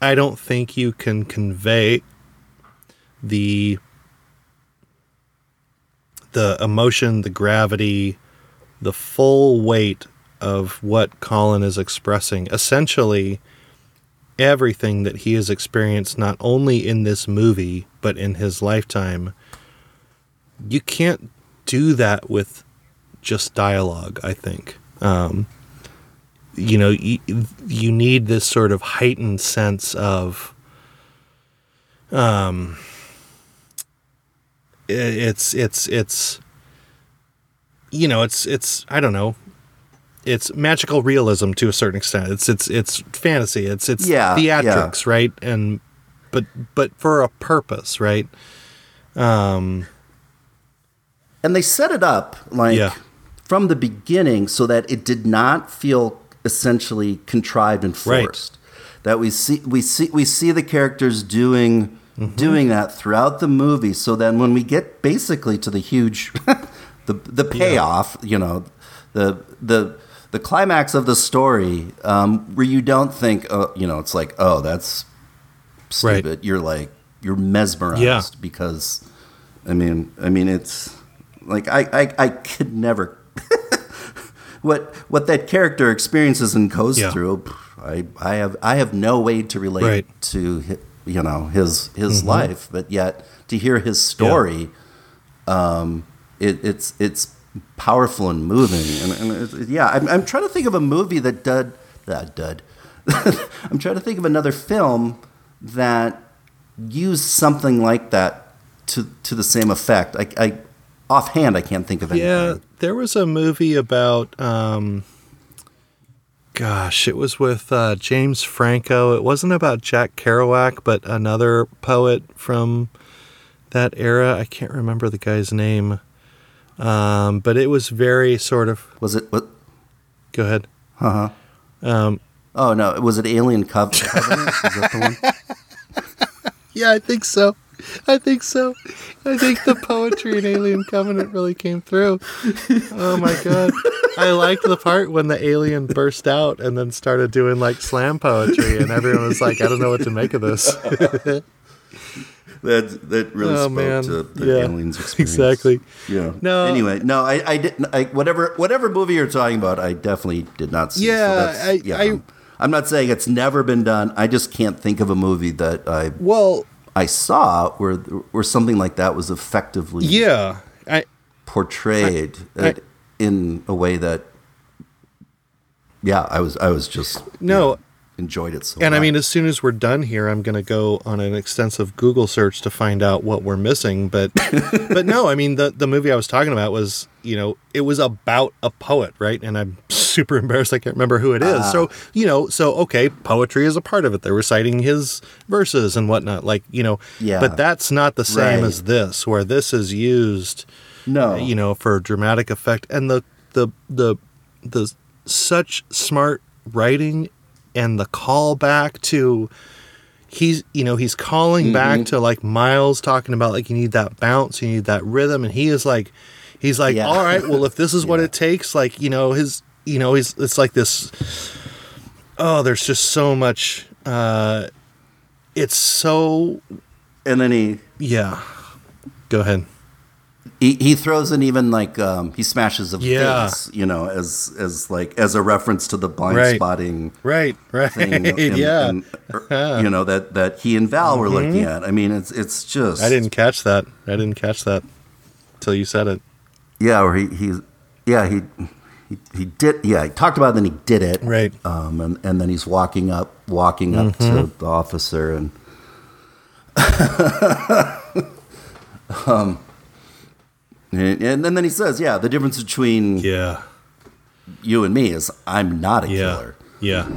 I don't think you can convey the the emotion, the gravity, the full weight of what Colin is expressing. Essentially, everything that he has experienced, not only in this movie, but in his lifetime, you can't do that with just dialogue, I think. Um, you know, you, you need this sort of heightened sense of. Um, it's it's it's you know it's it's I don't know it's magical realism to a certain extent. It's it's it's fantasy. It's it's Yeah, theatrics, right? And but but for a purpose, right? Um and they set it up like Yeah. from the beginning so that it did not feel essentially contrived and Right. forced. That we see we see we see the characters doing Mm-hmm. doing that throughout the movie. So then when we get basically to the huge [LAUGHS] the the payoff, you know, the the the climax of the story, um, where you don't think, uh, you know, it's like, oh, that's Right. stupid. You're like, you're mesmerized Yeah. because, I mean, I mean, it's like I, I, I could never. [LAUGHS] what what that character experiences and goes Yeah. through, I, I have I have no way to relate Right. to you know his his Mm-hmm. life, but yet to hear his story, um, it, it's it's powerful and moving, and, and it, yeah, I'm, I'm trying to think of a movie that did that did. [LAUGHS] I'm trying to think of another film that used something like that to to the same effect. I, I offhand I can't think of anything. yeah, there was a movie about um gosh, it was with uh, James Franco. It wasn't about Jack Kerouac, but another poet from that era. I can't remember the guy's name. Um, but it was very sort of Was it what? go ahead. Uh huh. Um, Oh no, was it Alien Co- Covenant? Is that the one? [LAUGHS] Yeah, I think so. [LAUGHS] I think so. I think the poetry in Alien Covenant really came through. Oh my god. I liked the part when the alien burst out and then started doing like slam poetry and everyone was like, I don't know what to make of this. [LAUGHS] That that really Oh, spoke man. to the Yeah, aliens experience. exactly. Yeah. No. Anyway, no, I, I didn't. I, whatever whatever movie you're talking about, I definitely did not see. Yeah, that's- I- I- I'm, I'm not saying it's never been done. I just can't think of a movie that I Well, I saw where where something like that was effectively yeah. I portrayed I- uh, in a way that. Yeah, I was I was just No. Enjoyed it so. and I mean as soon as we're done here, I'm going to go on an extensive Google search to find out what we're missing, but [LAUGHS] but no, I mean the the movie I was talking about was, you know, it was about a poet, right? And I'm [LAUGHS] super embarrassed I can't remember who it is. so, ah. you know, so okay, poetry is a part of it. They're reciting his verses and whatnot, like, you know, Yeah. but that's not the same Right. as this where this is used no, uh, you know, for dramatic effect and the the the the such smart writing and the call back to he's you know he's calling back to like Miles talking about like you need that bounce, you need that rhythm, and he is like he's like Yeah. all right, well if this is what it takes, like you know his you know he's it's like this. Oh, there's just so much. uh It's so and then he yeah. Go ahead. He, he throws in even like um, he smashes a Yeah. face, you know, as as like as a reference to the blind Right. spotting Right, right, thing, [LAUGHS] and- yeah. and, er, you know that that he and Val were looking Mm-hmm. at. I mean, it's it's just I didn't catch that. I didn't catch that till you said it. yeah, or he he yeah he. He, he did yeah he talked about it then he did it Right. um and, and then he's walking up walking up to Mm-hmm. the officer and [LAUGHS] um and, and then he says yeah the difference between Yeah. you and me is I'm not a Yeah. killer Yeah.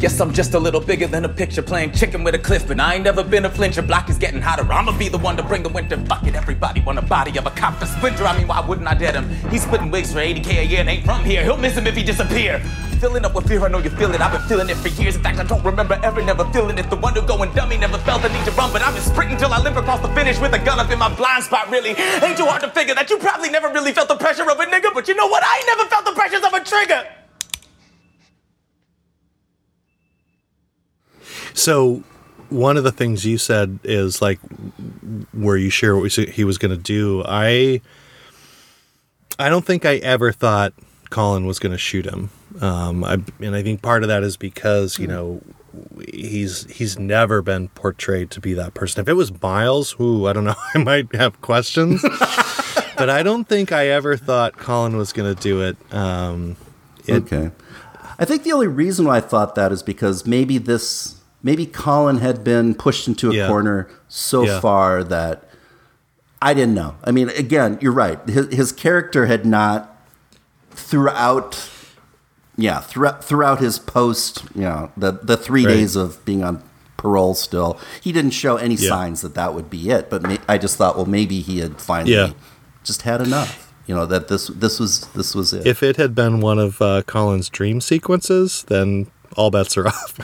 Guess I'm just a little bigger than a picture playing chicken with a cliff, and I ain't never been a flincher. Block is getting hotter. I'ma be the one to bring the winter. Fuck it, everybody want a body of a cop to splinter. I mean, why wouldn't I dead him? He's splitting wigs for 80k a year and ain't from here. He'll miss him if he disappear. Filling up with fear, I know you feel it. I've been feeling it for years. In fact, I don't remember ever never feeling it. The one going dummy never felt the need to run, but I've been sprinting till I limp across the finish with a gun up in my blind spot. Really, ain't too hard to figure that you probably never really felt the pressure of a nigga, but you know what? I ain't never felt the pressures of a trigger. So, one of the things you said is like, where you share what he was going to do. I, I don't think I ever thought Colin was going to shoot him. Um, I, and I think part of that is because you know he's he's never been portrayed to be that person. If it was Miles, who I don't know, [LAUGHS] I might have questions, [LAUGHS] but I don't think I ever thought Colin was going to do it. Um, it okay. I think the only reason why I thought that is because maybe this maybe Colin had been pushed into a Yeah. corner so Yeah. far that I didn't know. I mean, again, you're right. His, his character had not throughout, yeah, throughout throughout his post, you know, the the three Right. days of being on parole. Still, he didn't show any Yeah. signs that that would be it. But may, I just thought, well, maybe he had finally just had enough. You know that this this was this was it. if it had been one of uh, Colin's dream sequences, then all bets are [LAUGHS] off.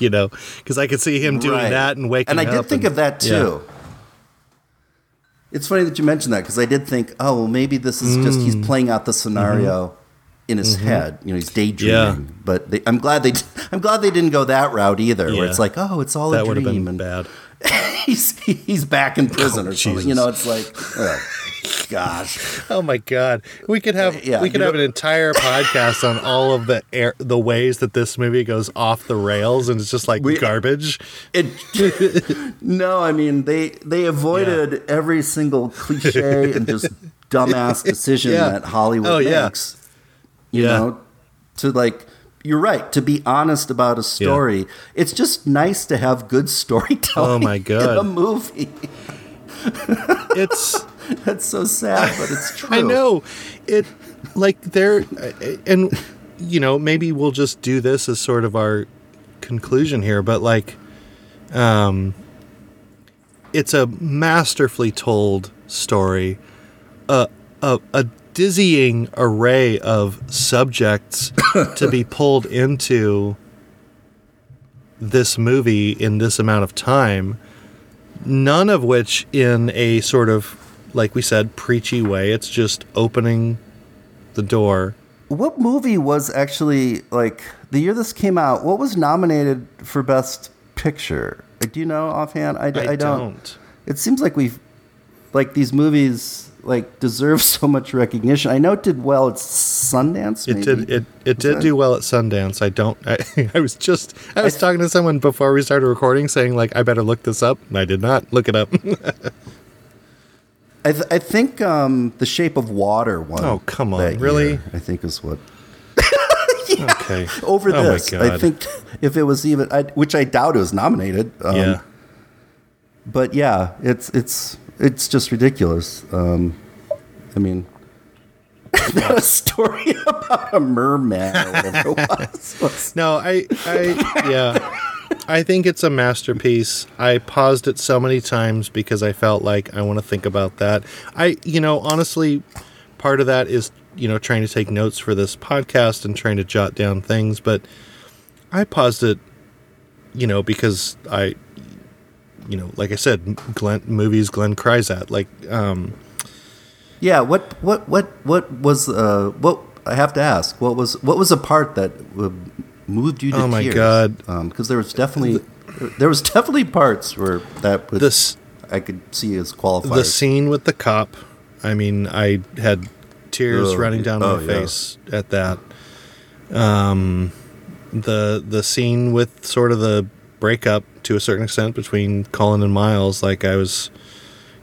you know, because I could see him doing Right. that and waking up. And I did think and- of that yeah. too. It's funny that you mentioned that because I did think, oh, well, maybe this is just Mm. he's playing out the scenario in his head. You know, he's daydreaming. Mm-hmm. Yeah. But they, I'm glad they, [LAUGHS] I'm glad they didn't go that route either. Where it's like, oh, it's all That a would have dream, been and bad. [LAUGHS] he's he's back in prison Oh, or something. You know, it's like, oh, gosh, Oh my god, we could have Yeah, we could have know- an entire podcast on all of the air, the ways that this movie goes off the rails and it's just like We- garbage. It, no, I mean they they avoided every single cliche and just [LAUGHS] dumbass decision Yeah. that Hollywood Oh, yeah. makes. You Yeah. know, to like you're right to be honest about a story. It's just nice to have good storytelling. Oh, my [LAUGHS] in God. a movie. It's [LAUGHS] That's so sad, but it's [LAUGHS] true. I know it like there and you know maybe we'll just do this as sort of our conclusion here but like um it's a masterfully told story a a, a dizzying array of subjects [COUGHS] to be pulled into this movie in this amount of time none of which in a sort of like we said preachy way it's just opening the door What movie was actually like the year this came out? What was nominated for Best Picture? Like, do you know offhand? I, d- I I don't. don't. It seems like we've like these movies like deserve [LAUGHS] so much recognition. I know it did well at Sundance. it did it it Was did that- do well at sundance i don't i, [LAUGHS] I was just i was talking to someone before we started recording saying like i better look this up and i did not look it up [LAUGHS] I, th- I think um, The Shape of Water won. Oh, come on, really? year, I think is what [LAUGHS] okay [LAUGHS] over oh this. I think if it was even, I, which I doubt it was nominated. Um, yeah but yeah, it's it's it's just ridiculous. Um, I mean, [LAUGHS] a story [LAUGHS] about a merman or whatever it was. [LAUGHS] No, I, I, yeah, I think it's a masterpiece. I paused it so many times because I felt like I want to think about that. I, you know, honestly, part of that is you know trying to take notes for this podcast and trying to jot down things, but I paused it, you know, because I, you know, like I said, Glenn movies Glenn cries at, like, um, Yeah, what what what what was uh what I have to ask? What was what was a part that uh, moved you to tears? Oh my tears? God. Because there was definitely there was definitely parts where that would, this I could see as qualifiers. the scene with the cop i mean i had tears Ugh. running down Oh, my yeah. face at that um the the scene with sort of the breakup to a certain extent between colin and miles like i was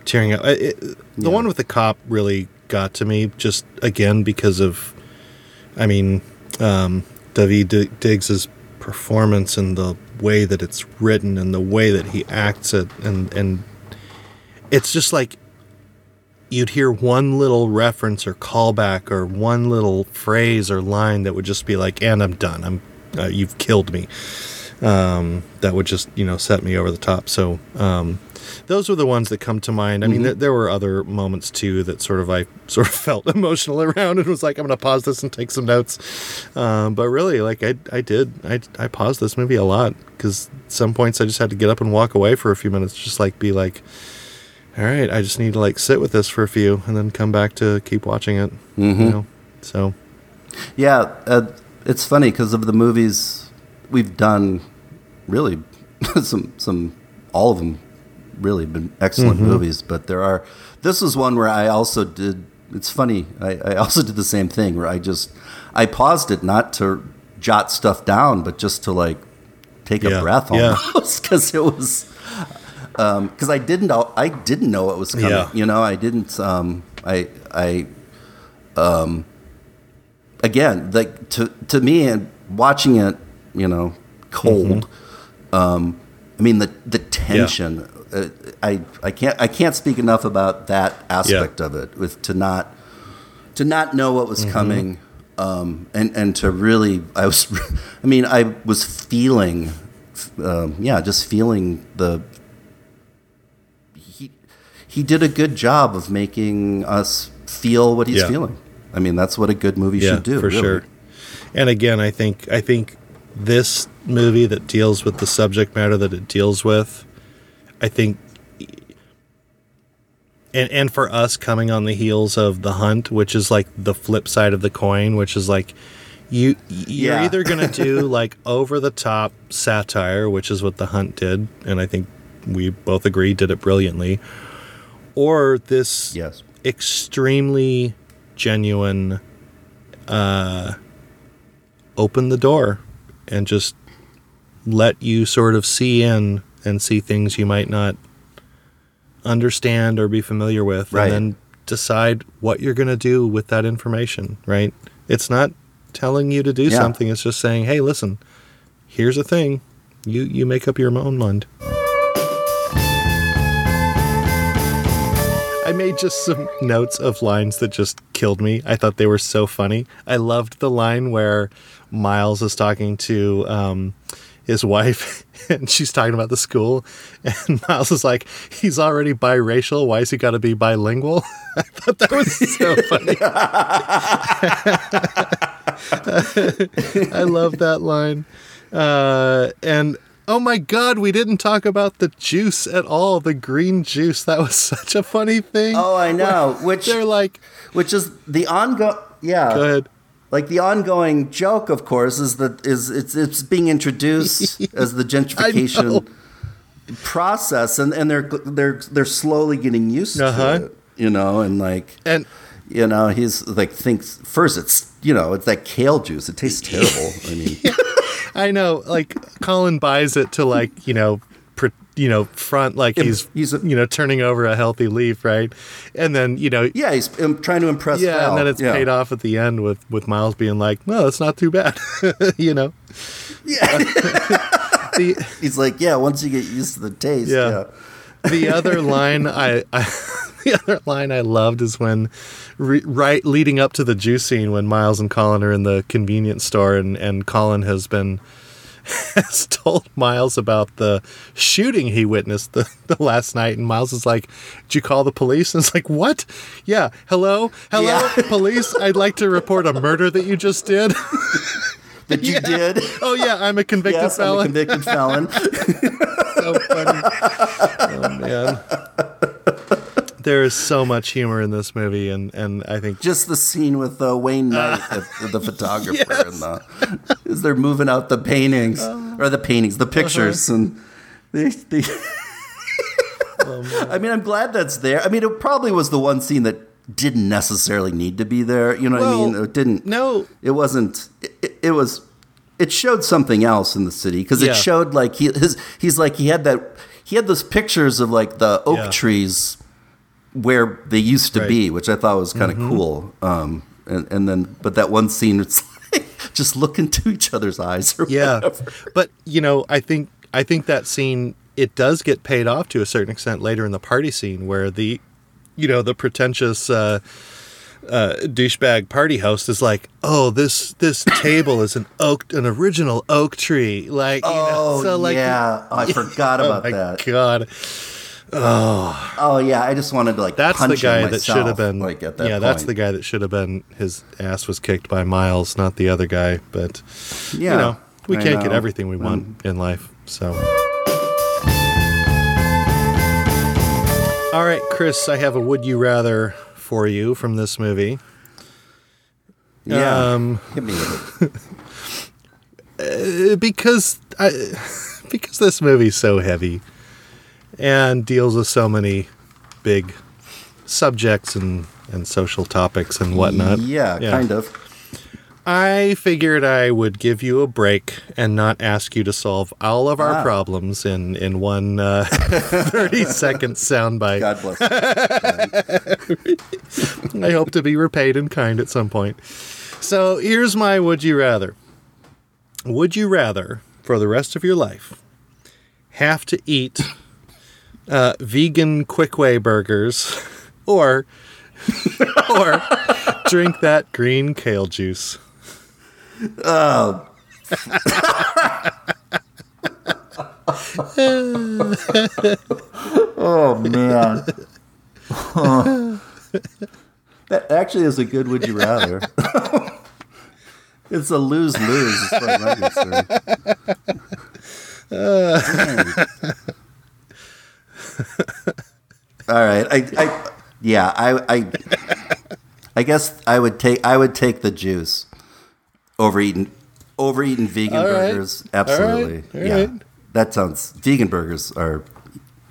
tearing up. It, the Yeah. one with the cop really got to me just again because of i mean um Daveed D- diggs's performance and the way that it's written and the way that he acts it. And and it's just like you'd hear one little reference or callback or one little phrase or line that would just be like and i'm done. I'm uh, you've killed me. Um, that would just you know set me over the top. So um, those were the ones that come to mind. I mean there, there were other moments too that sort of i sort of [LAUGHS] felt emotional around. And was like i'm gonna pause this and take some notes. Um, but really like i, I did I, I paused this movie a lot because some points i just had to get up and walk away for a few minutes just like be like all right, I just need to like sit with this for a few and then come back to keep watching it. You know, so. Yeah, uh, it's funny because of the movies we've done. Really, [LAUGHS] some some all of them really been excellent Mm-hmm. movies. But there are. This was one where I also did it's funny. I, I also did the same thing where I just I paused it not to jot stuff down, but just to like take Yeah, a breath almost [LAUGHS] because it was because I didn't I didn't know it was coming. Yeah. You know, I didn't. Um, I I um, again like to to me and watching it, you know, cold. Mm-hmm. Um, I mean the the tension. Uh, I I can't I can't speak enough about that aspect of it with to not to not know what Mm-hmm. was coming. Um, and and to really, I was, [LAUGHS] I mean, I was feeling, um, yeah, just feeling the. He he did a good job of making us feel what he's Yeah. feeling. I mean, that's what a good movie should do. for really. sure. And again, I think I think this movie that deals with the subject matter that it deals with, I think, and and for us coming on the heels of the hunt, which is like the flip side of the coin, which is like. You you're Yeah. either gonna do [LAUGHS] like over the top satire, which is what the hunt did, and I think we both agree did it brilliantly, or this Yes. extremely genuine uh open the door and just let you sort of see in and see things you might not understand or be familiar with Right. and then decide what you're going to do with that information right it's not telling you to do Yeah. something it's just saying hey listen here's a thing you you make up your own mind I made just some [LAUGHS] notes of lines that just killed me. I thought they were so funny. I loved the line where Miles is talking to um, his wife [LAUGHS] and she's talking about the school. And [LAUGHS] Miles is like, he's already biracial. Why has he got to be bilingual? [LAUGHS] I thought that was so funny. I love that line. Uh, and oh my God, we didn't talk about the juice at all. The green juice. That was such a funny thing. Oh, I know. Which They're like, which is the ongoing. Yeah. go ahead. Like the ongoing joke, of course, is that is it's it's being introduced [LAUGHS] as the gentrification process, and, and they're they're they're slowly getting used Uh-huh. to it, you know, and like And you know he's like thinks first it's you know it's that kale juice, it tastes terrible. I mean, [LAUGHS] I know, like Colin buys it to like you know, you know, front like Im- he's he's a- you know turning over a healthy leaf, right? And then you know, yeah, he's um, trying to impress. yeah, Val. and then it's yeah. paid off at the end with with Miles being like, no, it's not too bad, [LAUGHS] you know. Yeah, [LAUGHS] The [LAUGHS] he's like, yeah, once you get used to the taste, Yeah. yeah. the other line I, I the other line I loved is when re, right leading up to the juice scene when Miles and Colin are in the convenience store and and Colin has been [LAUGHS] has told Miles about the shooting he witnessed the, [LAUGHS] the last night and Miles is like, Did you call the police? [LAUGHS] And it's like, What? Yeah, hello? Hello, Yeah. police, I'd like to report a murder that you just did. That you did. oh yeah, I'm a convicted Yes, I'm a felon. convicted felon. so funny. Oh man. There is so much humor in this movie, and, and I think just the scene with uh, Wayne Knight, uh, the, the photographer, [LAUGHS] and the, as they're moving out the paintings uh-huh. or the paintings, the pictures, uh-huh. and they. they [LAUGHS] oh, I mean, I'm glad that's there. I mean, it probably was the one scene that didn't necessarily need to be there. You know what I mean? It didn't. no. it wasn't. It, it was. It showed something else in the city because Yeah. it showed like he his he's like he had that he had those pictures of like the oak Yeah. trees where they used to Right. be, which I thought was kind of Mm-hmm. cool. Um, and, and then, but that one scene, it's [LAUGHS] like just look into each other's eyes. Or yeah, whatever. but you know, I think I think that scene it does get paid off to a certain extent later in the party scene where the you know the pretentious uh, uh, douchebag party host is like, oh this this [LAUGHS] table is an oak an original oak tree, like you Oh know, so like yeah, Oh, I [LAUGHS] forgot oh about my that. god. Oh oh yeah, I just wanted to like That's the guy that should have been. like at that yeah, that's the guy that should have been. His ass was kicked by Miles, not the other guy. But Yeah, you know, we I can't get everything we want in life. So, all right, Chris, I have a would you rather for you from this movie. Yeah, Um, hit me with [LAUGHS] it. Uh, because I, [LAUGHS] because this movie's so heavy and deals with so many big subjects and and social topics and whatnot. Yeah, kind of. I figured I would give you a break and not ask you to solve all of our Ah. problems in in one uh, [LAUGHS] 30 second soundbite. God bless. [LAUGHS] I hope to be repaid in kind at some point. So here's my would you rather. Would you rather, for the rest of your life, have to eat uh, vegan quick way burgers or [LAUGHS] or drink that green kale juice? Oh [LAUGHS] oh man. [LAUGHS] that actually is a good would you rather. it's a lose lose as far as I'm concerned. Dang. All right. I, I yeah, I I I guess I would take I would take the juice over eating over eating vegan All right. burgers. Absolutely. All right. yeah. All right. That sounds vegan burgers are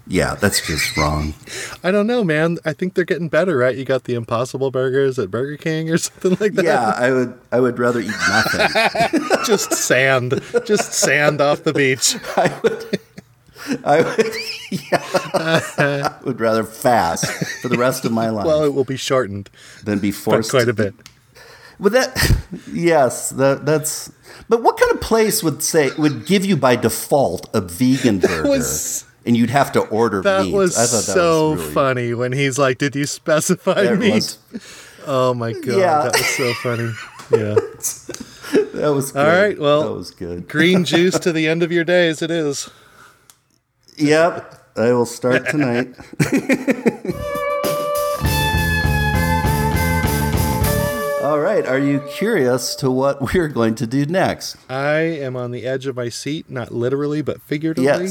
yeah, that's just wrong. I don't know, man. I think they're getting better, right? You got the Impossible Burgers at Burger King or [LAUGHS] something like that. Yeah, I would I would rather eat nothing. [LAUGHS] just sand, just sand off the beach. [LAUGHS] I would [LAUGHS] I would [LAUGHS] yeah, [LAUGHS] I would rather fast for the rest of my life Well, it will be shortened than be forced quite a bit. But that yes, that that's but what kind of place would say would give you by default a vegan burger was- and you'd have to order That meat? was I thought that so was really, funny when he's like, "Did you specify meat?" was- Oh my god, Yeah. that was so funny. Yeah, that was good. All right, well, that was good. green juice to the end of your days. It is. Yep, I will start [LAUGHS] tonight. [LAUGHS] All right, are you curious to what we're going to do next? I am on the edge of my seat, not literally, but figuratively.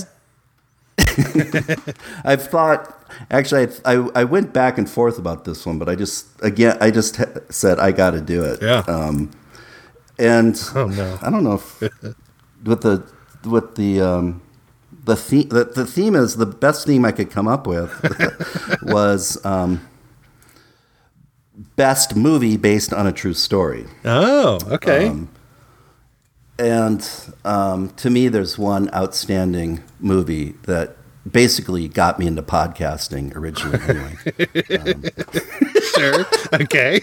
Yes. [LAUGHS] I've thought actually I, I I went back and forth about this one, but I just again I just ha- said I got to do it. Yeah. Um, and Oh, no. I don't know if with the with the um, the theme the, the theme is the best theme I could come up with [LAUGHS] was um, best movie based on a true story. Oh, okay. Um, And um, to me, there's one outstanding movie that basically got me into podcasting originally. Anyway, [LAUGHS] sure. Okay.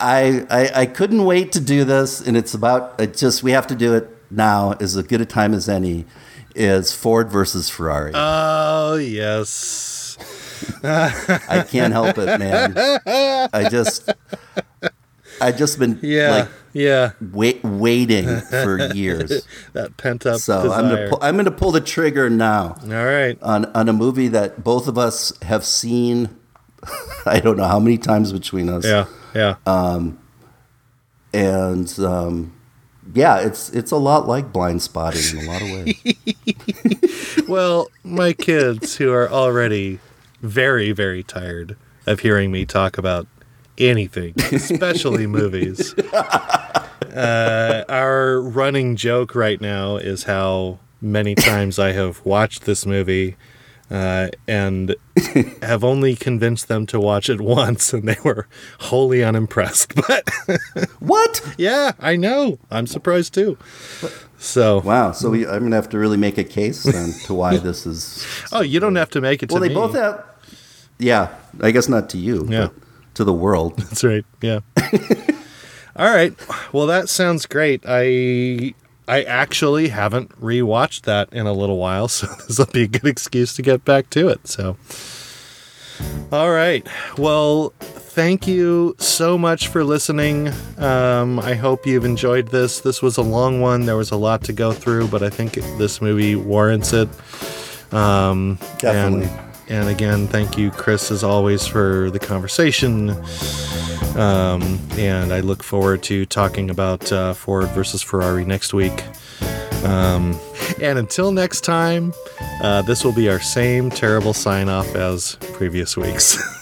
I, I I couldn't wait to do this, and it's about it just we have to do it now. As good a time as any is Ford versus Ferrari. Oh yes. I can't help it, man. I just I just been Yeah. like yeah. wait, waiting for [LAUGHS] years. That pent up So desire. I'm gonna pull, I'm gonna pull the trigger now. All right. on on a movie that both of us have seen. [LAUGHS] I don't know how many times between us. Yeah. Yeah. and um, yeah, it's it's a lot like Blindspotting in a lot of ways. [LAUGHS] [LAUGHS] Well, my kids, who are already very, very tired of hearing me talk about anything, especially [LAUGHS] movies, uh, our running joke right now is how many times I have watched this movie. Uh, and have only convinced them to watch it once, and they were wholly unimpressed. But what? [LAUGHS] yeah, I know. I'm surprised too. So, Wow. So we, I'm gonna have to really make a case then [LAUGHS] to why this is. oh, you don't have to make it to me. Well, they me. both have. Yeah, I guess not to you. Yeah. but to the world. [LAUGHS] That's right. Yeah. [LAUGHS] All right. Well, that sounds great. I I actually haven't rewatched that in a little while, so this will be a good excuse to get back to it. So, all right. Well, thank you so much for listening. Um, I hope you've enjoyed this. This was a long one. There was a lot to go through, but I think this movie warrants it. Um, Definitely. And, and again, thank you, Chris, as always, for the conversation. Um, and I look forward to talking about uh, Ford versus Ferrari next week. Um, and until next time, uh, this will be our same terrible sign off as previous weeks. [LAUGHS]